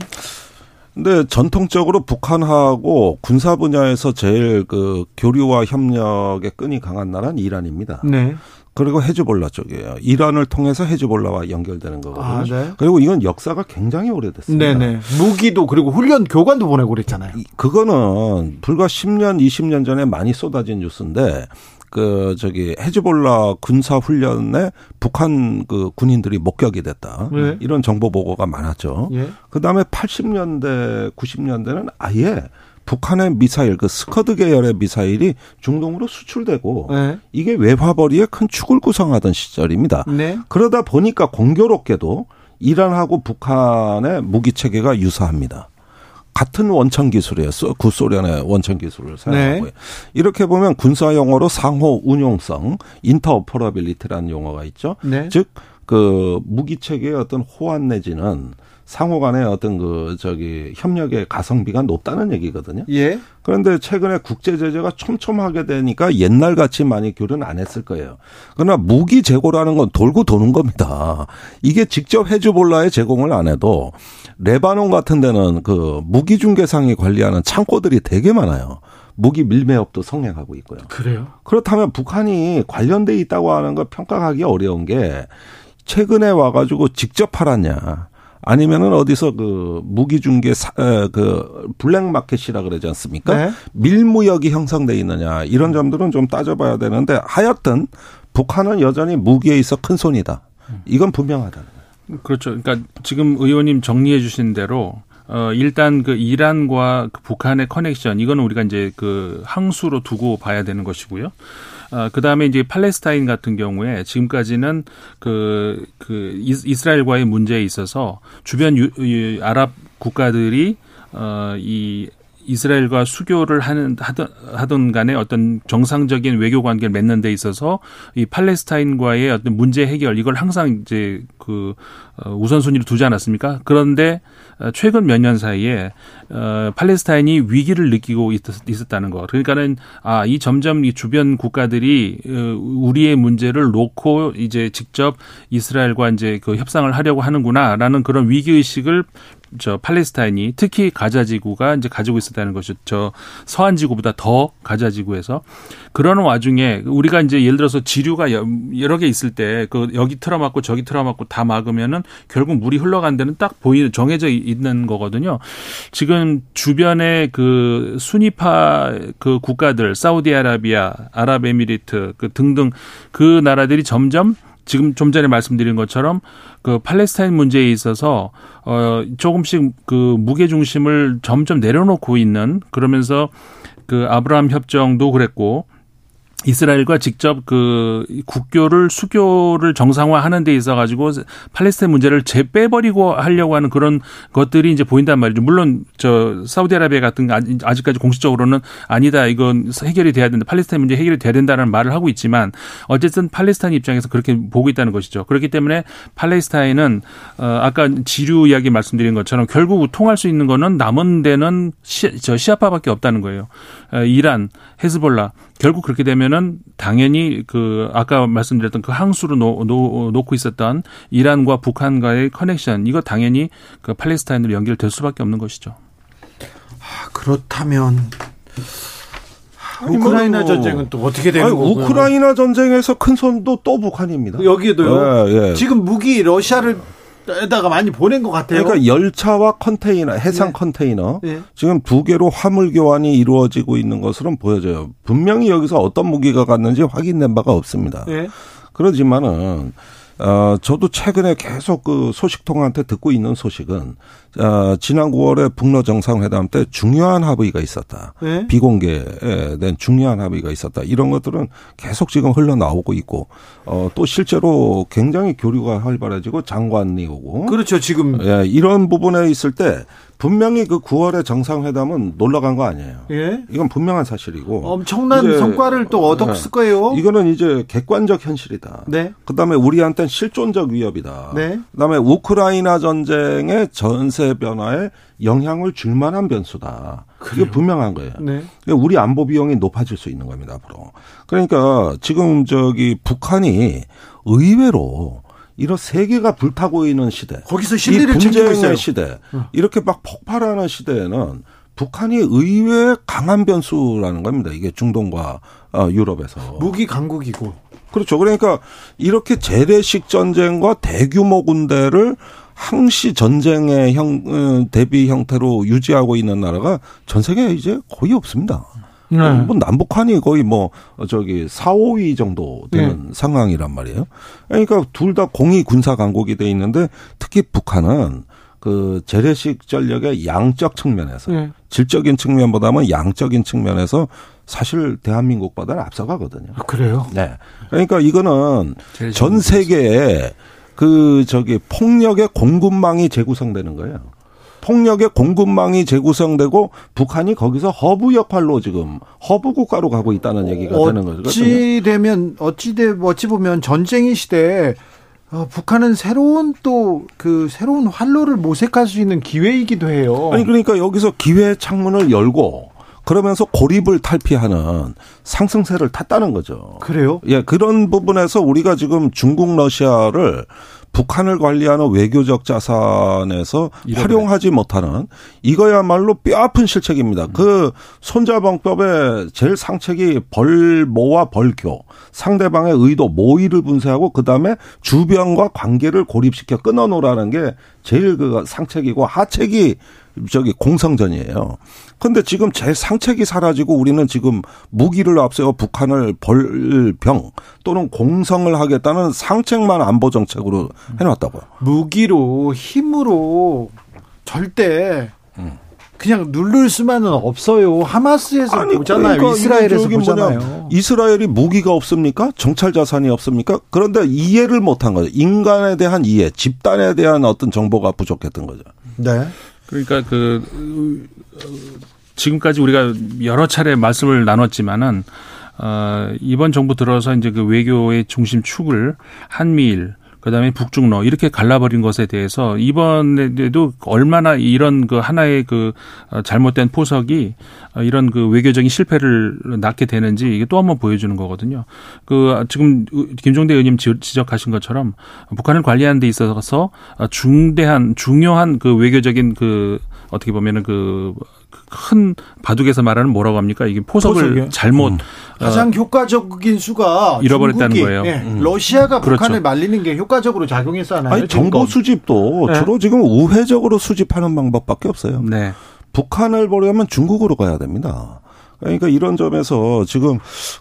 근데 전통적으로 북한하고 군사 분야에서 제일 그 교류와 협력의 끈이 강한 나라는 이란입니다.
네.
그리고 헤즈볼라 쪽이에요. 이란을 통해서 헤즈볼라와 연결되는 거거든요.
아, 네.
그리고 이건 역사가 굉장히 오래됐습니다.
네네. 무기도 그리고 훈련 교관도 보내고 그랬잖아요.
그거는 불과 10년, 20년 전에 많이 쏟아진 뉴스인데 그 저기 헤즈볼라 군사 훈련에 북한 그 군인들이 목격이 됐다.
네.
이런 정보 보고가 많았죠.
예.
그다음에 80년대, 90년대는 아예 북한의 미사일, 그 스커드 계열의 미사일이 중동으로 수출되고
네.
이게 외화벌이의 큰 축을 구성하던 시절입니다.
네.
그러다 보니까 공교롭게도 이란하고 북한의 무기 체계가 유사합니다. 같은 원천 기술이에요. 소- 구소련의 원천 기술을 사용하고요.
네.
이렇게 보면 군사 용어로 상호 운용성, interoperability라는 용어가 있죠.
네.
즉 그 무기 체계의 어떤 호환 내지는 상호 간의 어떤 그 저기 협력의 가성비가 높다는 얘기거든요.
예.
그런데 최근에 국제 제재가 촘촘하게 되니까 옛날 같이 많이 교류는 안 했을 거예요. 그러나 무기 재고라는 건 돌고 도는 겁니다. 이게 직접 헤즈볼라에 제공을 안 해도 레바논 같은 데는 그 무기 중개상이 관리하는 창고들이 되게 많아요. 무기 밀매업도 성행하고 있고요.
그래요?
그렇다면 북한이 관련돼 있다고 하는 걸 평가하기 어려운 게 최근에 와가지고 직접 팔았냐. 아니면은 어디서 그 무기 중개 사, 에, 그 블랙 마켓이라 그러지 않습니까?
네.
밀무역이 형성돼 있느냐 이런 점들은 좀 따져봐야 되는데 하여튼 북한은 여전히 무기에 있어 큰 손이다. 이건 분명하다.
그렇죠. 그러니까 지금 의원님 정리해 주신 대로 어 일단 그 이란과 그 북한의 커넥션 이거는 우리가 이제 그 항수로 두고 봐야 되는 것이고요. 어, 그 다음에 이제 팔레스타인 같은 경우에 지금까지는 그, 그 이스- 이스라엘과의 문제에 있어서 주변 유, 유, 아랍 국가들이 어, 이 이스라엘과 수교를 하는 하던 하던 간에 어떤 정상적인 외교 관계를 맺는 데 있어서 이 팔레스타인과의 어떤 문제 해결 이걸 항상 이제 그 어, 우선순위로 두지 않았습니까? 그런데 어, 최근 몇 년 사이에 어, 팔레스타인이 위기를 느끼고 있, 있었다는 거. 그러니까는 아, 이 점점 이 주변 국가들이 어, 우리의 문제를 놓고 이제 직접 이스라엘과 이제 그 협상을 하려고 하는구나라는 그런 위기 의식을 저 팔레스타인이 특히 가자 지구가 이제 가지고 있었다는 것이죠. 저 서한 지구보다 더 가자 지구에서 그러는 와중에 우리가 이제 예를 들어서 지류가 여- 여러 개 있을 때 그 여기 틀어막고 저기 틀어막고 다 막으면은 결국 물이 흘러간 데는 딱 보이 정해져 있는 거거든요. 지금 주변에 그 순위파 그 국가들 사우디아라비아, 아랍에미리트 그 등등 그 나라들이 점점 지금 좀 전에 말씀드린 것처럼 그 팔레스타인 문제에 있어서 어 조금씩 그 무게 중심을 점점 내려놓고 있는 그러면서 그 아브라함 협정도 그랬고 이스라엘과 직접 그 국교를 수교를 정상화하는 데 있어 가지고 팔레스타인 문제를 재 빼버리고 하려고 하는 그런 것들이 이제 보인단 말이죠. 물론 저 사우디아라비아 같은 아직까지 공식적으로는 아니다 이건 해결이 돼야 된다 팔레스타인 문제 해결이 돼야 된다는 말을 하고 있지만 어쨌든 팔레스타인 입장에서 그렇게 보고 있다는 것이죠. 그렇기 때문에 팔레스타인은 어 아까 지류 이야기 말씀드린 것처럼 결국 통할 수 있는 거는 남은 데는 시, 저 시아파밖에 없다는 거예요. 어, 이란, 헤즈볼라 결국 그렇게 되면은 당연히 그 아까 말씀드렸던 그 항수로 놓, 놓, 놓고 있었던 이란과 북한과의 커넥션 이거 당연히 그 팔레스타인으로 연결될 수밖에 없는 것이죠.
아, 그렇다면 아, 우크라이나
뭐-
전쟁은 또 어떻게 되는
아니,
거고요?
우크라이나 전쟁에서 큰 손도 또 북한입니다.
여기에도요.
예, 예.
지금 무기 러시아를 에다가 많이 보낸 것 같아요.
그러니까 열차와 컨테이너, 해상
네.
컨테이너
네.
지금 두 개로 화물 교환이 이루어지고 있는 것으로는 보여져요. 분명히 여기서 어떤 무기가 갔는지 확인된 바가 없습니다.
예.
그러지만은 어 저도 최근에 계속 그 소식통한테 듣고 있는 소식은 어 지난 9월에 북러 정상회담 때 중요한 합의가 있었다.
예.
비공개된 중요한 합의가 있었다. 이런 것들은 계속 지금 흘러나오고 있고 어 또 실제로 굉장히 교류가 활발해지고 장관이 오고
그렇죠. 지금
예, 이런 부분에 있을 때 분명히 그 9월의 정상회담은 놀러 간 거 아니에요.
예.
이건 분명한 사실이고
엄청난 성과를 또 얻었을
네.
거예요.
이거는 이제 객관적 현실이다.
네.
그다음에 우리한테는 실존적 위협이다.
네.
그다음에 우크라이나 전쟁의 전세 변화에 영향을 줄 만한 변수다. 그게 분명한 거예요.
네.
그러니까 우리 안보 비용이 높아질 수 있는 겁니다, 앞으로. 그러니까 지금 저기 북한이 의외로 이런 세계가 불타고 있는 시대.
거기서
이
실리를 챙기고 있어요.
시대. 이렇게 막 폭발하는 시대에는 북한이 의외 강한 변수라는 겁니다. 이게 중동과 어, 유럽에서.
무기 강국이고.
그렇죠. 그러니까 이렇게 재래식 전쟁과 대규모 군대를 항시 전쟁의 형 어, 대비 형태로 유지하고 있는 나라가 전 세계에 이제 거의 없습니다.
네.
뭐 남북한이 거의 뭐 어, 저기 4, 5위 정도 되는 상황이란 말이에요. 그러니까 둘 다 공이 군사 강국이 돼 있는데 특히 북한은 그 재래식 전력의 양적 측면에서
네.
질적인 측면보다는 양적인 측면에서 사실 대한민국보다는 앞서가거든요.
아, 그래요?
네. 그러니까 이거는 전 세계에 그 저기 폭력의 공급망이 재구성되는 거예요. 폭력의 공급망이 재구성되고 북한이 거기서 허브 역할로 지금 허브 국가로 가고 있다는 얘기가 되는 거죠.
어찌 되면 어찌 되 어찌 보면 전쟁의 시대에 어, 북한은 새로운 또 그 새로운 활로를 모색할 수 있는 기회이기도 해요.
아니 그러니까 여기서 기회 창문을 열고 그러면서 고립을 탈피하는 상승세를 탔다는 거죠.
그래요?
예, 그런 부분에서 우리가 지금 중국 러시아를 북한을 관리하는 외교적 자산에서 활용하지 못하는 이거야말로 뼈아픈 실책입니다. 그 손자병법의 제일 상책이 벌모와 벌교 상대방의 의도 모의를 분쇄하고 그다음에 주변과 관계를 고립시켜 끊어놓으라는 게 제일 그 상책이고 하책이 저기 공성전이에요. 근데 지금 제 상책이 사라지고 우리는 지금 무기를 앞세워 북한을 벌병 또는 공성을 하겠다는 상책만 안보 정책으로 해놨다고요.
무기로 힘으로 절대 그냥 누를 수만은 없어요. 하마스에서
아니,
보잖아요.
그러니까
이스라엘에서
저기 뭐냐,
보잖아요.
이스라엘이 무기가 없습니까? 정찰 자산이 없습니까? 그런데 이해를 못한 거죠. 인간에 대한 이해, 집단에 대한 어떤 정보가 부족했던 거죠.
네.
그러니까 그 어, 지금까지 우리가 여러 차례 말씀을 나눴지만은 어, 이번 정부 들어서 이제 그 외교의 중심 축을 한미일 그다음에 북중러 이렇게 갈라버린 것에 대해서 이번에도 얼마나 이런 그 하나의 그 어, 잘못된 포석이 어, 이런 그 외교적인 실패를 낳게 되는지 이게 또 한번 보여주는 거거든요. 그 지금 김종대 의원님 지- 지적하신 것처럼 북한을 관리하는 데 있어서 중대한 중요한 그 외교적인 그 어떻게 보면은 그 큰 바둑에서 말하는 뭐라고 합니까? 이게 포석을
포석이요?
잘못 어,
가장 효과적인 수가
잃어버렸다는
중국이,
거예요.
예,
음.
러시아가
그렇죠.
북한을 말리는 게 효과적으로 작용했잖아요.
아니 정보. 수집도
네.
주로 지금 우회적으로 수집하는 방법밖에 없어요.
네.
북한을 보려면 중국으로 가야 됩니다. 그러니까 이런 점에서 지금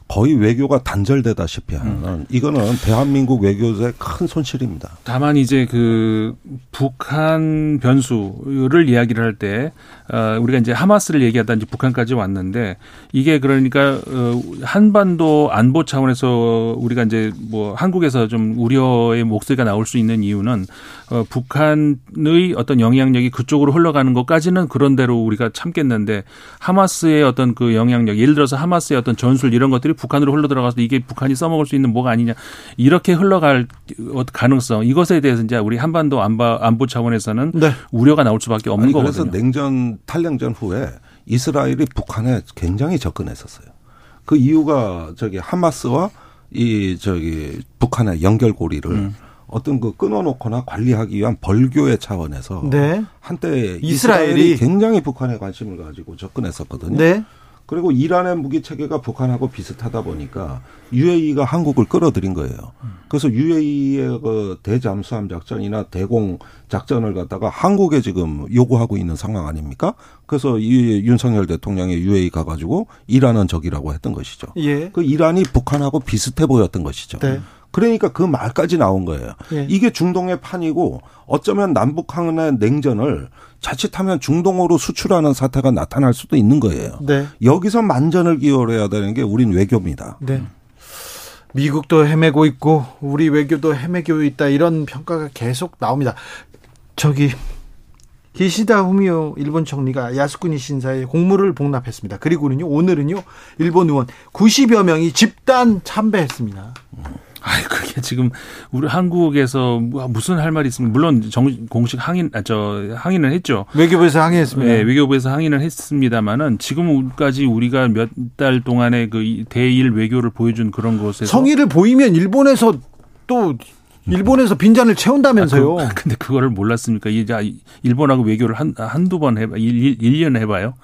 거의 외교가 단절되다시피 하는 이거는 대한민국 외교의 큰 손실입니다.
다만 이제 그 북한 변수를 이야기를 할 때 어, 우리가 이제 하마스를 얘기하다 이제 북한까지 왔는데 이게 그러니까 어, 한반도 안보 차원에서 우리가 이제 뭐 한국에서 좀 우려의 목소리가 나올 수 있는 이유는 어, 북한의 어떤 영향력이 그쪽으로 흘러가는 것까지는 그런 대로 우리가 참겠는데 하마스의 어떤 그 영향력 예를 들어서 하마스의 어떤 전술 이런 것들이 북한으로 흘러 들어가서 이게 북한이 써먹을 수 있는 뭐가 아니냐 이렇게 흘러갈 가능성 이것에 대해서 이제 우리 한반도 안보, 안보 차원에서는
네.
우려가 나올 수밖에 없는
아니, 그래서
거거든요.
냉전 탈냉전 후에 이스라엘이 북한에 굉장히 접근했었어요. 그 이유가 저기 하마스와 이 저기 북한의 연결고리를
음.
어떤 그 끊어놓거나 관리하기 위한 벌교의 차원에서
네.
한때
이스라엘이
이스라엘이 굉장히 북한에 관심을 가지고 접근했었거든요.
네.
그리고 이란의 무기 체계가 북한하고 비슷하다 보니까 UAE가 한국을 끌어들인 거예요. 그래서 UAE의 그 대잠수함 작전이나 대공 작전을 갖다가 한국에 지금 요구하고 있는 상황 아닙니까? 그래서 이 윤석열 대통령이 UAE 가가지고 이란은 적이라고 했던 것이죠.
예.
그 이란이 북한하고 비슷해 보였던 것이죠.
네.
그러니까 그 말까지 나온 거예요.
예.
이게 중동의 판이고 어쩌면 남북한의 냉전을 자칫하면 중동으로 수출하는 사태가 나타날 수도 있는 거예요.
네.
여기서 만전을 기울여야 되는 게 우린 외교입니다.
네. 미국도 헤매고 있고 우리 외교도 헤매고 있다 이런 평가가 계속 나옵니다. 저기 기시다 후미오 일본 총리가 야스쿠니 신사에 공물을 복납했습니다. 그리고는요 오늘은요 일본 의원 90여 명이 집단 참배했습니다.
아이 그게 지금 우리 한국에서 뭐 무슨 할 말이 있으면 물론 정, 공식 항의 아, 저 항의는 했죠.
외교부에서 항의했습니다.
네, 외교부에서 항의는 했습니다만은 지금까지 우리가 몇 달 동안의 그 이- 대일 외교를 보여준 그런 것에서
성의를 보이면 일본에서 또 일본에서 빈잔을 채운다면서요.
아, 그, 근데 그거를 몰랐습니까? 이제 일본하고 외교를 한 한두 번 해봐, 일, 일년 해봐요.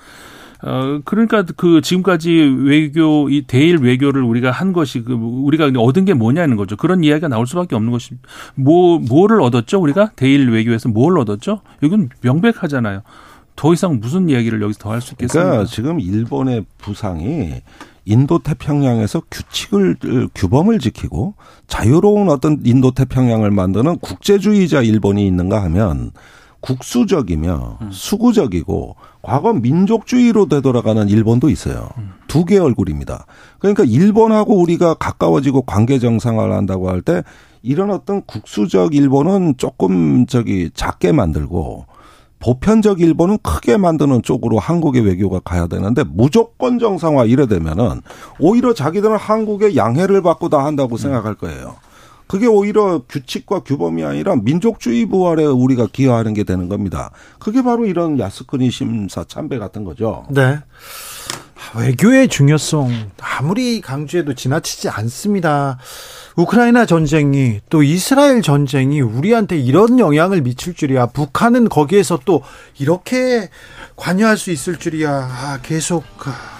어, 그러니까 그 지금까지 외교, 이 대일 외교를 우리가 한 것이 그 우리가 얻은 게 뭐냐는 거죠. 그런 이야기가 나올 수밖에 없는 것이 뭐, 뭐를 얻었죠? 우리가 대일 외교에서 뭘 얻었죠? 이건 명백하잖아요. 더 이상 무슨 이야기를 여기서 더 할 수 있겠습니까?
그러니까 지금 일본의 부상이 인도 태평양에서 규칙을 규범을 지키고 자유로운 어떤 인도 태평양을 만드는 국제주의자 일본이 있는가 하면 국수적이며 수구적이고 과거 민족주의로 되돌아가는 일본도 있어요. 두 개의 얼굴입니다. 그러니까 일본하고 우리가 가까워지고 관계 정상화를 한다고 할 때 이런 어떤 국수적 일본은 조금 저기 작게 만들고 보편적 일본은 크게 만드는 쪽으로 한국의 외교가 가야 되는데 무조건 정상화 이래 되면은 오히려 자기들은 한국의 양해를 받고 다 한다고 생각할 거예요. 그게 오히려 규칙과 규범이 아니라 민족주의 부활에 우리가 기여하는 게 되는 겁니다. 그게 바로 이런 야스쿠니 심사 참배 같은 거죠.
네. 외교의 중요성 아무리 강조해도 지나치지 않습니다. 우크라이나 전쟁이 또 이스라엘 전쟁이 우리한테 이런 영향을 미칠 줄이야. 북한은 거기에서 또 이렇게 관여할 수 있을 줄이야. 아, 계속 아,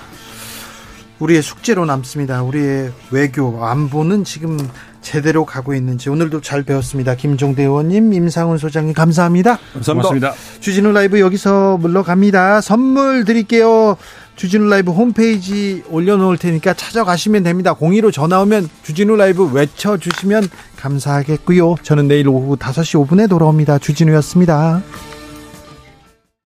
우리의 숙제로 남습니다. 우리의 외교 안보는 지금 제대로 가고 있는지 오늘도 잘 배웠습니다. 김종대 의원님, 임상훈 소장님 감사합니다.
감사합니다.
주진우 라이브 여기서 물러갑니다. 선물 드릴게요. 주진우 라이브 홈페이지 올려놓을 테니까 찾아가시면 됩니다. 02로 전화 오면 주진우 라이브 외쳐주시면 감사하겠고요. 저는 내일 오후 5시 5분에 돌아옵니다. 주진우였습니다.